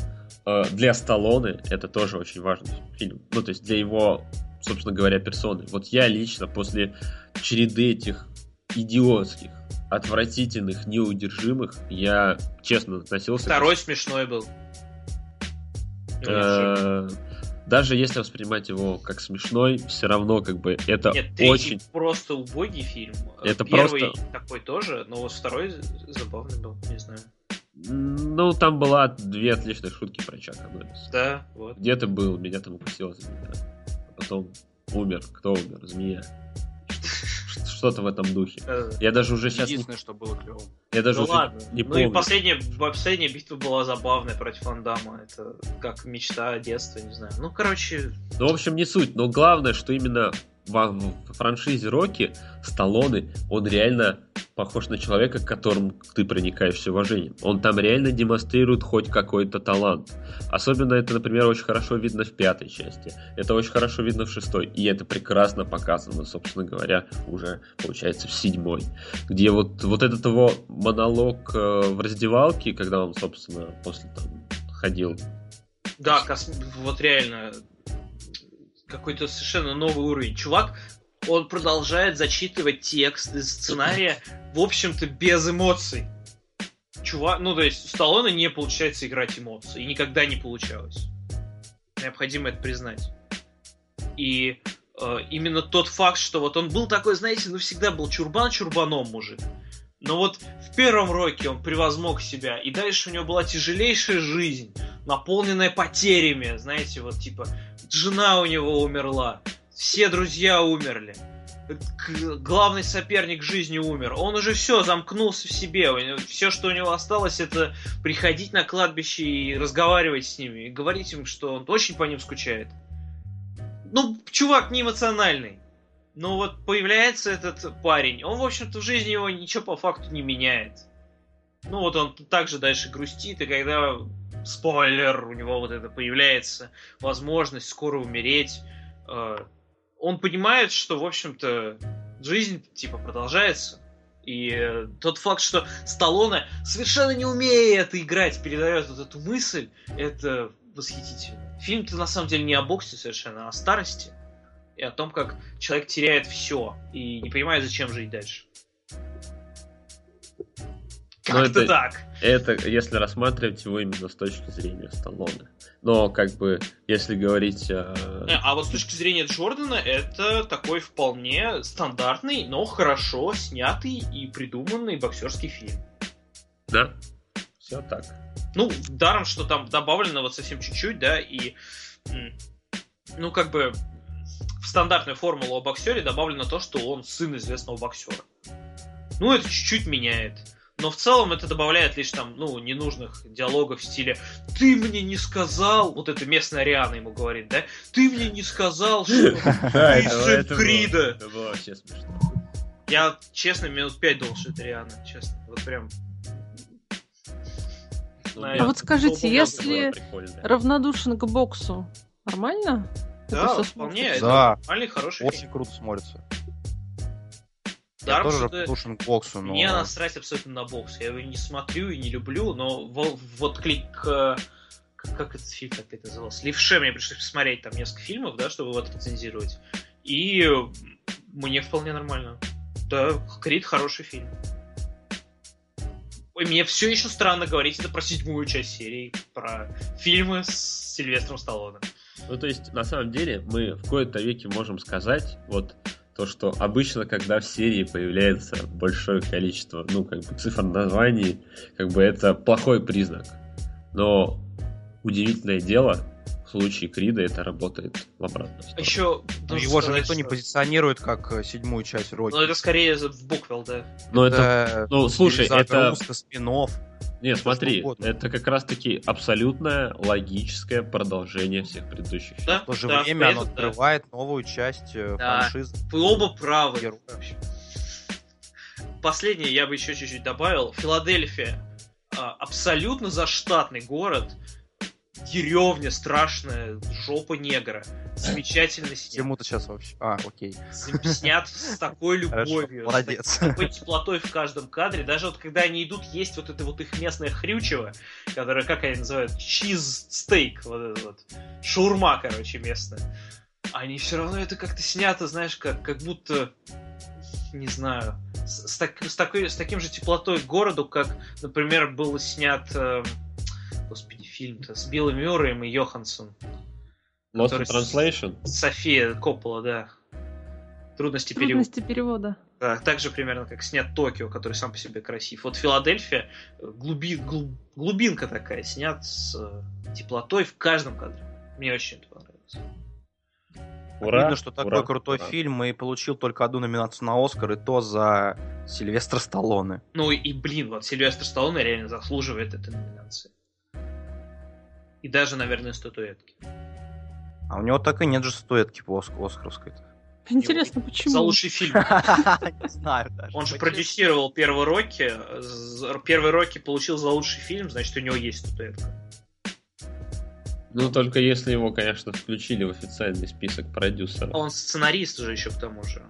э, для Сталлоне это тоже очень важный фильм, ну, то есть, для его, собственно говоря, персоны. Вот я лично после череды этих идиотских отвратительных, неудержимых. Я честно относился... Второй к... смешной был. Э, даже если воспринимать его как смешной, все равно как бы это Нет, очень... просто убогий фильм. Это Первый просто... такой тоже, но вот второй забавный был, не знаю. Ну, там была две отличные шутки про Чака. Да, вот. Где ты был? Меня там укусила змея. Потом умер. Кто умер? Змея. Что-то в этом духе. Я даже уже сейчас... Единственное, что было клево. Я даже ну уже ладно. не ну помню. и последняя, последняя битва была забавная против Фандама. Это как мечта детства, не знаю. Ну, короче... Ну, в общем, не суть. Но главное, что именно в, в франшизе Рокки Сталлоне, он реально похож на человека, к которому ты проникаешься уважением. Он там реально демонстрирует хоть какой-то талант. Особенно это, например, очень хорошо видно в пятой части. Это очень хорошо видно в шестой. И это прекрасно показано, собственно говоря, уже, получается, в седьмой. Где вот, вот этот его монолог э, в раздевалке, когда он, собственно, после там ходил да, кос... вот реально какой-то совершенно новый уровень. Чувак, он продолжает зачитывать текст из сценария, в общем-то, без эмоций. Чувак, ну то есть у Сталлоне не получается играть эмоции, и никогда не получалось. Необходимо это признать. И э, именно тот факт, что вот он был такой, знаете, ну всегда был чурбан чурбаном мужик. Но вот в первом роке он превозмог себя, и дальше у него была тяжелейшая жизнь, наполненная потерями, знаете, вот типа жена у него умерла, все друзья умерли, главный соперник жизни умер. Он уже все, замкнулся в себе. Все, что у него осталось, это приходить на кладбище и разговаривать с ними. И говорить им, что он очень по ним скучает. Ну, чувак не эмоциональный. Но вот появляется этот парень. Он, в общем-то, в жизни его ничего по факту не меняет. Ну вот он также дальше грустит, и когда спойлер, у него вот это появляется возможность скоро умереть. Э, он понимает, что, в общем-то, жизнь, типа, продолжается. И тот факт, что Сталлоне, совершенно не умея это играть, передает вот эту мысль, это восхитительно. Фильм-то на самом деле не о боксе совершенно, а о старости. И о том, как человек теряет все и не понимает, зачем жить дальше. Как-то это, так. Это если рассматривать его именно с точки зрения Сталлоне. Но как бы, если говорить... О... Э, а вот с точки зрения Джордана, это такой вполне стандартный, но хорошо снятый и придуманный боксерский фильм. Да, все так. Ну, даром, что там добавлено вот совсем чуть-чуть, да, и... Ну, как бы в стандартную формулу о боксере добавлено то, что он сын известного боксера. Ну, это чуть-чуть меняет. Но в целом это добавляет лишь там, ну, ненужных диалогов в стиле «Ты мне не сказал...» Вот это местная Риана ему говорит, да? «Ты мне не сказал, что [LAUGHS] ты сын Крида!» Это было вообще смешно. Я, честно, минут пять думал, что это Риана, честно. Вот прям... Ну, а вот скажите, если равнодушен к боксу, нормально? Да, вполне. Да. Нормальный, хороший Очень круто смотрится. Я тоже равнодушен к боксу, но... Мне насрать абсолютно на бокс. Я его не смотрю и не люблю, но вот клик... Как этот фильм как это назывался? Левше мне пришлось посмотреть там несколько фильмов, да, чтобы его отрецензировать. И мне вполне нормально. Да, Крид хороший фильм. Ой, мне все еще странно говорить это про седьмую часть серии, про фильмы с Сильвестром Сталлоне. Ну, то есть, на самом деле, мы в кои-то веке можем сказать, вот, то, что обычно, когда в серии появляется большое количество, ну, как бы цифр названий, как бы это плохой признак. Но удивительное дело, в случае Крида это работает в обратную сторону. Еще ну, его же никто что... не позиционирует как э, седьмую часть Рокки. Ну, это скорее в буквел, да. Ну, это... это... Ну, слушай, это... спин нет, смотри, это как раз-таки абсолютное логическое продолжение всех предыдущих. Да, в то же да, время оно открывает да. новую часть э, да. франшизы. Вы оба правы. Героя. Последнее я бы еще чуть-чуть добавил. Филадельфия а, абсолютно заштатный город, деревня страшная, жопа негра. Замечательно снят. Чему-то сейчас вообще... А, окей. Снят с [LAUGHS] такой любовью. молодец. С такой теплотой в каждом кадре. Даже вот когда они идут, есть вот это вот их местное хрючево, которое, как они называют, чиз стейк, вот это вот. Шаурма, короче, местная. Они все равно это как-то снято, знаешь, как, как будто, не знаю, с, с, так, с, такой, с таким же теплотой к городу, как, например, был снят, э, господи, фильм-то с Биллом Мюрреем и Йоханссон. Lost in Translation? София Коппола, да. Трудности, Трудности перевода. Да, так же примерно, как снят Токио, который сам по себе красив. Вот Филадельфия, глуби, глуб, глубинка такая, снят с э, теплотой в каждом кадре. Мне очень это понравилось. Ура, Видно, что такой ура, крутой ура. фильм и получил только одну номинацию на Оскар, и то за Сильвестра Сталлоне. Ну и, блин, вот Сильвестр Сталлоне реально заслуживает этой номинации. И даже, наверное, статуэтки. А у него так и нет же статуэтки по Оскаровской-то. [LAUGHS] Интересно, почему? За лучший фильм. [LAUGHS] Не знаю даже. Он же продюсировал первый Рокки. Первый Рокки получил за лучший фильм, значит, у него есть статуэтка. Ну, только если его, конечно, включили в официальный список продюсеров. Он сценарист же еще к тому же.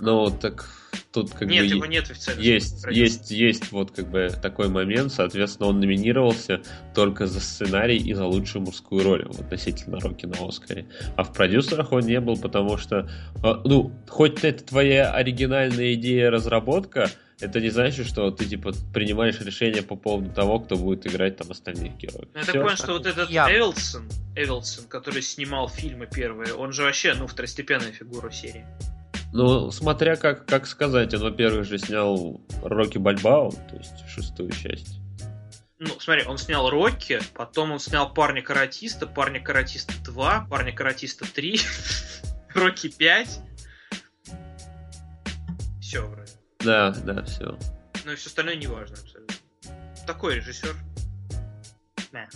Ну, так тут как нет, бы... его нет официально. Есть, есть, есть вот как бы такой момент, соответственно, он номинировался только за сценарий и за лучшую мужскую роль относительно Рокки на Оскаре. А в продюсерах он не был, потому что, а, ну, хоть это твоя оригинальная идея разработка, это не значит, что ты типа принимаешь решение по поводу того, кто будет играть там остальных героев. Ну, я так понимаю, что вот этот Я... Эвилсон, Эвилсон, который снимал фильмы первые, он же вообще, ну, второстепенная фигура серии. Ну, смотря как, как сказать, он, во-первых, же снял Рокки Бальбао, то есть шестую часть. Ну, смотри, он снял Рокки, потом он снял Парня Каратиста, Парня Каратиста 2, Парня Каратиста 3, [LAUGHS] Рокки 5. Все, вроде. Да, да, все. Ну и все остальное не важно абсолютно. Такой режиссер. Да.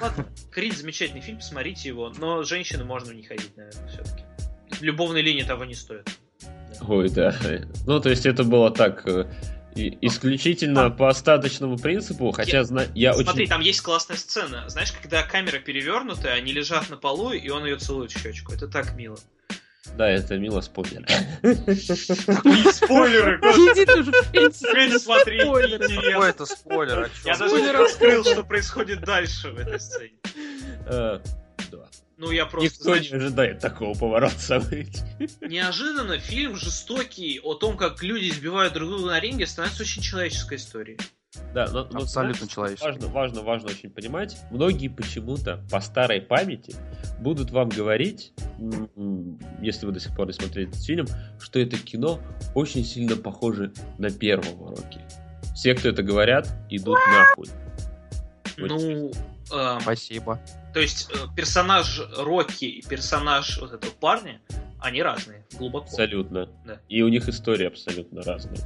Ладно, Крид замечательный фильм, посмотрите его, но женщины можно не ходить, наверное, все-таки любовной линии того не стоит. Ой, да. Ну, то есть это было так э, исключительно по остаточному принципу, хотя я, зна- я смотри, очень... там есть классная сцена. Знаешь, когда камера перевернутая, они лежат на полу, и он ее целует в щечку. Это так мило. Да, это мило спойлер. Спойлеры! [LAUGHS] Уже, смотри, Какой это спойлер? Я даже не раскрыл, что происходит дальше в этой сцене. Э, ну, я просто... Никто значит, не ожидает такого поворота событий. [LAUGHS] Неожиданно фильм жестокий о том, как люди избивают друг друга на ринге, становится очень человеческой историей. Да, но, но абсолютно человеческий. Важно, важно, важно очень понимать. Многие почему-то по старой памяти будут вам говорить, если вы до сих пор не смотрели этот фильм, что это кино очень сильно похоже на первого Рокки. Все, кто это говорят, идут нахуй. Ну, эм, спасибо. То есть э, персонаж Рокки и персонаж вот этого парня, они разные, глубоко. Абсолютно. Да. И у них история абсолютно разная.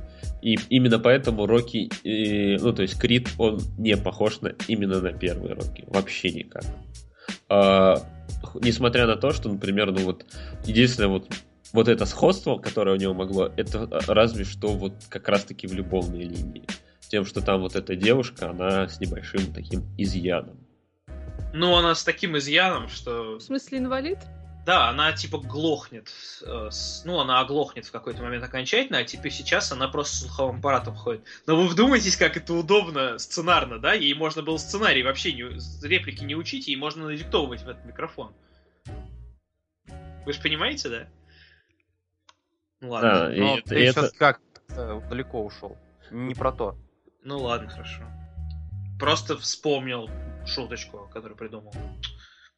И именно поэтому Рокки, э, ну то есть Крид, он не похож на именно на первый Рокки. Вообще никак. А, несмотря на то, что, например, ну вот единственное вот вот это сходство, которое у него могло, это э, разве что вот как раз-таки в любовной линии. Тем, что там вот эта девушка, она с небольшим таким изъяном. Ну, она с таким изъяном, что... В смысле инвалид? Да, она типа глохнет. Э, ну, она оглохнет в какой-то момент окончательно, а типа сейчас она просто с слуховым аппаратом ходит. Но вы вдумайтесь, как это удобно сценарно, да? Ей можно было сценарий вообще не, реплики не учить, ей можно надиктовывать в этот микрофон. Вы же понимаете, да? Ну ладно. Да, Но и, ты и сейчас это... как далеко ушел. Не про то. Ну ладно, хорошо. Просто вспомнил шуточку, которую придумал.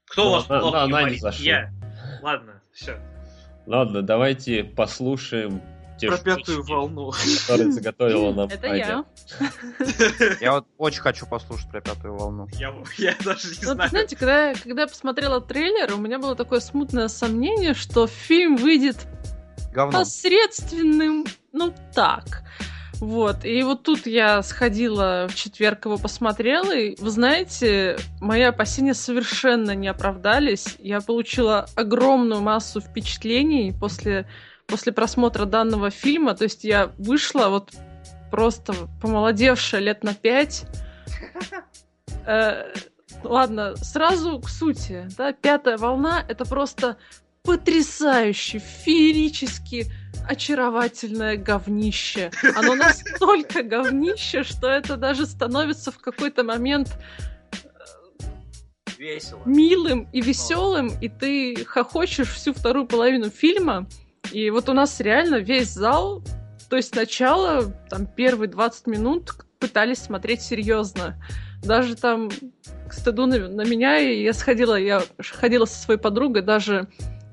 Кто у вас на, плохо на, не зашла. Я. Ладно, все. Ладно, давайте послушаем те Про пятую волну. Которую заготовила нам Это я. [LAUGHS] Я вот очень хочу послушать про пятую волну. Я, я даже не вот, знаю. Знаете, когда, когда я посмотрела трейлер, у меня было такое смутное сомнение, что фильм выйдет Говном. посредственным, ну так. Вот, и вот тут я сходила в четверг его посмотрела, и, вы знаете, мои опасения совершенно не оправдались. Я получила огромную массу впечатлений после, после просмотра данного фильма, то есть я вышла вот просто помолодевшая лет на пять. [LAUGHS] Э, ладно, сразу к сути. Да, пятая волна это просто потрясающий, феерический очаровательное говнище. Оно настолько говнище, что это даже становится в какой-то момент э, Весело. милым и веселым, и ты хохочешь всю вторую половину фильма. И вот у нас реально весь зал То есть сначала, там, первые 20 минут пытались смотреть серьезно. Даже там, к стыду на, на меня, я сходила, я ходила со своей подругой, даже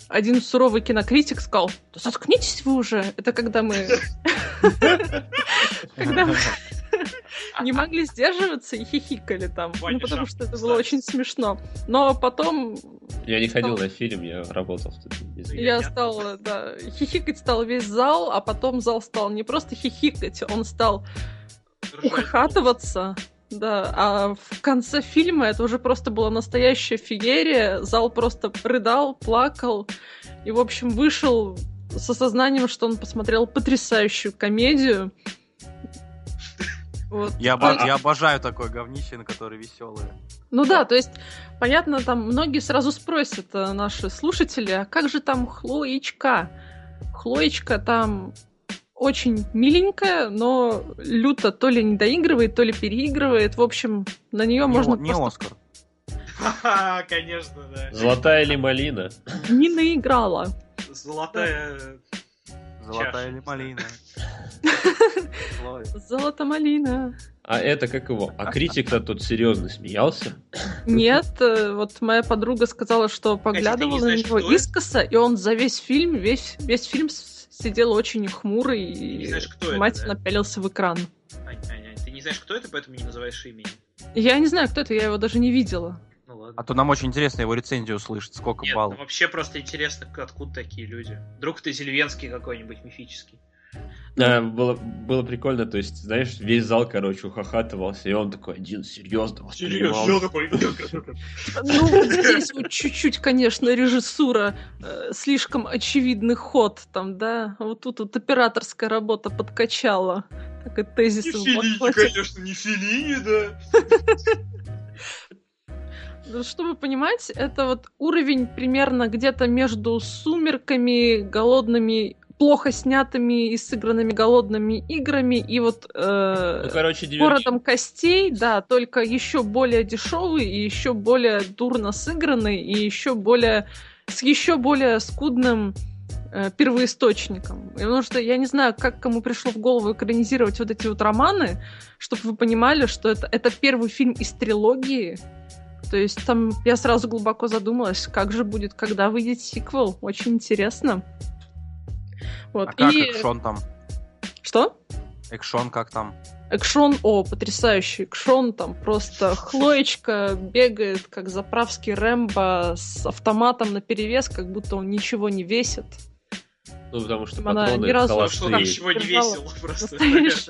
один суровый кинокритик сказал, да заткнитесь вы уже. Это когда мы... [LAUGHS] Когда мы не могли сдерживаться и хихикали там. Ну, потому что это было очень смешно. Но потом... Я не ходил на фильм, я работал в тот Я стал, да, хихикать стал весь зал, а потом зал стал не просто хихикать, он стал ухахатываться. Да, а в конце фильма это уже просто была настоящая феерия. Зал просто рыдал, плакал. И, в общем, вышел с осознанием, что он посмотрел потрясающую комедию. Вот. Я, обо- я обожаю такое говнище, на которое веселые. Ну да, то есть, понятно, там многие сразу спросят э, наши слушатели, а как же там Хлоечка? Хлоечка там очень миленькая, но люто то ли не доигрывает, то ли переигрывает. В общем, на нее не, можно не просто... Оскар. Конечно, да. Золотая или малина? Не наиграла. Золотая... Золотая или малина? [LAUGHS] Золото-малина. А это как его? А критик-то тут серьезно смеялся? Нет, э, вот моя подруга сказала, что поглядывала на него искоса, и он за весь фильм, весь, весь фильм сидел очень хмурый и мать напялился в экран. Ань, Ань, Ань, ты не знаешь, кто это, поэтому не называешь имени? Я не знаю, кто это, я его даже не видела. Ну ладно. А то нам очень интересно его рецензию услышать, сколько Нет, баллов. Ну, вообще просто интересно, откуда такие люди. Вдруг ты Зельвенский какой-нибудь мифический. Да, было, было прикольно, то есть, знаешь, весь зал, короче, ухахатывался, и он такой один серьезно воспринимал. такой. Ну, здесь вот чуть-чуть, конечно, режиссура, э, слишком очевидный ход там, да, вот тут вот операторская работа подкачала. Так и тезисы Не Филини, конечно, не Филини, да. Ну, чтобы понимать, это вот уровень примерно где-то между сумерками, голодными плохо снятыми и сыгранными голодными играми и вот э, ну, короче, городом костей, да, только еще более дешевый и еще более дурно сыгранный и еще более с еще более скудным э, первоисточником. Потому что я не знаю, как кому пришло в голову экранизировать вот эти вот романы, чтобы вы понимали, что это, это первый фильм из трилогии. То есть там я сразу глубоко задумалась, как же будет, когда выйдет сиквел. Очень интересно. Вот. А как и... экшон там? Что? Экшон как там? Экшон, о, потрясающий экшон, там просто Хлоечка бегает, как заправский Рэмбо с автоматом на перевес, как будто он ничего не весит. Ну, потому что Она патроны ни разу что там ничего не весело просто.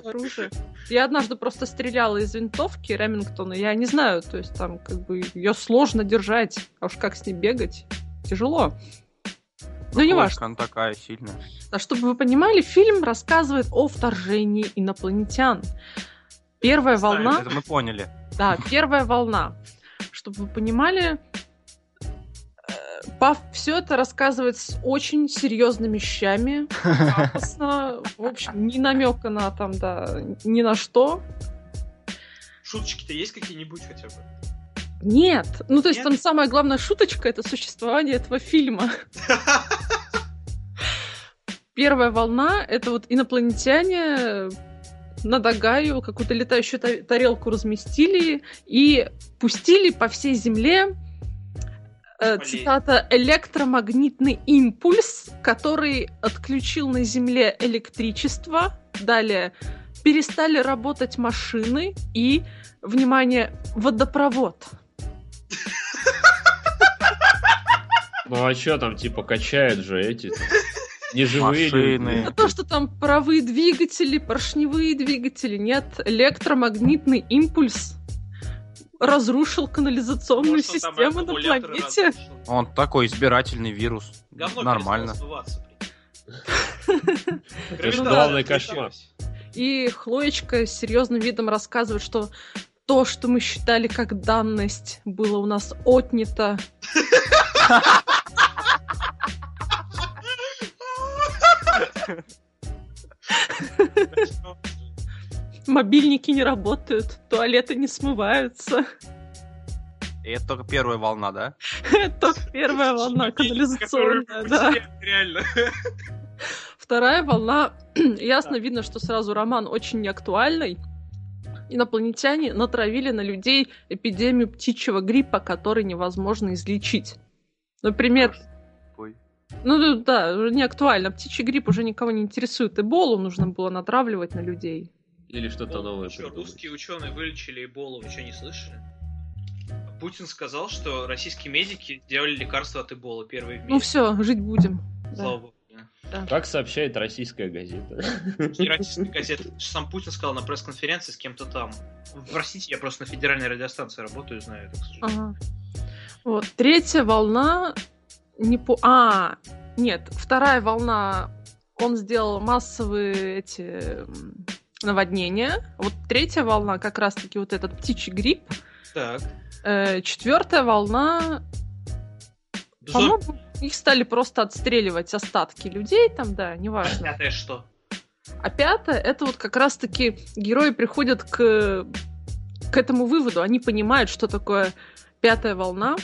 оружие. Я однажды просто стреляла из винтовки Ремингтона, я не знаю, то есть там как бы ее сложно держать, а уж как с ней бегать, тяжело. Ну, не важно. Она такая сильная. А чтобы вы понимали, фильм рассказывает о вторжении инопланетян. Первая Знаю, волна... Это мы поняли. Да, первая волна. Чтобы вы понимали, Пав все это рассказывает с очень серьезными вещами. Пафосно. В общем, ни намека на там, да, ни на что. Шуточки-то есть какие-нибудь хотя бы? Нет. Ну, то есть Нет? там самая главная шуточка это существование этого фильма. Первая волна это вот инопланетяне на Дагаю какую-то летающую тарелку разместили и пустили по всей Земле э, цитата электромагнитный импульс, который отключил на Земле электричество. Далее перестали работать машины и, внимание, водопровод. Ну а что там, типа, качают же эти неживые Машины. А то, что там паровые двигатели, поршневые двигатели, нет, электромагнитный импульс разрушил канализационную Может, систему на планете. Разрушил. Он такой избирательный вирус. Говно Нормально. Это же главный кошмар. И Хлоечка с серьезным видом рассказывает, что то, что мы считали как данность, было у нас отнято. Мобильники не работают, туалеты не смываются. И это только первая волна, да? Это только первая волна канализационная, да. Реально. Вторая волна, [CLEARS THROAT] ясно видно, что сразу роман очень неактуальный. Инопланетяне натравили на людей эпидемию птичьего гриппа, который невозможно излечить. Например, Ой. ну да, уже не актуально. Птичий грипп уже никого не интересует. Эболу нужно было натравливать на людей. Или что-то новое Что, русские ученые вылечили Эболу, вы что, не слышали? Путин сказал, что российские медики сделали лекарство от Эболы первые в мире. Ну все, жить будем. Да. Слава богу. Да. Как сообщает российская газета. Российская газета. Сам Путин сказал на пресс-конференции с кем-то там. Простите, я просто на федеральной радиостанции работаю, знаю это, к сожалению. Ага. Вот. Третья волна не по... А, нет, вторая волна он сделал массовые эти наводнения. Вот третья волна как раз-таки вот этот птичий грипп. Так. Э, четвертая волна, Зо- по-моему, их стали просто отстреливать остатки людей там, да, неважно. Пятое что? А пятое, это вот как раз-таки герои приходят к, к этому выводу. Они понимают, что такое пятая волна.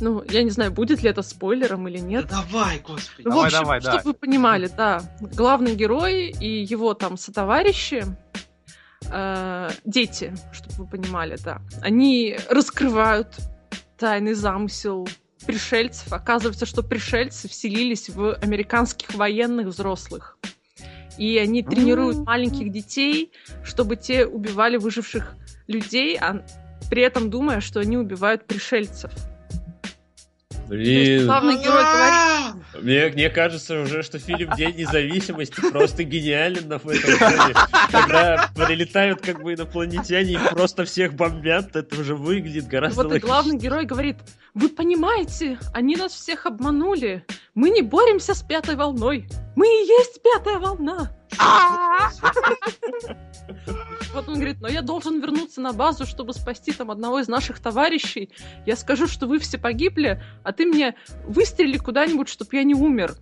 Ну, я не знаю, будет ли это спойлером или нет. Да давай, господи. Ну, Давай, в общем, давай, да. чтобы вы понимали, да, главный герой и его там сотоварищи, э, дети, чтобы вы понимали, да, они раскрывают тайный замысел пришельцев. Оказывается, что пришельцы вселились в американских военных взрослых. И они тренируют М. маленьких детей, чтобы те убивали выживших людей, а при этом думая, что они убивают пришельцев. Блин, главный герой говорит, мне, мне кажется уже, что фильм День независимости просто гениален в этом плане. Когда прилетают как бы инопланетяне и просто всех бомбят, это уже выглядит гораздо Вот и главный герой говорит, вы понимаете, они нас всех обманули. Мы не боремся с пятой волной. Мы и есть пятая волна. Вот он говорит, но я должен вернуться на базу, чтобы спасти там одного из наших товарищей. Я скажу, что вы все погибли, а ты мне выстрели куда-нибудь, чтобы я не умер.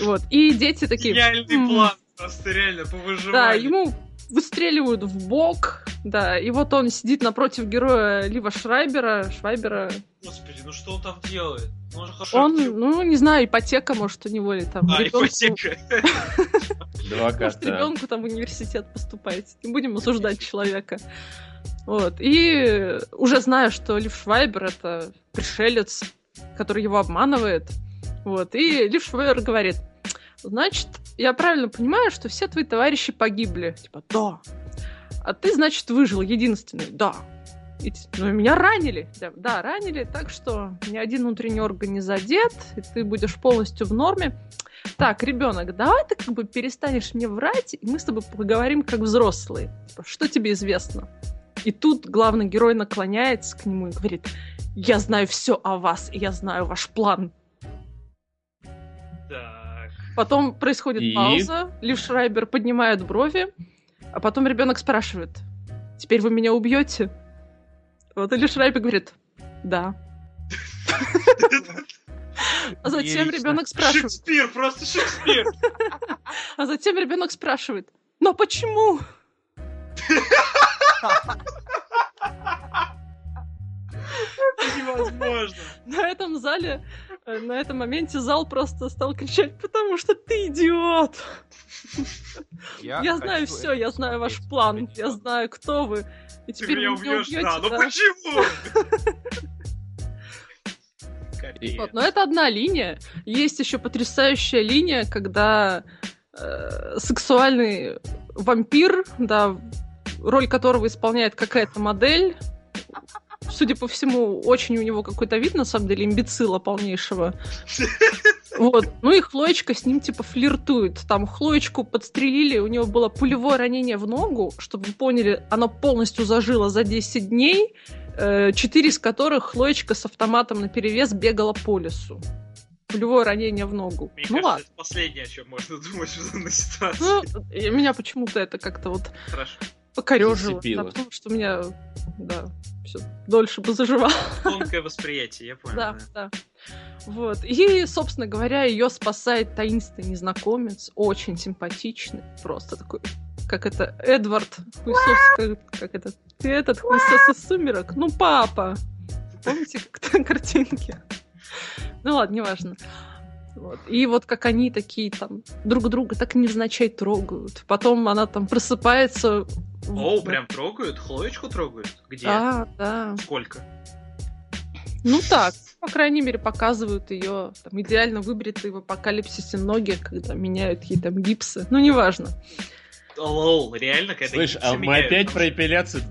Вот. И дети такие... Гениальный «М, план, просто реально, по выживанию. Да, ему выстреливают в бок, да, и вот он сидит напротив героя Лива Шрайбера, Швайбера, Господи, ну что он там делает? Он же хорошо Он, ну, не знаю, ипотека, может, у него или там А, ребенку- ипотека. [LAUGHS] Может, ребенку там в университет поступает. Не будем осуждать человека. Вот. И уже зная, что Лив Швайбер это пришелец, который его обманывает. Вот. И Лив Швайбер говорит, значит, я правильно понимаю, что все твои товарищи погибли. Типа, да. А ты, значит, выжил единственный. Да. И ну, меня ранили. Да, да, ранили, так что ни один внутренний орган не задет, и ты будешь полностью в норме. Так, ребенок, давай ты как бы перестанешь мне врать, и мы с тобой поговорим как взрослые. Типа, Что тебе известно? И тут главный герой наклоняется к нему и говорит, я знаю все о вас, и я знаю ваш план. Так. Потом происходит И? пауза, Лив Шрайбер поднимает брови, а потом ребенок спрашивает, теперь вы меня убьете? Вот и Лив Шрайбер говорит, да. А затем ребенок спрашивает, Шекспир, просто Шекспир. а затем ребенок спрашивает, но почему? Невозможно. На этом зале, на этом моменте зал просто стал кричать, потому что ты идиот. Я, знаю хочу все, я знаю ваш план, я знаю, кто вы. И Ты теперь меня вы меня убьешь, убьете, да. Ну да. почему? Вот, но это одна линия. Есть еще потрясающая линия, когда э, сексуальный вампир, да, роль которого исполняет какая-то модель. Судя по всему, очень у него какой-то вид, на самом деле, имбецила полнейшего. Вот. Ну и Хлоечка с ним типа флиртует. Там Хлоечку подстрелили, у него было пулевое ранение в ногу, чтобы вы поняли, оно полностью зажило за 10 дней, э, четыре из которых Хлоечка с автоматом на перевес бегала по лесу. Пулевое ранение в ногу. Мне ну кажется, ладно. это последнее, о чем можно думать в данной ситуации. Ну, меня почему-то это как-то вот Хорошо. Покорежило. Зацепило. Потому что у меня, да, все дольше бы заживало. Тонкое восприятие, я понял. Да, да. Вот. И, собственно говоря, ее спасает таинственный незнакомец, очень симпатичный, просто такой, как это, Эдвард, хуесос, как, как это, ты этот хуесос из сумерок? Ну, папа! Помните, как там картинки? Ну ладно, неважно. Вот. И вот как они такие там друг друга так невзначай трогают. Потом она там просыпается. О, прям трогают? Хлоечку трогают? Где? Да, да. Сколько? Ну так, по крайней мере, показывают ее там, идеально выбритые в апокалипсисе ноги, когда меняют ей там гипсы. Ну, неважно. Лол, реально, когда Слышь, а мы меняют, опять там- про эпиляцию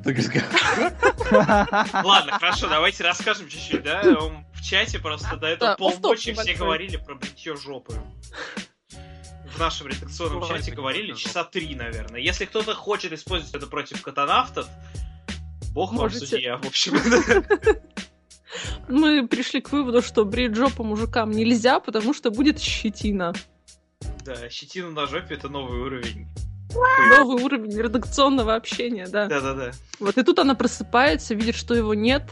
Ладно, хорошо, давайте расскажем чуть-чуть, да? [LAUGHS] Чате просто до этого Да, полночи все говорили про бритье жопы. В нашем редакционном чате говорили часа три, наверное. Если кто-то хочет использовать это против катанавтов, бог вам Можете. судья, в общем. Мы пришли к выводу, что брить жопу мужикам нельзя, потому что будет щетина. Да, щетина на жопе это новый уровень. Новый уровень редакционного общения, да. Да-да-да. Вот и тут она просыпается, видит, что его нет,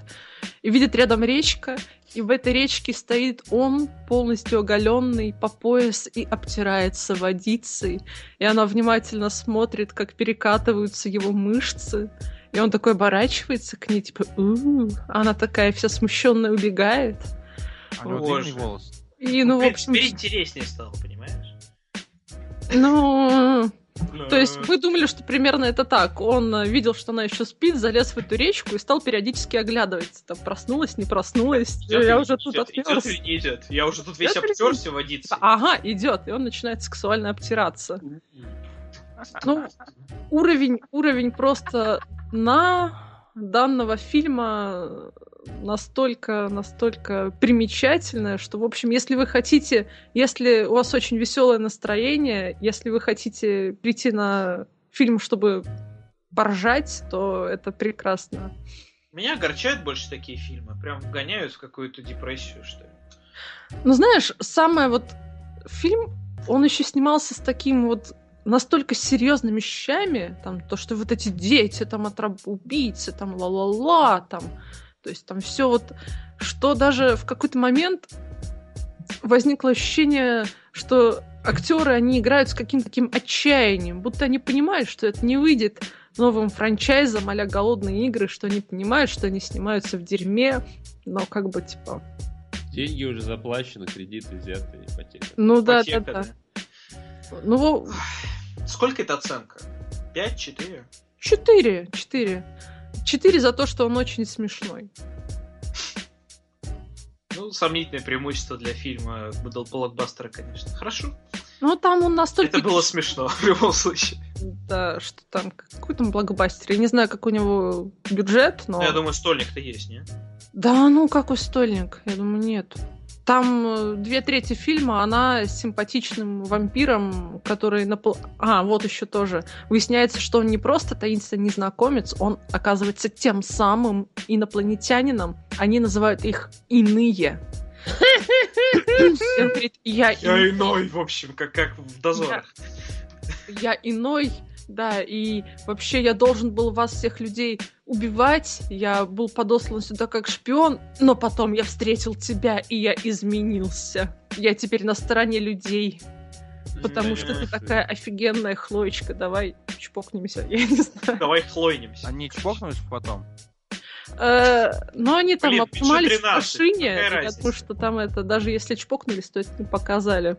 и видит рядом речка, и в этой речке стоит он, полностью оголенный по пояс, и обтирается водицей. И она внимательно смотрит, как перекатываются его мышцы. И он такой оборачивается к ней, типа, у А она такая вся смущенная убегает. А у него Боже. длинный волос. И, ну, в Теперь- общем, Теперь интереснее стало, понимаешь? ну, То есть мы думали, что примерно это так. Он э, видел, что она еще спит, залез в эту речку и стал периодически оглядываться. Там проснулась, не проснулась. идёт я уже не тут? Идёт отмёрз. или не идёт? Я уже тут весь обтерся водицей. Ага, идет, и он начинает сексуально обтираться. Ну, уровень, уровень просто на данного фильма настолько, настолько примечательное, что, в общем, если вы хотите, если у вас очень веселое настроение, если вы хотите прийти на фильм, чтобы поржать, то это прекрасно. Меня огорчают больше такие фильмы. Прям вгоняют в какую-то депрессию, что ли. Ну, знаешь, самое вот фильм, он еще снимался с таким вот настолько серьезными вещами, там, то, что вот эти дети, там, отраб- убийцы, там, ла-ла-ла, там, то есть там все вот, что даже в какой-то момент возникло ощущение, что актеры, они играют с каким-то таким отчаянием, будто они понимают, что это не выйдет новым франчайзом а «Голодные игры», что они понимают, что они снимаются в дерьме, но как бы, типа, Деньги уже заплачены, кредиты взяты, ипотека. ну да, да, Ипотека, да. Ну, Сколько это оценка? 5, 4? четыре, четыре. Четыре за то, что он очень смешной. Ну, сомнительное преимущество для фильма блокбастера, конечно. Хорошо. Ну, там он настолько... Это было смешно [LAUGHS] в любом случае. Да, что там, какой там блокбастер. Я не знаю, как у него бюджет, но... Я думаю, стольник-то есть, не? Да, ну какой стольник? Я думаю, нет. Там э, две трети фильма, она с симпатичным вампиром, который напол... А, вот еще тоже. Выясняется, что он не просто таинственный незнакомец, он оказывается тем самым инопланетянином. Они называют их иные. Он говорит, я, Я иной, иной, в общем, как, как в дозорах. я иной, да, и вообще я должен был вас всех людей убивать, я был подослан сюда как шпион, но потом я встретил тебя, и я изменился. Я теперь на стороне людей, потому что ты такая офигенная Хлоечка, давай чпокнемся, [LAUGHS] я не знаю. Давай хлойнемся. Они чпокнулись потом? Э, Но они там Блин, обнимались в 513, машине, я думаю, что там это, даже если чпокнулись, то это не показали.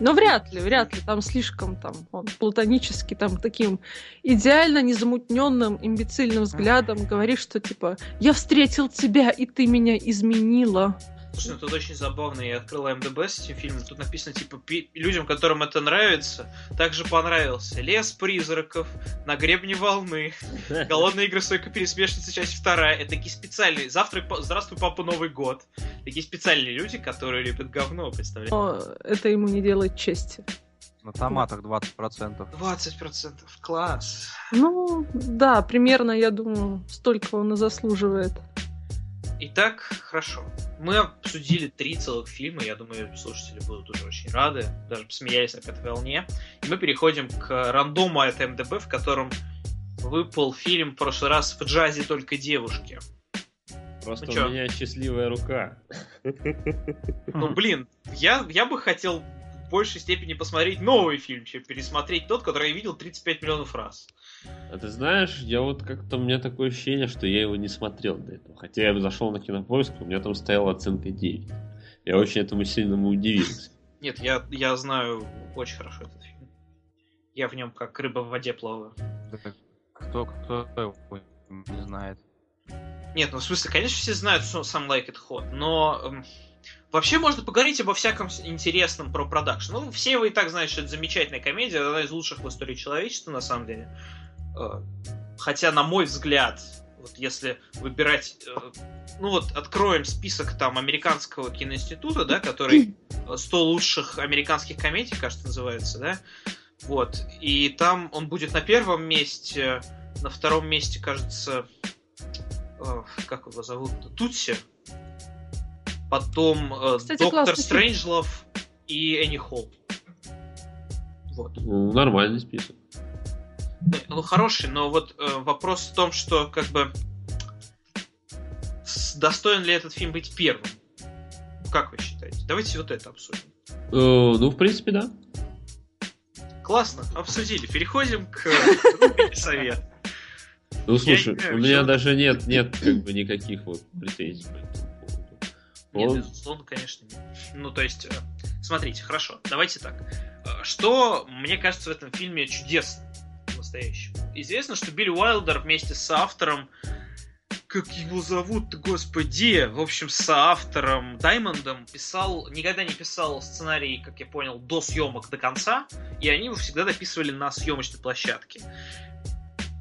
Но вряд ли, вряд ли, там слишком там он платонически там таким идеально незамутненным имбецильным взглядом говорит, что типа я встретил тебя и ты меня изменила. Слушай, ну тут очень забавно. Я открыл МДБ с этим фильмом. Тут написано, типа, пи- людям, которым это нравится, также понравился. Лес призраков, на гребне волны, [LAUGHS] голодные игры стойка пересмешница, часть вторая. Это такие специальные. Завтра, па- здравствуй, папа, Новый год. Такие специальные люди, которые любят говно, представляешь? Но это ему не делает чести. На томатах 20%. 20%. Класс. Ну, да, примерно, я думаю, столько он и заслуживает. Итак, хорошо. Мы обсудили три целых фильма, я думаю, слушатели будут уже очень рады, даже посмеялись на этой волне. И мы переходим к рандому от МДБ, в котором выпал фильм в прошлый раз в джазе только девушки. Просто Ну у чё? меня счастливая рука. Ну, блин, я, я бы хотел в большей степени посмотреть новый фильм, чем пересмотреть тот, который я видел 35 миллионов раз. А ты знаешь, я вот как-то у меня такое ощущение, что я его не смотрел до этого. Хотя я зашел на кинопоиск, у меня там стояла оценка 9. Я очень этому сильному удивился. Нет, я, я знаю очень хорошо этот фильм. Я в нем как рыба в воде плаваю. Кто, кто его не знает? Нет, ну в смысле, конечно, все знают сам Like It Hot, но эм, вообще можно поговорить обо всяком интересном про продакшн. Ну, все его и так знают, что это замечательная комедия, одна из лучших в истории человечества, на самом деле. Э, хотя, на мой взгляд, вот если выбирать, э, ну вот откроем список там американского киноинститута, да, который 100 лучших американских комедий, кажется, называется, да, вот, и там он будет на первом месте, на втором месте, кажется, э, как его зовут, Тутси, потом э, Кстати, Доктор Стрэнджлов и Энни Холл. Вот. Ну, нормальный список. Ну, хороший, но вот э, вопрос в том, что как бы достоин ли этот фильм быть первым? Как вы считаете? Давайте вот это обсудим. Э, ну, в принципе, да. Классно, обсудили. Переходим к [LAUGHS] совет. Ну, слушай, у меня даже нет, нет как бы никаких вот претензий по этому поводу. Нет, безусловно, конечно, нет. Ну, то есть, э, смотрите, хорошо, давайте так. Э, что, мне кажется, в этом фильме чудесно по-настоящему? Известно, что Билли Уайлдер вместе с автором как его зовут, господи, в общем, с автором Даймондом писал, никогда не писал сценарий, как я понял, до съемок до конца, и они его всегда дописывали на съемочной площадке.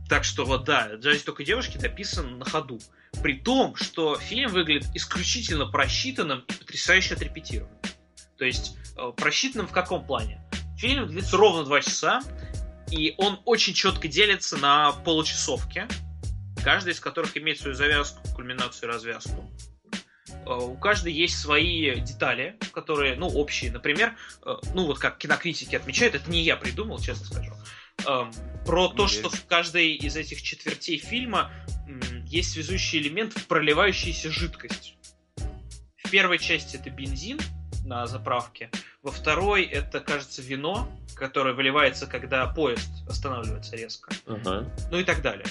Так что вот да, «Джаз только девушки» дописан на ходу. При том, что фильм выглядит исключительно просчитанным и потрясающе отрепетированным. То есть, э, просчитанным в каком плане? Фильм длится ровно два часа, и он очень четко делится на получасовки, каждая из которых имеет свою завязку, кульминацию и развязку. Э, у каждой есть свои детали, которые, ну, общие. Например, э, ну, вот как кинокритики отмечают, это не я придумал, честно скажу. Эм, про то, что в каждой из этих четвертей фильма есть связующий элемент в проливающейся жидкость. В первой части это бензин на заправке, во второй это, кажется, вино, которое выливается, когда поезд останавливается резко. Uh-huh. Ну и так далее.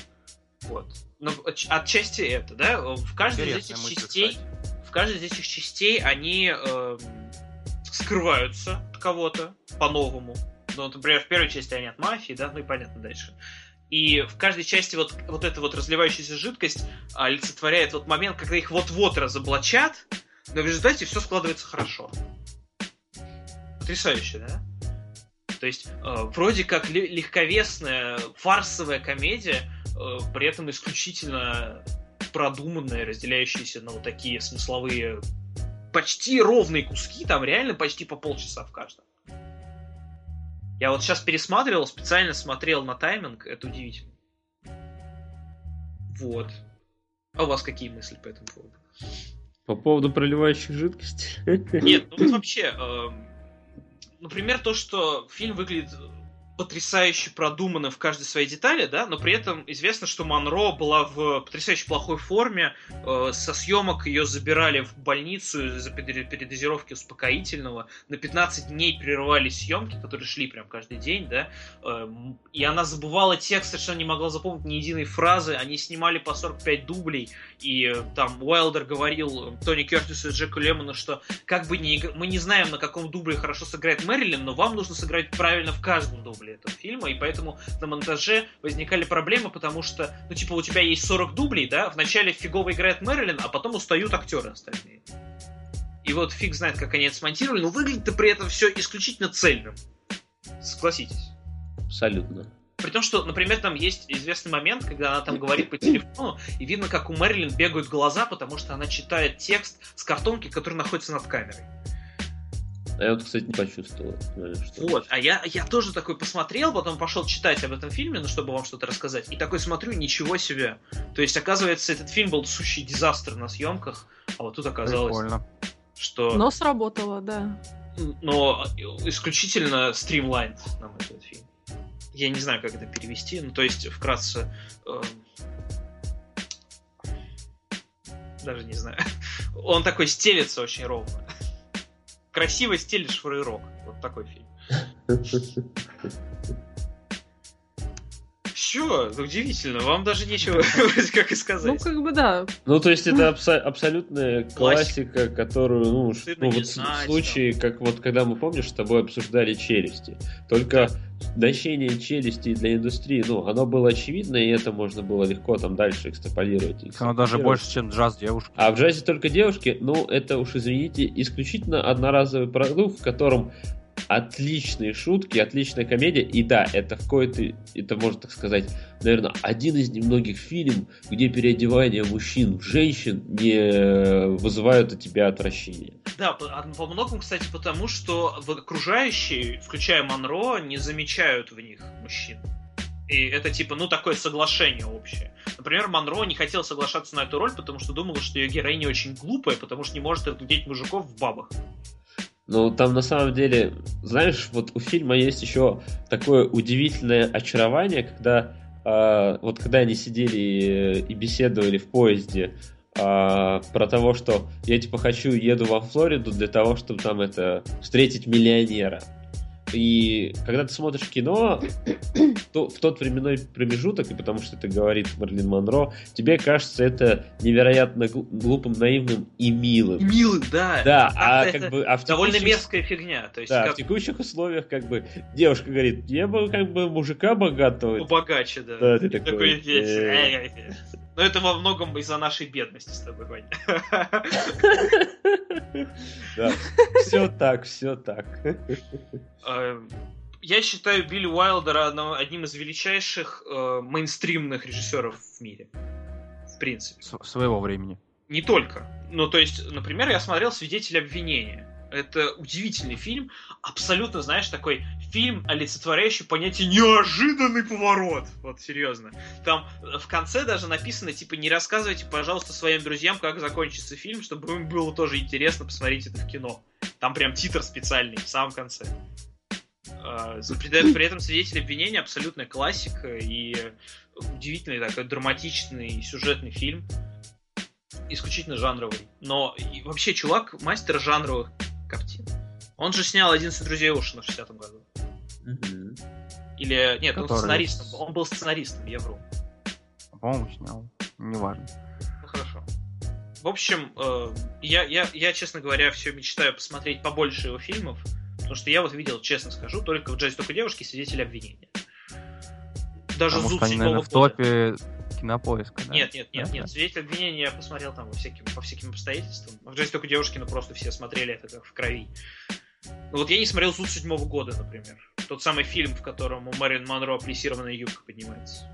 Вот. Ну, отчасти это, да? В каждой из этих частей, кстати. в каждой из этих частей они э, скрываются от кого-то по-новому. Ну, например, в первой части они от мафии, да, ну и понятно дальше. И в каждой части вот, вот эта вот разливающаяся жидкость олицетворяет вот момент, когда их вот-вот разоблачат, но в результате все складывается хорошо. Потрясающе, да? То есть, э, вроде как легковесная фарсовая комедия, э, при этом исключительно продуманная, разделяющаяся на вот такие смысловые почти ровные куски, там реально почти по полчаса в каждом. Я вот сейчас пересматривал, специально смотрел на тайминг, это удивительно. Вот. А у вас какие мысли по этому поводу? По поводу проливающих жидкостей? Нет, ну вообще, э, например, то, что фильм выглядит потрясающе продумана в каждой своей детали, да, но при этом известно, что Монро была в потрясающе плохой форме. Э, со съемок ее забирали в больницу из-за передозировки успокоительного. На 15 дней прерывали съемки, которые шли прям каждый день, да. Э, и она забывала текст, совершенно не могла запомнить ни единой фразы. Они снимали по 45 дублей. И э, там Уайлдер говорил Тони Кертису и Джеку Лемону, что как бы не, мы не знаем, на каком дубле хорошо сыграет Мэрилин, но вам нужно сыграть правильно в каждом дубле дубли этого фильма, и поэтому на монтаже возникали проблемы, потому что, ну, типа, у тебя есть 40 дублей, да, вначале фигово играет Мэрилин, а потом устают актеры остальные. И вот фиг знает, как они это смонтировали, но выглядит-то при этом все исключительно цельным. Согласитесь. Абсолютно. При том, что, например, там есть известный момент, когда она там говорит по телефону, и видно, как у Мэрилин бегают глаза, потому что она читает текст с картонки, который находится над камерой. А я вот, кстати, не почувствовал. Что вот, а я, я тоже такой посмотрел, потом пошел читать об этом фильме, ну, чтобы вам что-то рассказать. И такой смотрю, ничего себе. То есть, оказывается, этот фильм был сущий дизастр на съемках, а вот тут оказалось, Прикольно. что... Но сработало, да. Но исключительно стримлайн, на мой взгляд, фильм. Я не знаю, как это перевести, ну, то есть, вкратце... Э... Даже не знаю. [LAUGHS] Он такой стелется очень ровно красиво стелишь фрейрок. Вот такой фильм. [LAUGHS] чё? Удивительно, вам даже нечего [LAUGHS] вроде как и Ну, сказать. как бы да. Ну, то есть это абсо- абсолютная классика, которую, ну, ну, вот в случае, как вот когда мы, помнишь, с тобой обсуждали челюсти. Только носение челюстей для индустрии, ну, оно было очевидно, и это можно было легко там дальше экстраполировать. Оно даже больше, чем джаз девушки. А в джазе только девушки, ну, это уж, извините, исключительно одноразовый продукт, в котором отличные шутки, отличная комедия. И да, это в кои-то, это можно так сказать, наверное, один из немногих фильмов, где переодевание мужчин в женщин не вызывают у тебя отвращения. Да, по, а, по многому, кстати, потому что в- окружающие, включая Монро, не замечают в них мужчин. И это типа, ну, такое соглашение общее. Например, Монро не хотел соглашаться на эту роль, потому что думала, что ее героиня очень глупая, потому что не может разглядеть мужиков в бабах. Но там на самом деле, знаешь, вот у фильма есть еще такое удивительное очарование, когда а, вот когда они сидели и беседовали в поезде а, про того, что я типа хочу еду во Флориду для того, чтобы там это встретить миллионера. И когда ты смотришь кино, то в тот временной промежуток, и потому что это говорит Марлин Монро, тебе кажется это невероятно гл- глупым, наивным и милым. Милый, да. Да, Это а как-то как бы а в Довольно текущих- мерзкая фигня. То есть, да, как в текущих условиях, как бы, девушка говорит, я бы, как бы, мужика богатого. побогаче, да. Да, ты И такой, «Эй, э. эй, эй». Но это во многом из-за нашей бедности с тобой, Ваня. Да, все так, все так. Э, Я считаю Билли Уайлдера одним из величайших э, мейнстримных режиссеров в мире. В принципе. С- своего времени. Не только. Ну, то есть, например, я смотрел «Свидетель обвинения». Это удивительный фильм, абсолютно, знаешь, такой фильм, олицетворяющий понятие неожиданный поворот. Вот, серьезно. Там э, в конце даже написано, типа, не рассказывайте, пожалуйста, своим друзьям, как закончится фильм, чтобы им было тоже интересно посмотреть это в кино. Там прям титр специальный в самом конце. А, При этом «Свидетель обвинения» абсолютная классика и удивительный такой драматичный сюжетный фильм исключительно жанровый. Но вообще чувак мастер жанровых картин. Он же снял «11 друзей Оушена» в 60 году. Или... Нет, он Который сценаристом. с- Он был сценаристом, я вру. По-моему, снял. Неважно. Ну хорошо. В общем, э, я, я, я, честно говоря, все мечтаю посмотреть побольше его фильмов, потому что я вот видел, честно скажу, только в «Джазе только девушки» свидетели обвинения. Даже Потому что они, наверное, в топе кинопоиска, да? Нет, нет, нет, нет. Свидетель обвинения я посмотрел там по всяким, по всяким обстоятельствам. В «Джазе только девушки», ну просто все смотрели это как в крови. Ну вот я не смотрел «Зуд» седьмого года, например. Тот самый фильм, в котором у Мэрин Монро плессированная юбка поднимается.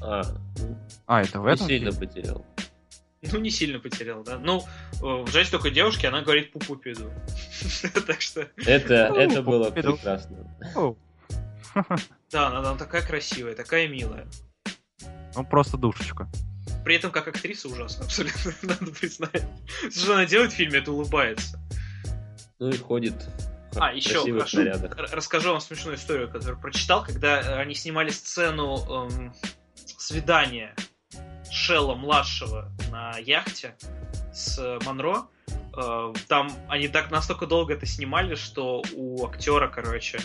А, ну, А, это в не этом сильно фильме? потерял. Ну, не сильно потерял, да. Ну, э, в «Джазе только девушки» она говорит пупу пиду. [LAUGHS] Так что, Это, Ну, это было прекрасно. Да, она, она такая красивая, такая милая. Ну, просто душечка. При этом как актриса ужасно, [LAUGHS] абсолютно, надо признать. Что она делает в фильме, это улыбается. Ну и ходит А, еще, хорошо. нарядах. Расскажу вам смешную историю, которую прочитал, когда э, они снимали сцену эм, свидания Шелла младшего на яхте с Монро. Э, там они так настолько долго это снимали, что у актера, короче,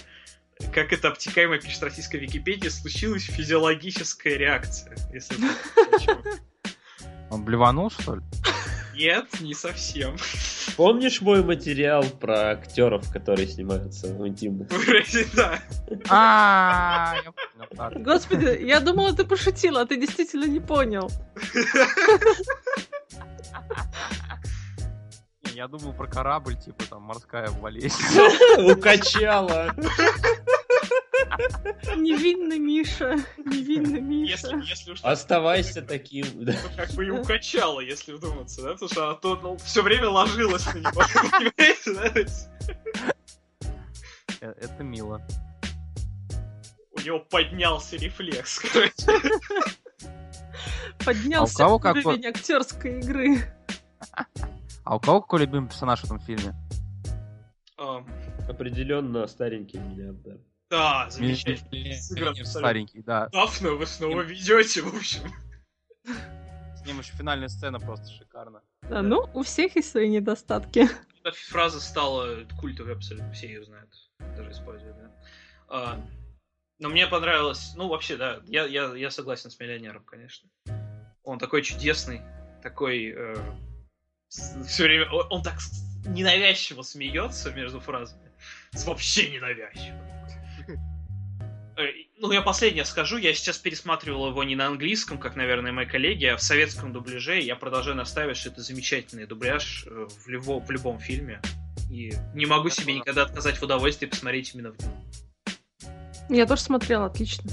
как это обтекаемо пишет российская Википедия, случилась физиологическая реакция. Если. [LAUGHS] Он блеванул, что ли? Нет, не совсем. Помнишь мой материал про актеров, которые снимаются в интимных? Вроде [LAUGHS] да. А. Господи, я думала, ты пошутила, а ты действительно не понял. [LAUGHS] Я думал про корабль, типа там морская болезнь. [LAUGHS] Укачала. Невинный Миша, невинный Если, Миша. если уж Оставайся таким. да. Ну, как бы и укачала, если вдуматься, да? Потому что она то все время ложилась на него, [LAUGHS] понимаете, да? Э, Это мило. У него поднялся рефлекс, [LAUGHS] короче. Поднялся А у кого какой- уровень актерской игры. А у кого какой любимый персонаж в этом фильме? Ам, Определенно старенький миллиардер. Да, замечательно. Сыгран Ми- абсолютно. Старенький, да. Дафна вы снова ведете, в общем. С ним еще финальная сцена просто шикарна. Да, ну, у всех есть свои недостатки. Эта фраза стала культовой абсолютно, все ее знают, даже используют, да. А, Но мне понравилось, ну вообще, да, я, я, я согласен с миллионером, конечно. Он такой чудесный, такой э, все время, он, так ненавязчиво смеется между фразами. Вообще ненавязчиво. Э, ну, я последнее скажу. Я сейчас пересматривал его не на английском, как, наверное, мои коллеги, а в советском дубляже. Я продолжаю настаивать, что это замечательный дубляж э, в, любо, в любом фильме. И не могу себе никогда отказать в удовольствии посмотреть именно в нем. Я тоже смотрела, отлично.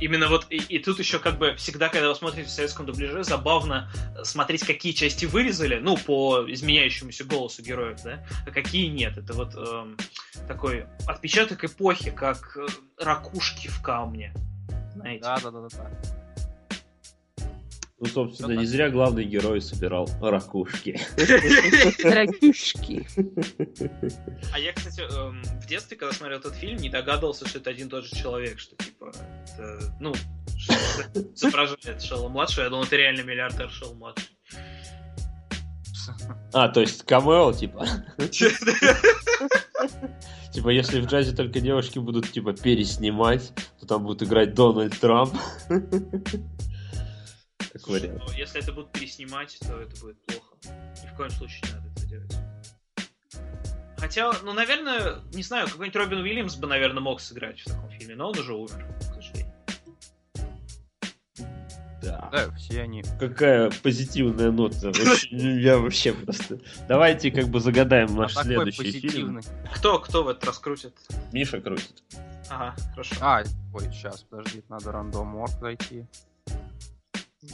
Именно вот, и, и тут еще как бы всегда, когда вы смотрите в советском дубляже, забавно смотреть, какие части вырезали, ну, по изменяющемуся голосу героев, да, а какие нет. Это вот эм, такой отпечаток эпохи, как э, ракушки в камне. Знаете? Да, да, да, да. да. Ну, собственно, не зря главный герой собирал ракушки. Ракушки. А я, кстати, эм, в детстве, когда смотрел этот фильм, не догадывался, что это один и тот же человек, что типа, это, ну, изображает [LAUGHS] Шелла младшего. Я думал, это реально миллиардер Шелл младший. А, то есть камео, типа? [LAUGHS] Типа, если в джазе только девушки будут, типа, переснимать, то там будет играть Дональд Трамп. Как Слушай, ну, если это будут переснимать, то это будет плохо. Ни в коем случае не надо это делать. Хотя, ну, наверное, не знаю, какой-нибудь Робин Уильямс бы, наверное, мог сыграть в таком фильме, но он уже умер, к сожалению. Да. Да, все они. Какая позитивная нота. [LAUGHS] Я вообще просто... Давайте как бы загадаем наш А такой следующий фильм. позитивный. Кто, кто в этот раз крутит? Миша крутит. Ага, хорошо. А, ой, сейчас, подожди, надо рандом зайти.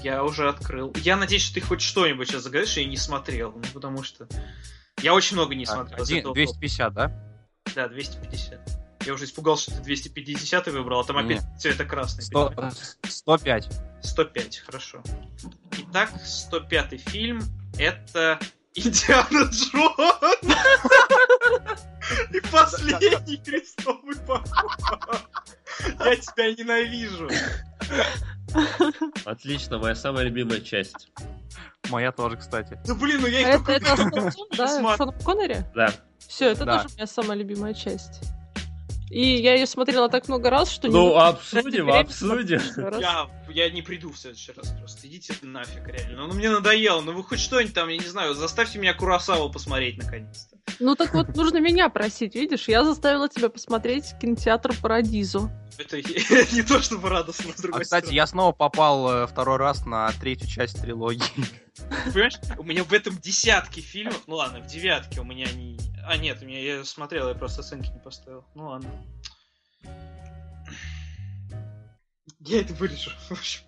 Я уже открыл. Я надеюсь, что ты хоть что-нибудь сейчас загадаешь, я не смотрел, ну, потому что... Я очень много не Так, смотрел. один- этого 250, да? тоpa. Да, 250. Я уже испугался, что ты 250 выбрал, а там Не. опять цвета красный. Сто- понимаешь? 105. 105, хорошо. Итак, 105 фильм это Индиана Джонс и последний крестовый поход. Я тебя ненавижу. Отлично, моя самая любимая часть. Моя тоже, кстати. Ну блин, ну я их Это, только это Томасом, да? Да. Все, это Да. тоже моя самая любимая часть. И я ее смотрела так много раз, что не Ну, могу обсудим, обсудим. [LAUGHS] Я, я не приду в следующий раз просто. Идите нафиг, реально. Ну, мне надоело. Ну, вы хоть что-нибудь там, я не знаю, заставьте меня Курасаву посмотреть, наконец-то. Ну так вот, нужно меня просить, видишь? Я заставила тебя посмотреть кинотеатр Парадизу. Это [LAUGHS] не то, чтобы радостно, с А, другой кстати, стороны. я снова попал э, второй раз на третью часть трилогии. Понимаешь, у меня в этом десятки фильмов, ну ладно, в девятке у меня не... А, нет, меня я смотрел, я просто оценки не поставил. Ну ладно. Я это вырежу. [LAUGHS] в общем.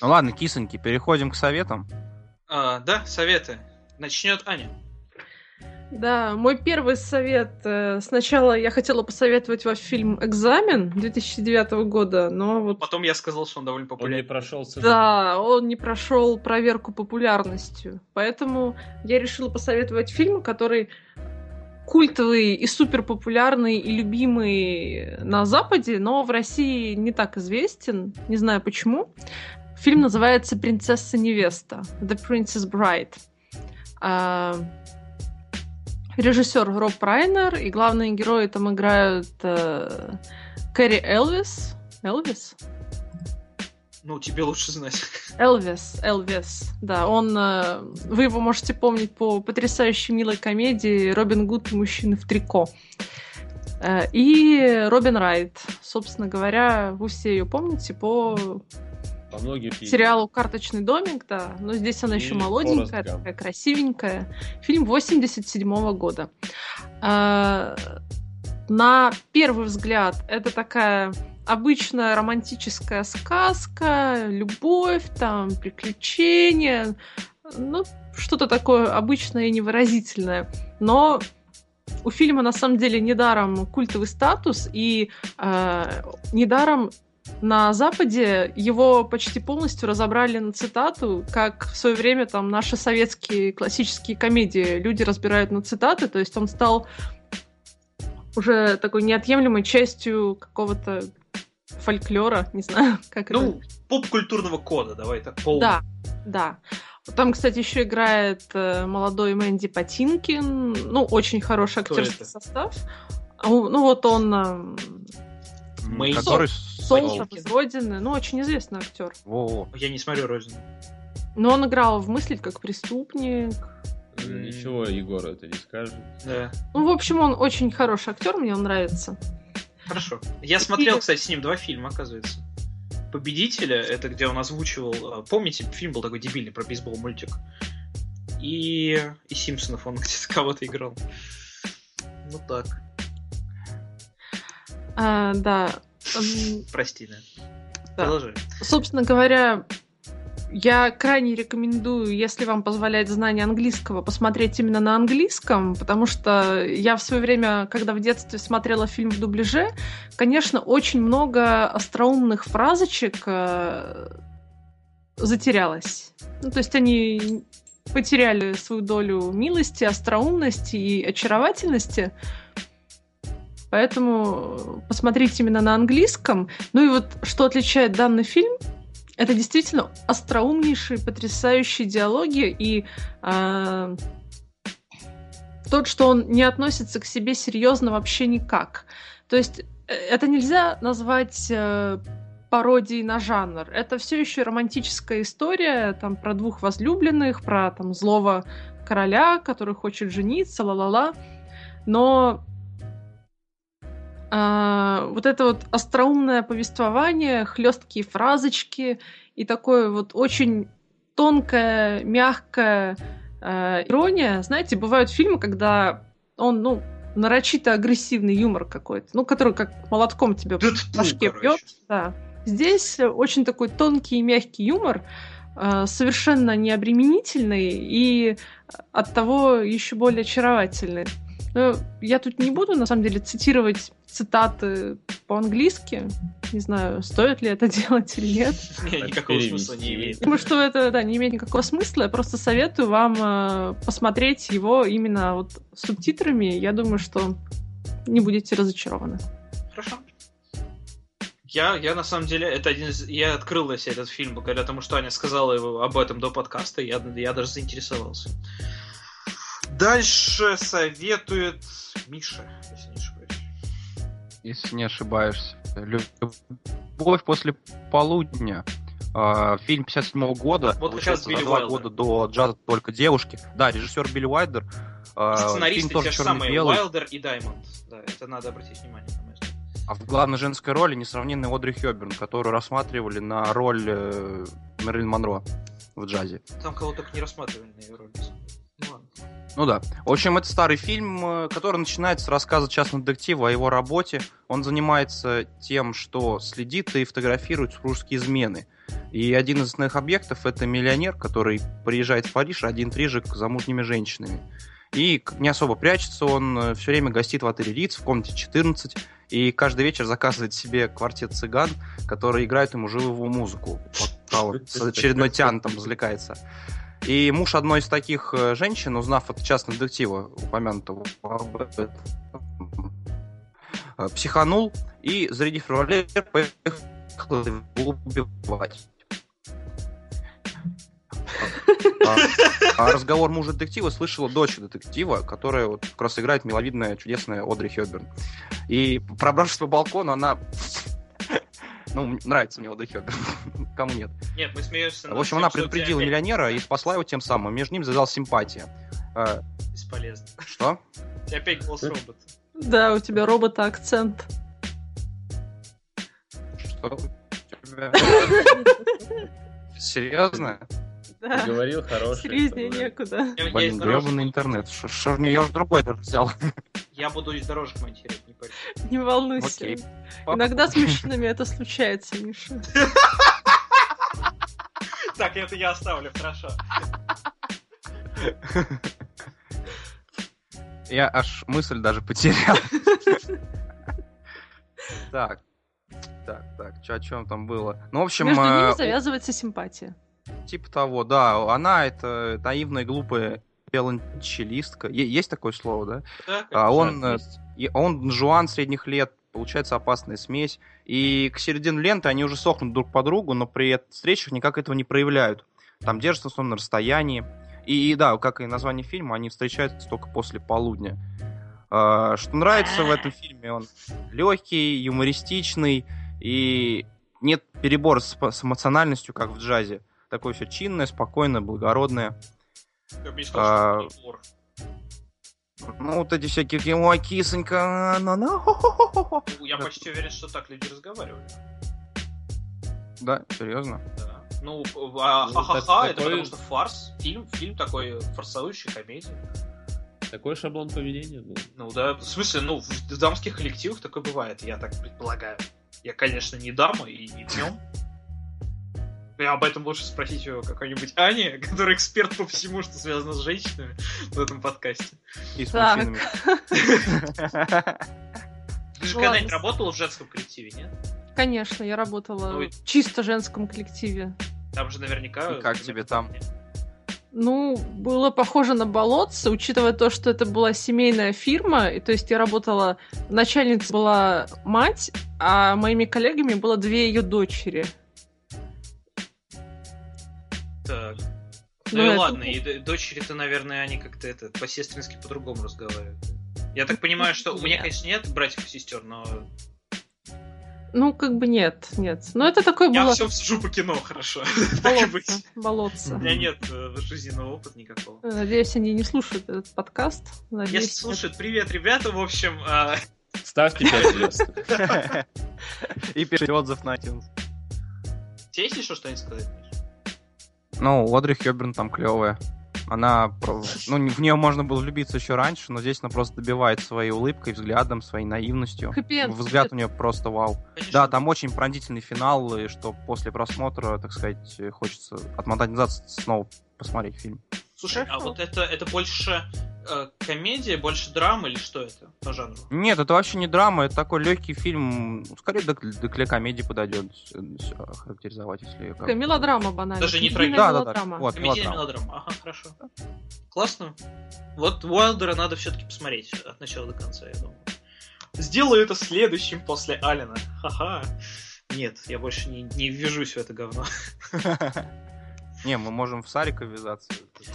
Ну ладно, кисоньки, переходим к советам. А, да, советы. Начнет Аня. Да, мой первый совет. э, Сначала я хотела посоветовать ваш фильм «Экзамен» 2009 года, но вот Потом я сказал, что он довольно Он не популярный. прошел. Да, он не прошел проверку популярностью. Поэтому я решила посоветовать фильм, который культовый и супер популярный и любимый на Западе, но в России не так известен. Не знаю почему. Фильм называется «Принцесса невеста» The Princess Bride. Режиссер Роб Райнер, и главные герои там играют э, Кэрри Элвис. Элвис? Ну, тебе лучше знать. Элвис, Элвис, да, он, э, вы его можете помнить по потрясающей милой комедии «Робин Гуд и мужчины в трико». Э, И Робин Райт, собственно говоря, вы все ее помните по По многим сериалу «Карточный домик», да, но здесь она еще молоденькая, такая красивенькая. Фильм 87 года. Э, На первый взгляд это такая обычная романтическая сказка, любовь, там, приключения, ну, что-то такое обычное и невыразительное. Но у фильма на самом деле недаром культовый статус, и э, недаром на Западе его почти полностью разобрали на цитату, как в свое время там наши советские классические комедии люди разбирают на цитаты, то есть он стал уже такой неотъемлемой частью какого-то фольклора, не знаю, [LAUGHS] как это. Ну, поп-культурного кода, давай так полно. Да, да. Там, кстати, еще играет э, молодой Мэнди Патинкин. Ну, очень хороший Кто актерский это? состав. А, Ну вот он эм, Мэй Который... Солнцев из Родины, ну очень известный актер. Во-во. Я не смотрю Родину. Но он играл в «Мыслить как преступник». Ну, Ничего Егору это не скажет. Да. Ну, в общем, он очень хороший актер, мне он нравится. Хорошо. Я смотрел, кстати, с ним два фильма, оказывается. Победителя, это где он озвучивал... э, Помните, фильм был такой дебильный про бейсбол мультик? И... И Симпсонов он [LAUGHS] где-то кого-то играл. Ну так. А, да. Прости, да. Да. Продолжай. Собственно говоря, я крайне рекомендую, если вам позволяет знание английского, посмотреть именно на английском, потому что я в свое время, когда в детстве смотрела фильм в дубляже, конечно, очень много остроумных фразочек э, затерялось. Ну, то есть они потеряли свою долю милости, остроумности и очаровательности. Поэтому посмотрите именно на английском. Ну и вот что отличает данный фильм, это действительно остроумнейшие, потрясающие диалоги и а, тот, что он не относится к себе серьезно вообще никак. То есть э, это нельзя назвать э, пародией на жанр. Это все еще романтическая история там про двух возлюбленных, про там злого короля, который хочет жениться, ла-ла-ла. Но а, вот это вот остроумное повествование, хлесткие фразочки и такое вот очень тонкая, мягкая э, ирония. Знаете, бывают фильмы, когда он, ну, нарочито агрессивный юмор какой-то, ну, который как молотком тебе в тьфу, башке бьет. Да. Здесь очень такой тонкий и мягкий юмор, э, совершенно необременительный и оттого еще более очаровательный. Ну, я тут не буду, на самом деле, цитировать цитаты по-английски. Не знаю, стоит ли это [LAUGHS] делать или нет. Не, никакого смысла не имеет. Думаю, что это да, не имеет никакого смысла. Я просто советую вам э, посмотреть его именно вот с субтитрами. Я думаю, что не будете разочарованы. Хорошо. Я, я на самом деле, это один из... Я открыл для себя этот фильм благодаря тому, что Аня сказала его об этом до подкаста, я, я даже заинтересовался. Дальше советует Миша, если не ошибаюсь. Если не ошибаешься. Любовь после полудня. А, Фильм 57 года. Вот как раз получается, Билли за два Уайлдер. года до джаза только девушки. Да, режиссер Билли Уайдер. А, Сценаристы Фильм те же самые, черно-белый. Уайлдер и Даймонд. Да, это надо обратить внимание. А в главной женской роли несравненный Одри Хёберн, которую рассматривали на роль э, Мэрилин Монро в джазе. Там кого только не рассматривали на ее роли. Ну да. В общем, это старый фильм, э, который начинается с рассказа частного детектива о его работе. Он занимается тем, что следит и фотографирует супружеские измены. И один из основных объектов это миллионер, который приезжает в Париж один-три же к замужними женщинами. И не особо прячется, он все время гостит в отеле Риц в комнате 14, и каждый вечер заказывает себе квартет цыган, которые играют ему живую музыку, он с очередной тян там развлекается. И муж одной из таких э, женщин, узнав от частного детектива, упомянутого э, психанул и, зарядив револьвер, поехал его убивать. А, а разговор мужа детектива слышала дочь детектива, которая вот как раз играет миловидная, чудесная Одри Хёберн. И пробравшись по балкону, она... Ну, нравится мне Хёберн. [LAUGHS] Кому нет? Нет, мы смеемся В общем, она предупредила миллионера и [LAUGHS] спасла его тем самым. Между ним завязалась симпатия. Э, Бесполезно. Что? [LAUGHS] У тебя опять голос робота. Да, у тебя робота акцент. Что? у тебя? Серьезно? Да. Говорил хороший. Серьезнее некуда. Блин, гребаный интернет. Что ж мне я уже другой даже взял. я буду из дорожек монтировать, не волнуйся. Окей. Иногда с мужчинами это случается, Миша. [LAUGHS] Так, это я оставлю, хорошо. Я аж мысль даже потерял. Так. Так, так, чё, о чем там было? Ну, в общем, Между э, ними завязывается симпатия. типа того, да. Она это наивная, глупая виолончелистка. Е- Есть такое слово, да? Да, А он, э, есть. И он Жуан средних лет, получается опасная смесь. И к середине ленты они уже сохнут друг по другу, но при встречах никак этого не проявляют. Там держатся в основном на расстоянии. И, и да, как и название фильма, они встречаются только после полудня. А, что нравится в этом фильме, он легкий, юмористичный и нет перебора с, с эмоциональностью, как в джазе. Такое все чинное, спокойное, благородное. Я бы не сказал, что А, Ну, вот эти всякие, ой, кисонька, на на Я почти уверен, что так люди разговаривали. Да, серьезно? Да. Ну, а, Ну, ха-ха-ха, так- это такой- потому что фарс. Фильм, фильм такой форсующий комедия. Такой шаблон поведения был. Ну да, в смысле, ну, в дамских коллективах такое бывает, я так предполагаю. Я, конечно, не дама и не днем. Я об этом лучше спросить у какой-нибудь Ани, [LAUGHS] которая эксперт по всему, что связано с женщинами в этом подкасте. И с Так. мужчинами. [LAUGHS] Ты же когда-нибудь работала в женском коллективе, нет? Конечно, я работала Ну в чисто женском коллективе. Там же наверняка... И как тебе там? Ну, было похоже на болотце, учитывая то, что это была семейная фирма, и то есть я работала, начальница была мать, а моими коллегами было две ее дочери. Так. Ну, Ну, и это- ладно, и дочери-то, наверное, они как-то это по-сестрински по-другому разговаривают. Я так понимаю, что у меня, конечно, нет братьев и сестер, но Ну, как бы нет, нет. Но это такое я было все сужу по кино, хорошо. [LAUGHS] Так и быть. болотце. болотце. У меня нет э, жизненного опыта никакого. Надеюсь, они не слушают этот подкаст. Если Надеюсь, слушают, привет, ребята, в общем, а, Ставьте 5 звезд. [LAUGHS] И пишите отзыв на iTunes. тебе есть еще что-нибудь сказать? Миш? Ну, Одри Хёберн там клевая. Она, ну, в нее можно было влюбиться еще раньше, но здесь она просто добивает своей улыбкой, взглядом, своей наивностью. Хэппи-энд. Взгляд у нее просто вау. Конечно, Да, там очень пронзительный финал, и что после просмотра, так сказать, хочется отмотать назад, снова посмотреть фильм. Слушай, а вот это, это больше э, комедия, больше драма или что это по жанру? Нет, это вообще не драма, это такой легкий фильм, скорее для, для комедии подойдет э, характеризовать, если... как- Такая мелодрама банально. Даже не Комедийная Да, да, да. мелодрама. Вот, мелодрама. мелодрама. Ага, хорошо. Классно. Вот Уайлдера надо все-таки посмотреть от начала до конца, я думаю. Сделаю это следующим после Алина. Ха-ха. Нет, я больше не, не ввяжусь в это говно. [LAUGHS] Не, мы можем в Сарика ввязаться.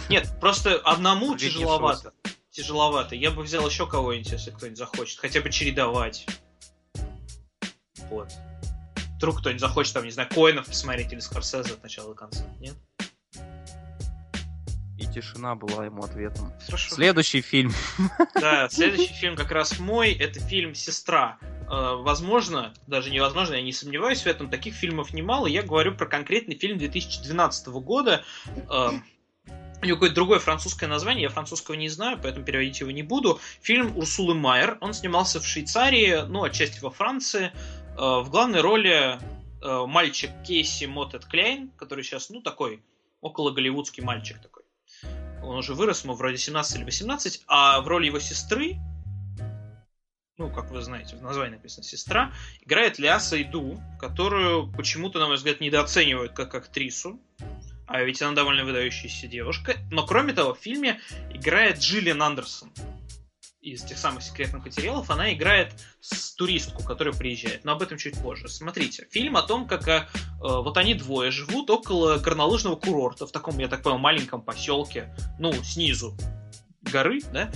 Нет, просто одному Вики тяжеловато. Тяжеловато. Я бы взял еще кого-нибудь, если кто-нибудь захочет. Хотя бы чередовать. Вот. Вдруг кто-нибудь захочет, там, не знаю, Коинов посмотреть или Скорсезе от начала до конца. Нет? И тишина была ему ответом. Хорошо. Следующий фильм. Да, [LAUGHS] следующий фильм как раз мой. Это фильм «Сестра». Э, Возможно, даже невозможно, я не сомневаюсь в этом, таких фильмов немало. Я говорю про конкретный фильм 2012 года. У него какое-то другое французское название, я французского не знаю, поэтому переводить его не буду. Фильм Урсулы Майер. Он снимался в Швейцарии, ну, отчасти во Франции. Э, В главной роли э, мальчик Кейси Моттед Кляйн, который сейчас, ну, такой около голливудский мальчик такой. Он уже вырос, ему вроде 17 или 18, а в роли его сестры, ну, как вы знаете, в названии написано «сестра», играет Ляса Иду, которую почему-то, на мой взгляд, недооценивают как актрису. А ведь она довольно выдающаяся девушка. Но, кроме того, в фильме играет Джиллиан Андерсон. Из тех самых секретных материалов она играет с туристку, которая приезжает. Но об этом чуть позже. Смотрите, фильм о том, как э, вот они двое живут около горнолыжного курорта, в таком, я так понял, маленьком поселке, ну, снизу горы, да,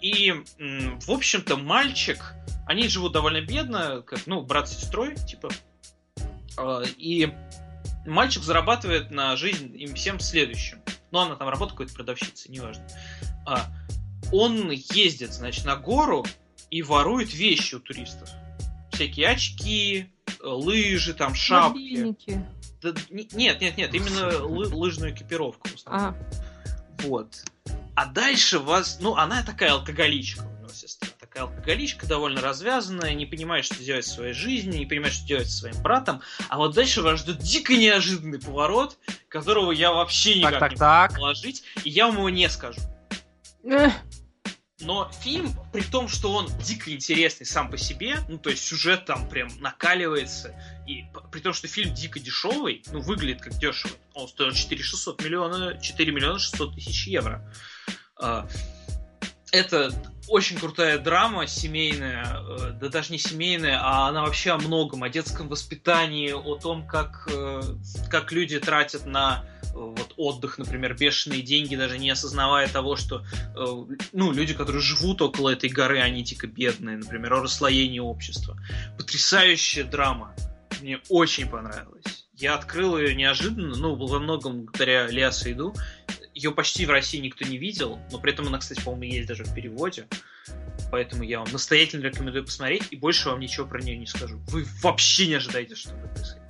и, в общем-то, мальчик, они живут довольно бедно, как, ну, брат с сестрой, типа, Э, и мальчик зарабатывает на жизнь им всем следующим. Ну, она там работает какой-то продавщицей, неважно. А, он ездит, значит, на гору и ворует вещи у туристов. Всякие очки, э, лыжи, там, шапки. Мобильники. Да, не- нет, нет, нет, именно лы- лыжную экипировку. А, Вот. А дальше вас... Ну, она такая алкоголичка у него сестра. Такая алкоголичка, довольно развязанная, не понимает, что делать в своей жизни, не понимает, что делать со своим братом. А вот дальше вас ждет дико неожиданный поворот, которого я вообще никак Так, так, не так. могу положить, и я вам его не скажу. Но фильм, при том, что он дико интересный сам по себе, ну, то есть сюжет там прям накаливается, и при том, что фильм дико дешевый, ну, выглядит как дешево. Он стоил 4 600 миллиона, 4 миллиона 600 тысяч евро. Это очень крутая драма, семейная, э, да даже не семейная, а она вообще о многом, о детском воспитании, о том, как, э, как люди тратят на э, вот отдых, например, бешеные деньги, даже не осознавая того, что ну, люди, которые живут около этой горы, они типа бедные, например, о расслоении общества. Потрясающая драма. Мне очень понравилась. Я открыл ее неожиданно, ну, во многом благодаря Лиасу Иду ее почти в России никто не видел, но при этом она, кстати, по-моему, есть даже в переводе. Поэтому я вам настоятельно рекомендую посмотреть, и больше вам ничего про нее не скажу. Вы вообще не ожидаете, что будет происходить.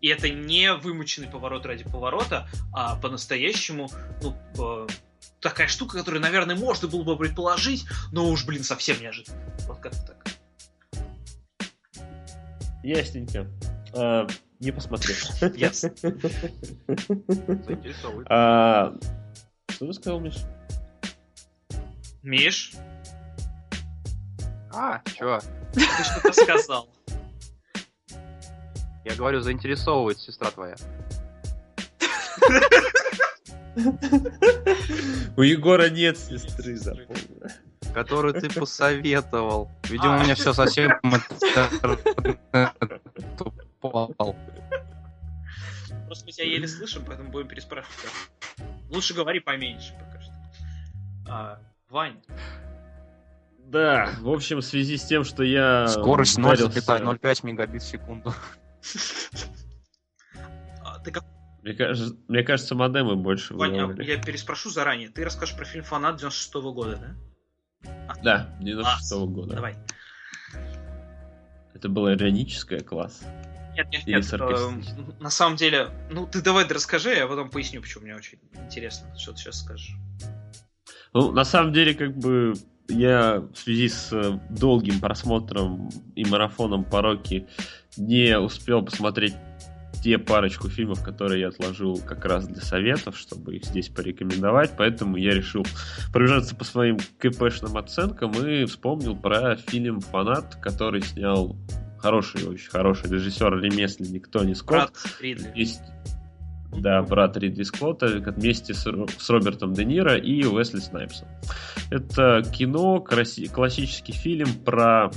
И это не вымученный поворот ради поворота, а по-настоящему, ну, э, такая штука, которую, наверное, можно было бы предположить, но уж, блин, совсем неожиданно. Вот как-то так. Ясненько. А, не посмотрел. [LAUGHS] Ясно. А, что ты сказал, Миш? Миш? А, чё? Ты что-то сказал. Я говорю, заинтересовывает сестра твоя. У Егора нет сестры, запомни. Которую ты посоветовал. Видимо, у меня все совсем [LAUGHS] упал. Просто мы тебя еле слышим, поэтому будем переспрашивать. Лучше говори поменьше пока что. А, Вань. Да, в общем, в связи с тем, что я... Скорость 0,05 мегабит в секунду. [LAUGHS] А, ты как... Мне кажется, мне кажется, модемы больше Ваня, я переспрошу заранее. Ты расскажешь про фильм «Фанат» 96 -го года, да? А. Да, 96 -го года. Давай. Это было ироническое класс. Нет, нет, нет. Э, на самом деле, ну ты давай расскажи, я потом поясню, почему мне очень интересно, что ты сейчас скажешь. Ну, на самом деле, как бы я в связи с э, долгим просмотром и марафоном пороки не успел посмотреть те парочку фильмов, которые я отложил как раз для советов, чтобы их здесь порекомендовать, поэтому я решил пробежаться по своим КПшным оценкам и вспомнил про фильм «Фанат», который снял хороший, очень хороший режиссер, ремесленник Тони Скотт. Брат. Есть, да, брат Ридли Скотта вместе с, с Робертом Де Ниро и Уэсли Снайпсом. Это кино, краси, классический фильм про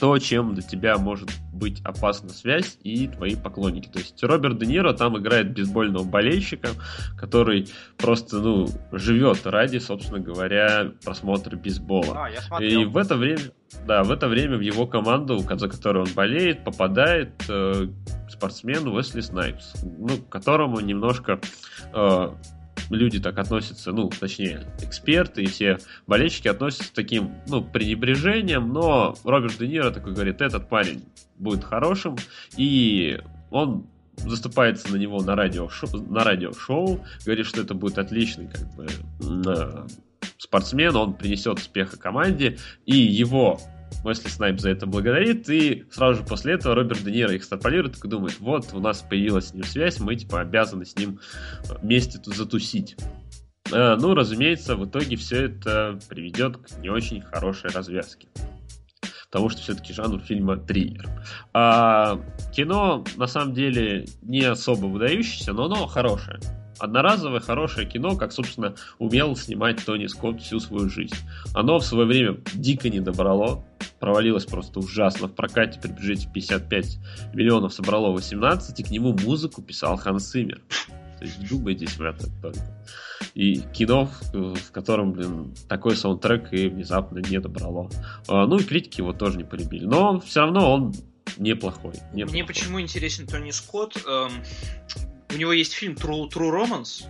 то, чем для тебя может быть опасна связь и твои поклонники. То есть Роберт Де Ниро там играет бейсбольного болельщика, который просто, ну, живет ради, собственно говоря, просмотра бейсбола. А, смотрел. И в это время, да, в это время в его команду, за которую он болеет, попадает э, спортсмен Уэсли Снайпс, ну, которому немножко э, люди так относятся, ну, точнее, эксперты и все болельщики относятся с таким, ну, пренебрежением, но Роберт Де Ниро такой говорит, этот парень будет хорошим, и он заступается на него на радиошоу, на радиошоу говорит, что это будет отличный, как бы, спортсмен, он принесет успеха команде, и его Уэсли Снайп за это благодарит, и сразу же после этого Роберт Де Ниро их экстраполирует и думает, вот, у нас появилась с ним связь, мы, типа, обязаны с ним вместе тут затусить. А, ну, разумеется, в итоге все это приведет к не очень хорошей развязке. Потому что все-таки жанр фильма триллер. А кино, на самом деле, не особо выдающееся, но оно хорошее одноразовое хорошее кино, как, собственно, умел снимать Тони Скотт всю свою жизнь. Оно в свое время дико не добрало, провалилось просто ужасно. В прокате при бюджете 55 миллионов собрало 18, и к нему музыку писал Ханс Симмер. То есть вдумайтесь в это только. И кино, в котором, блин, такой саундтрек и внезапно не добрало. А, ну и критики его тоже не полюбили. Но все равно он неплохой. неплохой. Мне почему интересен Тони Скотт? Эм, у него есть фильм True, True Romance,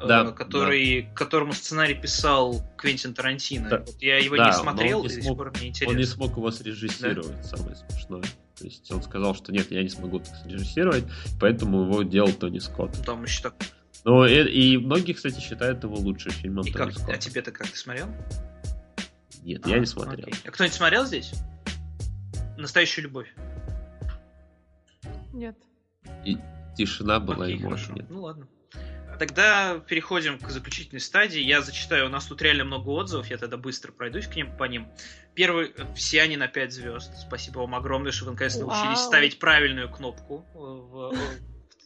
э, да, который, да. которому сценарий писал Квентин Тарантино. Да. Вот я его да, не смотрел, не и смог, до сих пор мне интересно. Он не смог его срежиссировать, да? самое смешное. То есть он сказал, что нет, я не смогу так срежиссировать, поэтому его делал Тони Скотт. Ну, там еще так... Ну, и, и многие, кстати, считают его лучшим фильмом и Тони как, Скотта. А тебе-то как, ты смотрел? Нет, а, я не смотрел. Окей. А кто-нибудь смотрел здесь? Настоящую любовь? Нет. И, тишина была Окей, и хорошо. Нет. Ну ладно. Тогда переходим к заключительной стадии. Я зачитаю, у нас тут реально много отзывов, я тогда быстро пройдусь к ним по ним. Первый, все они на 5 звезд. Спасибо вам огромное, что вы наконец научились ставить правильную кнопку в, в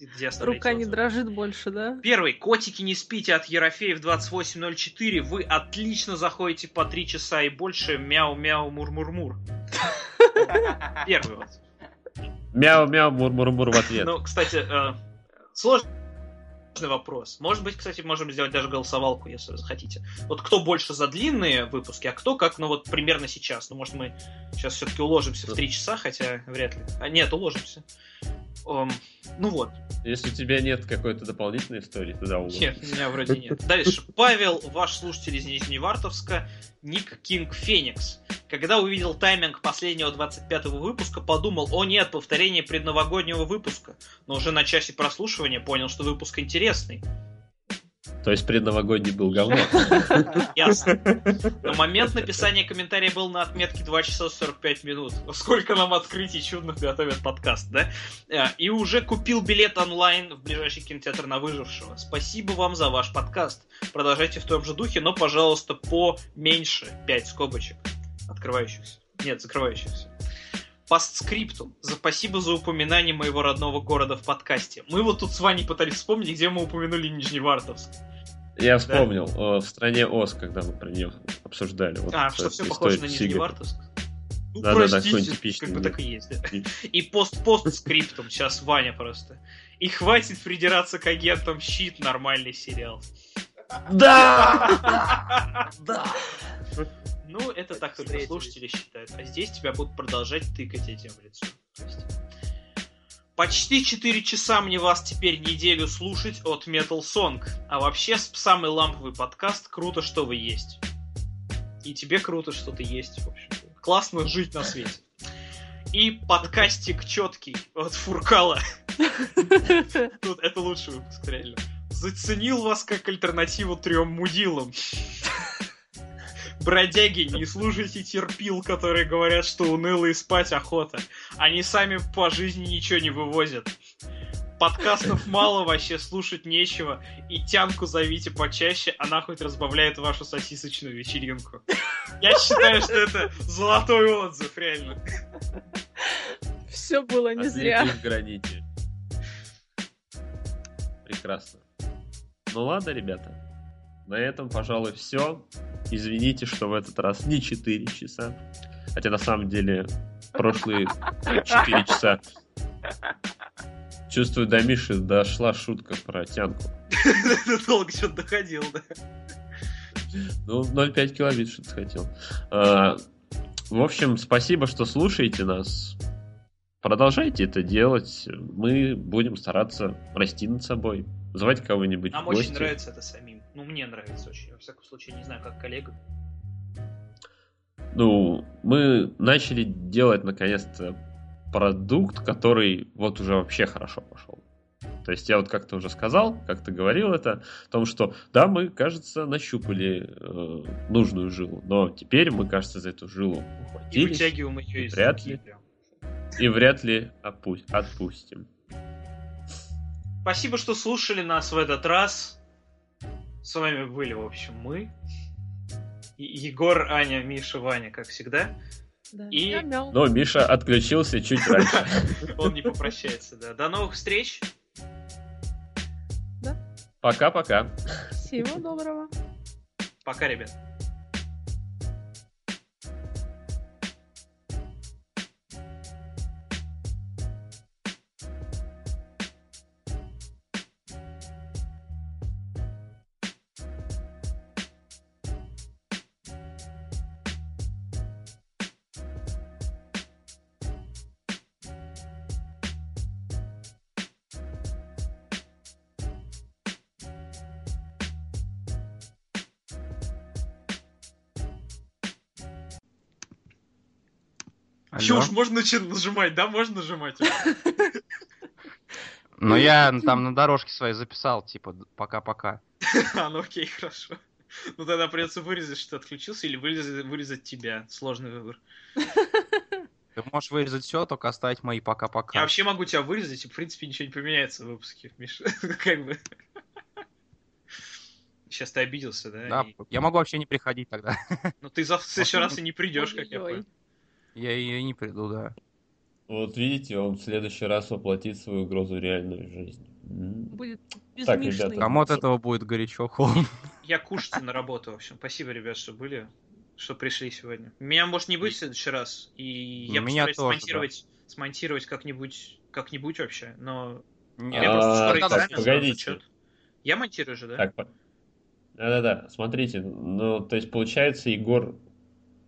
Где Рука не дрожит больше, да? Первый. Котики не спите от Ерофеев 2804. Вы отлично заходите по 3 часа и больше. Мяу-мяу, мур-мур-мур. [LAUGHS] Первый вот. Мяу-мяу, мур-мур-мур в ответ. Ну, кстати, э, сложный вопрос. Может быть, кстати, можем сделать даже голосовалку, если захотите. Вот кто больше за длинные выпуски, а кто как, ну вот примерно сейчас. Ну, может, мы сейчас все-таки уложимся в 3 часа, хотя вряд ли. А, нет, уложимся. Эм, ну вот. Если у тебя нет какой-то дополнительной истории, туда уложишь. Нет, у меня вроде нет. Дальше. Павел, ваш слушатель из Нижневартовска, ник Кинг Феникс. Когда увидел тайминг последнего 25-го выпуска, подумал, о нет, повторение предновогоднего выпуска. Но уже на часе прослушивания понял, что выпуск интересный. То есть предновогодний был говно. [LAUGHS] Ясно. Но момент написания комментария был на отметке 2 часа 45 минут. Сколько нам открытий чудных готовят подкаст, да? Э, И уже купил билет онлайн в ближайший кинотеатр на выжившего. Спасибо вам за ваш подкаст. Продолжайте в том же духе, но, пожалуйста, поменьше 5 скобочек. Открывающихся. Нет, закрывающихся. Постскриптум. За спасибо за упоминание моего родного города в подкасте. Мы вот тут с Ваней пытались вспомнить, где мы упомянули Нижневартовск. Я вспомнил, э, в стране Оз, когда мы про нее обсуждали. Вот А, что все похоже на. Нижневартовск? Ну, Да-да-да, простите, какой-нибудь типичный как бы так и есть, да. И пост-пост-скриптум, сейчас Ваня просто. И хватит придираться к агентам щит, нормальный сериал. Да! [LAUGHS] Да! Ну, это так только слушатели считают. А здесь тебя будут продолжать тыкать этим в лицо. То Почти 4 часа мне вас теперь неделю слушать от Metal Song. А вообще, самый ламповый подкаст. Круто, что вы есть. И тебе круто, что ты есть, в общем. Классно жить на свете. И подкастик четкий от Фуркала. Тут это лучший выпуск, реально. Заценил вас как альтернативу трем мудилам. Бродяги, не слушайте терпил, которые говорят, что уныло и спать охота. Они сами по жизни ничего не вывозят. Подкастов мало вообще, слушать нечего. И тянку зовите почаще, она хоть разбавляет вашу сосисочную вечеринку. Я считаю, что это золотой отзыв, реально. Все было не зря. В граните. Прекрасно. Ну ладно, ребята. На этом, пожалуй, все. Извините, что в этот раз не 4 часа. Хотя на самом деле прошлые 4 часа. Чувствую, до Миши дошла шутка про тянку. [LAUGHS] Долго что-то доходил, да. Ну, 0,5 килобит что-то хотел. А, в общем, спасибо, что слушаете нас. Продолжайте это делать. Мы будем стараться расти над собой. Звать кого-нибудь Нам очень нравится это самим. Ну, мне нравится очень. Во всяком случае, не знаю, как коллегам. Ну, мы начали делать наконец-то продукт, который вот уже вообще хорошо пошел. То есть я вот как-то уже сказал, как-то говорил это, о том, что да, мы, кажется, нащупали э, нужную жилу, но теперь мы, кажется, за эту жилу И ухватились вытягиваем ее из Вряд ли. прям. и вряд ли опу- отпустим. Спасибо, что слушали нас в этот раз. С вами были, в общем, мы. Егор, Аня, Миша, Ваня, как всегда. Да. И-. Но Миша отключился чуть раньше. [LAUGHS] Он не попрощается, да. До новых встреч. Пока-пока. Всего доброго. Пока, ребят. Можно нажимать, да? Можно нажимать. Но я там на дорожке своей записал, типа, пока-пока. [LAUGHS] А, ну окей, хорошо. Ну тогда придется вырезать, что ты отключился, или вырезать, вырезать тебя. Сложный выбор. Ты можешь вырезать все, только оставить мои Я пока-пока. вообще могу тебя вырезать, и в принципе ничего не поменяется в выпуске, Миша. [LAUGHS] Как бы. Сейчас ты обиделся, да? Да, И- я могу вообще не приходить тогда. Ну ты завтра в следующий раз и не придешь, как я понял. Я и не приду, да. Вот видите, он в следующий раз воплотит свою угрозу в реальную жизнь. Будет Так, безмишный. ребята, Кому от этого будет горячо, холодно. Я кушать на работу, в общем. Спасибо, ребят, что были, что пришли сегодня. Меня может не быть в следующий раз, и я Меня постараюсь тоже, смонтировать, смонтировать как-нибудь, как-нибудь вообще, но Нет, я А, просто скоро так, погодите. зачет. Я монтирую же, да? Так, по- да-да-да, смотрите, ну, то есть, получается, Егор,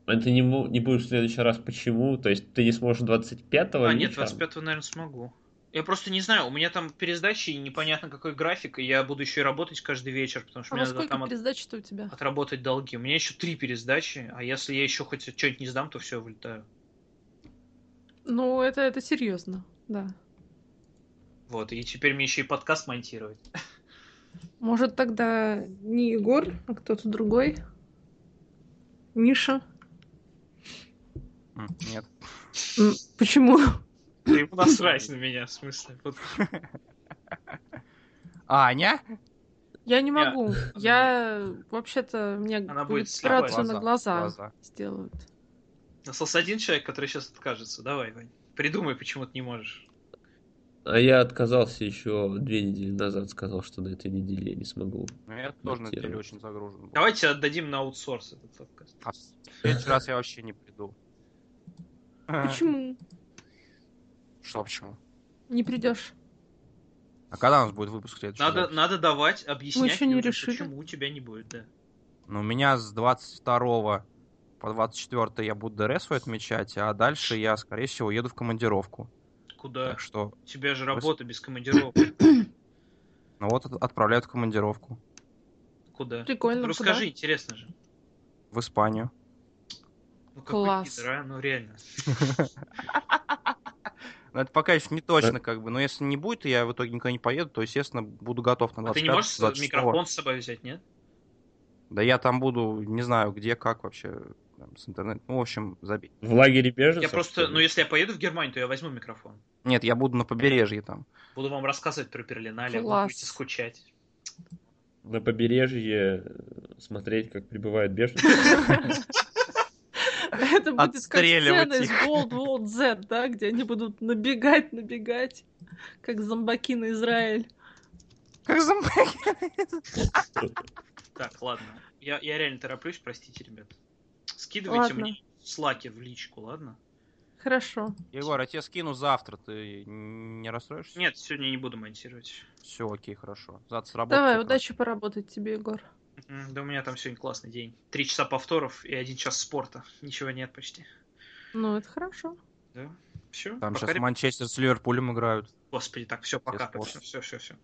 ты не, не будешь в следующий раз почему? То есть, ты не сможешь 25-го А, нет, вечером? 25-го, наверное, смогу. Я просто не знаю, у меня там пересдачи и непонятно какой график, и я буду еще и работать каждый вечер, потому что А мне надо там от- пересдачи-то у тебя? отработать долги. У меня еще три пересдачи, а если я еще хоть что-нибудь не сдам, то все, вылетаю. Ну, это, это серьезно, да. Вот, и теперь мне еще и подкаст монтировать. [LAUGHS] Может, тогда не Егор, а кто-то другой? Миша? Нет. Почему? Да ему насрать на меня, в смысле. Вот [LAUGHS] Аня? Я не Я- могу. Я вообще-то мне Она будет операцию на глаза Глаза. сделают. Остался один человек, который сейчас откажется. Давай, Вань. Придумай, почему ты не можешь. А я отказался еще две недели назад, сказал, что на этой неделе я не смогу. Ну, Я тоже на неделе Монтировать. очень загружен. был. Давайте отдадим на аутсорс этот подкаст. А в следующий раз я вообще не приду. Почему? Что почему? Не придешь? А когда у нас будет выпуск следующий? Надо, запись? надо давать, объяснять еще не людям, решили. почему тебя не будет, да. Ну, у меня с 22 по 24 я буду ДР свой отмечать, а дальше я, скорее всего, еду в командировку. Куда? Так что, У тебя же работа без командировок. [CLEARS THROAT] ну вот от- отправляют в командировку Куда? Прикольно. Ну, куда? расскажи, интересно же. в Испанию. Ну, какой Класс. пидор, а? Ну, реально. [LAUGHS] Но это пока еще не точно, как бы. Но если не будет, и я в итоге никуда не поеду, то, естественно, буду готов на А ты 25 не можешь 26. микрофон с собой взять, нет? Да я там буду, не знаю, где, как вообще, там, с интернетом. Ну, в общем, забей. В лагере беженцев? Я просто, ну, если я поеду в Германию, то я возьму микрофон. Нет, я буду на побережье там. Буду вам рассказывать про вы Класс. будете скучать. На побережье смотреть, как прибывают беженцы. [LAUGHS] [LAUGHS] Это будет как сцена из. World War Z, да, где они будут набегать, набегать, как зомбаки на Израиль. Как зомбаки. Так, ладно. Я, я реально тороплюсь, простите, ребят. Скидывайте Ладно. мне слаки в личку, ладно? Хорошо. Егор, я тебе скину завтра, ты не расстроишься? Нет, сегодня не буду монтировать. Все, окей, хорошо. Завтра сработает. Давай, удачи поработать тебе, Егор. Да у меня там сегодня классный день. Три часа повторов и один час спорта. Ничего нет почти. Ну, это хорошо. Да? Все? Там сейчас Манчестер с Ливерпулем играют. Господи, так, все, пока. все, все, все.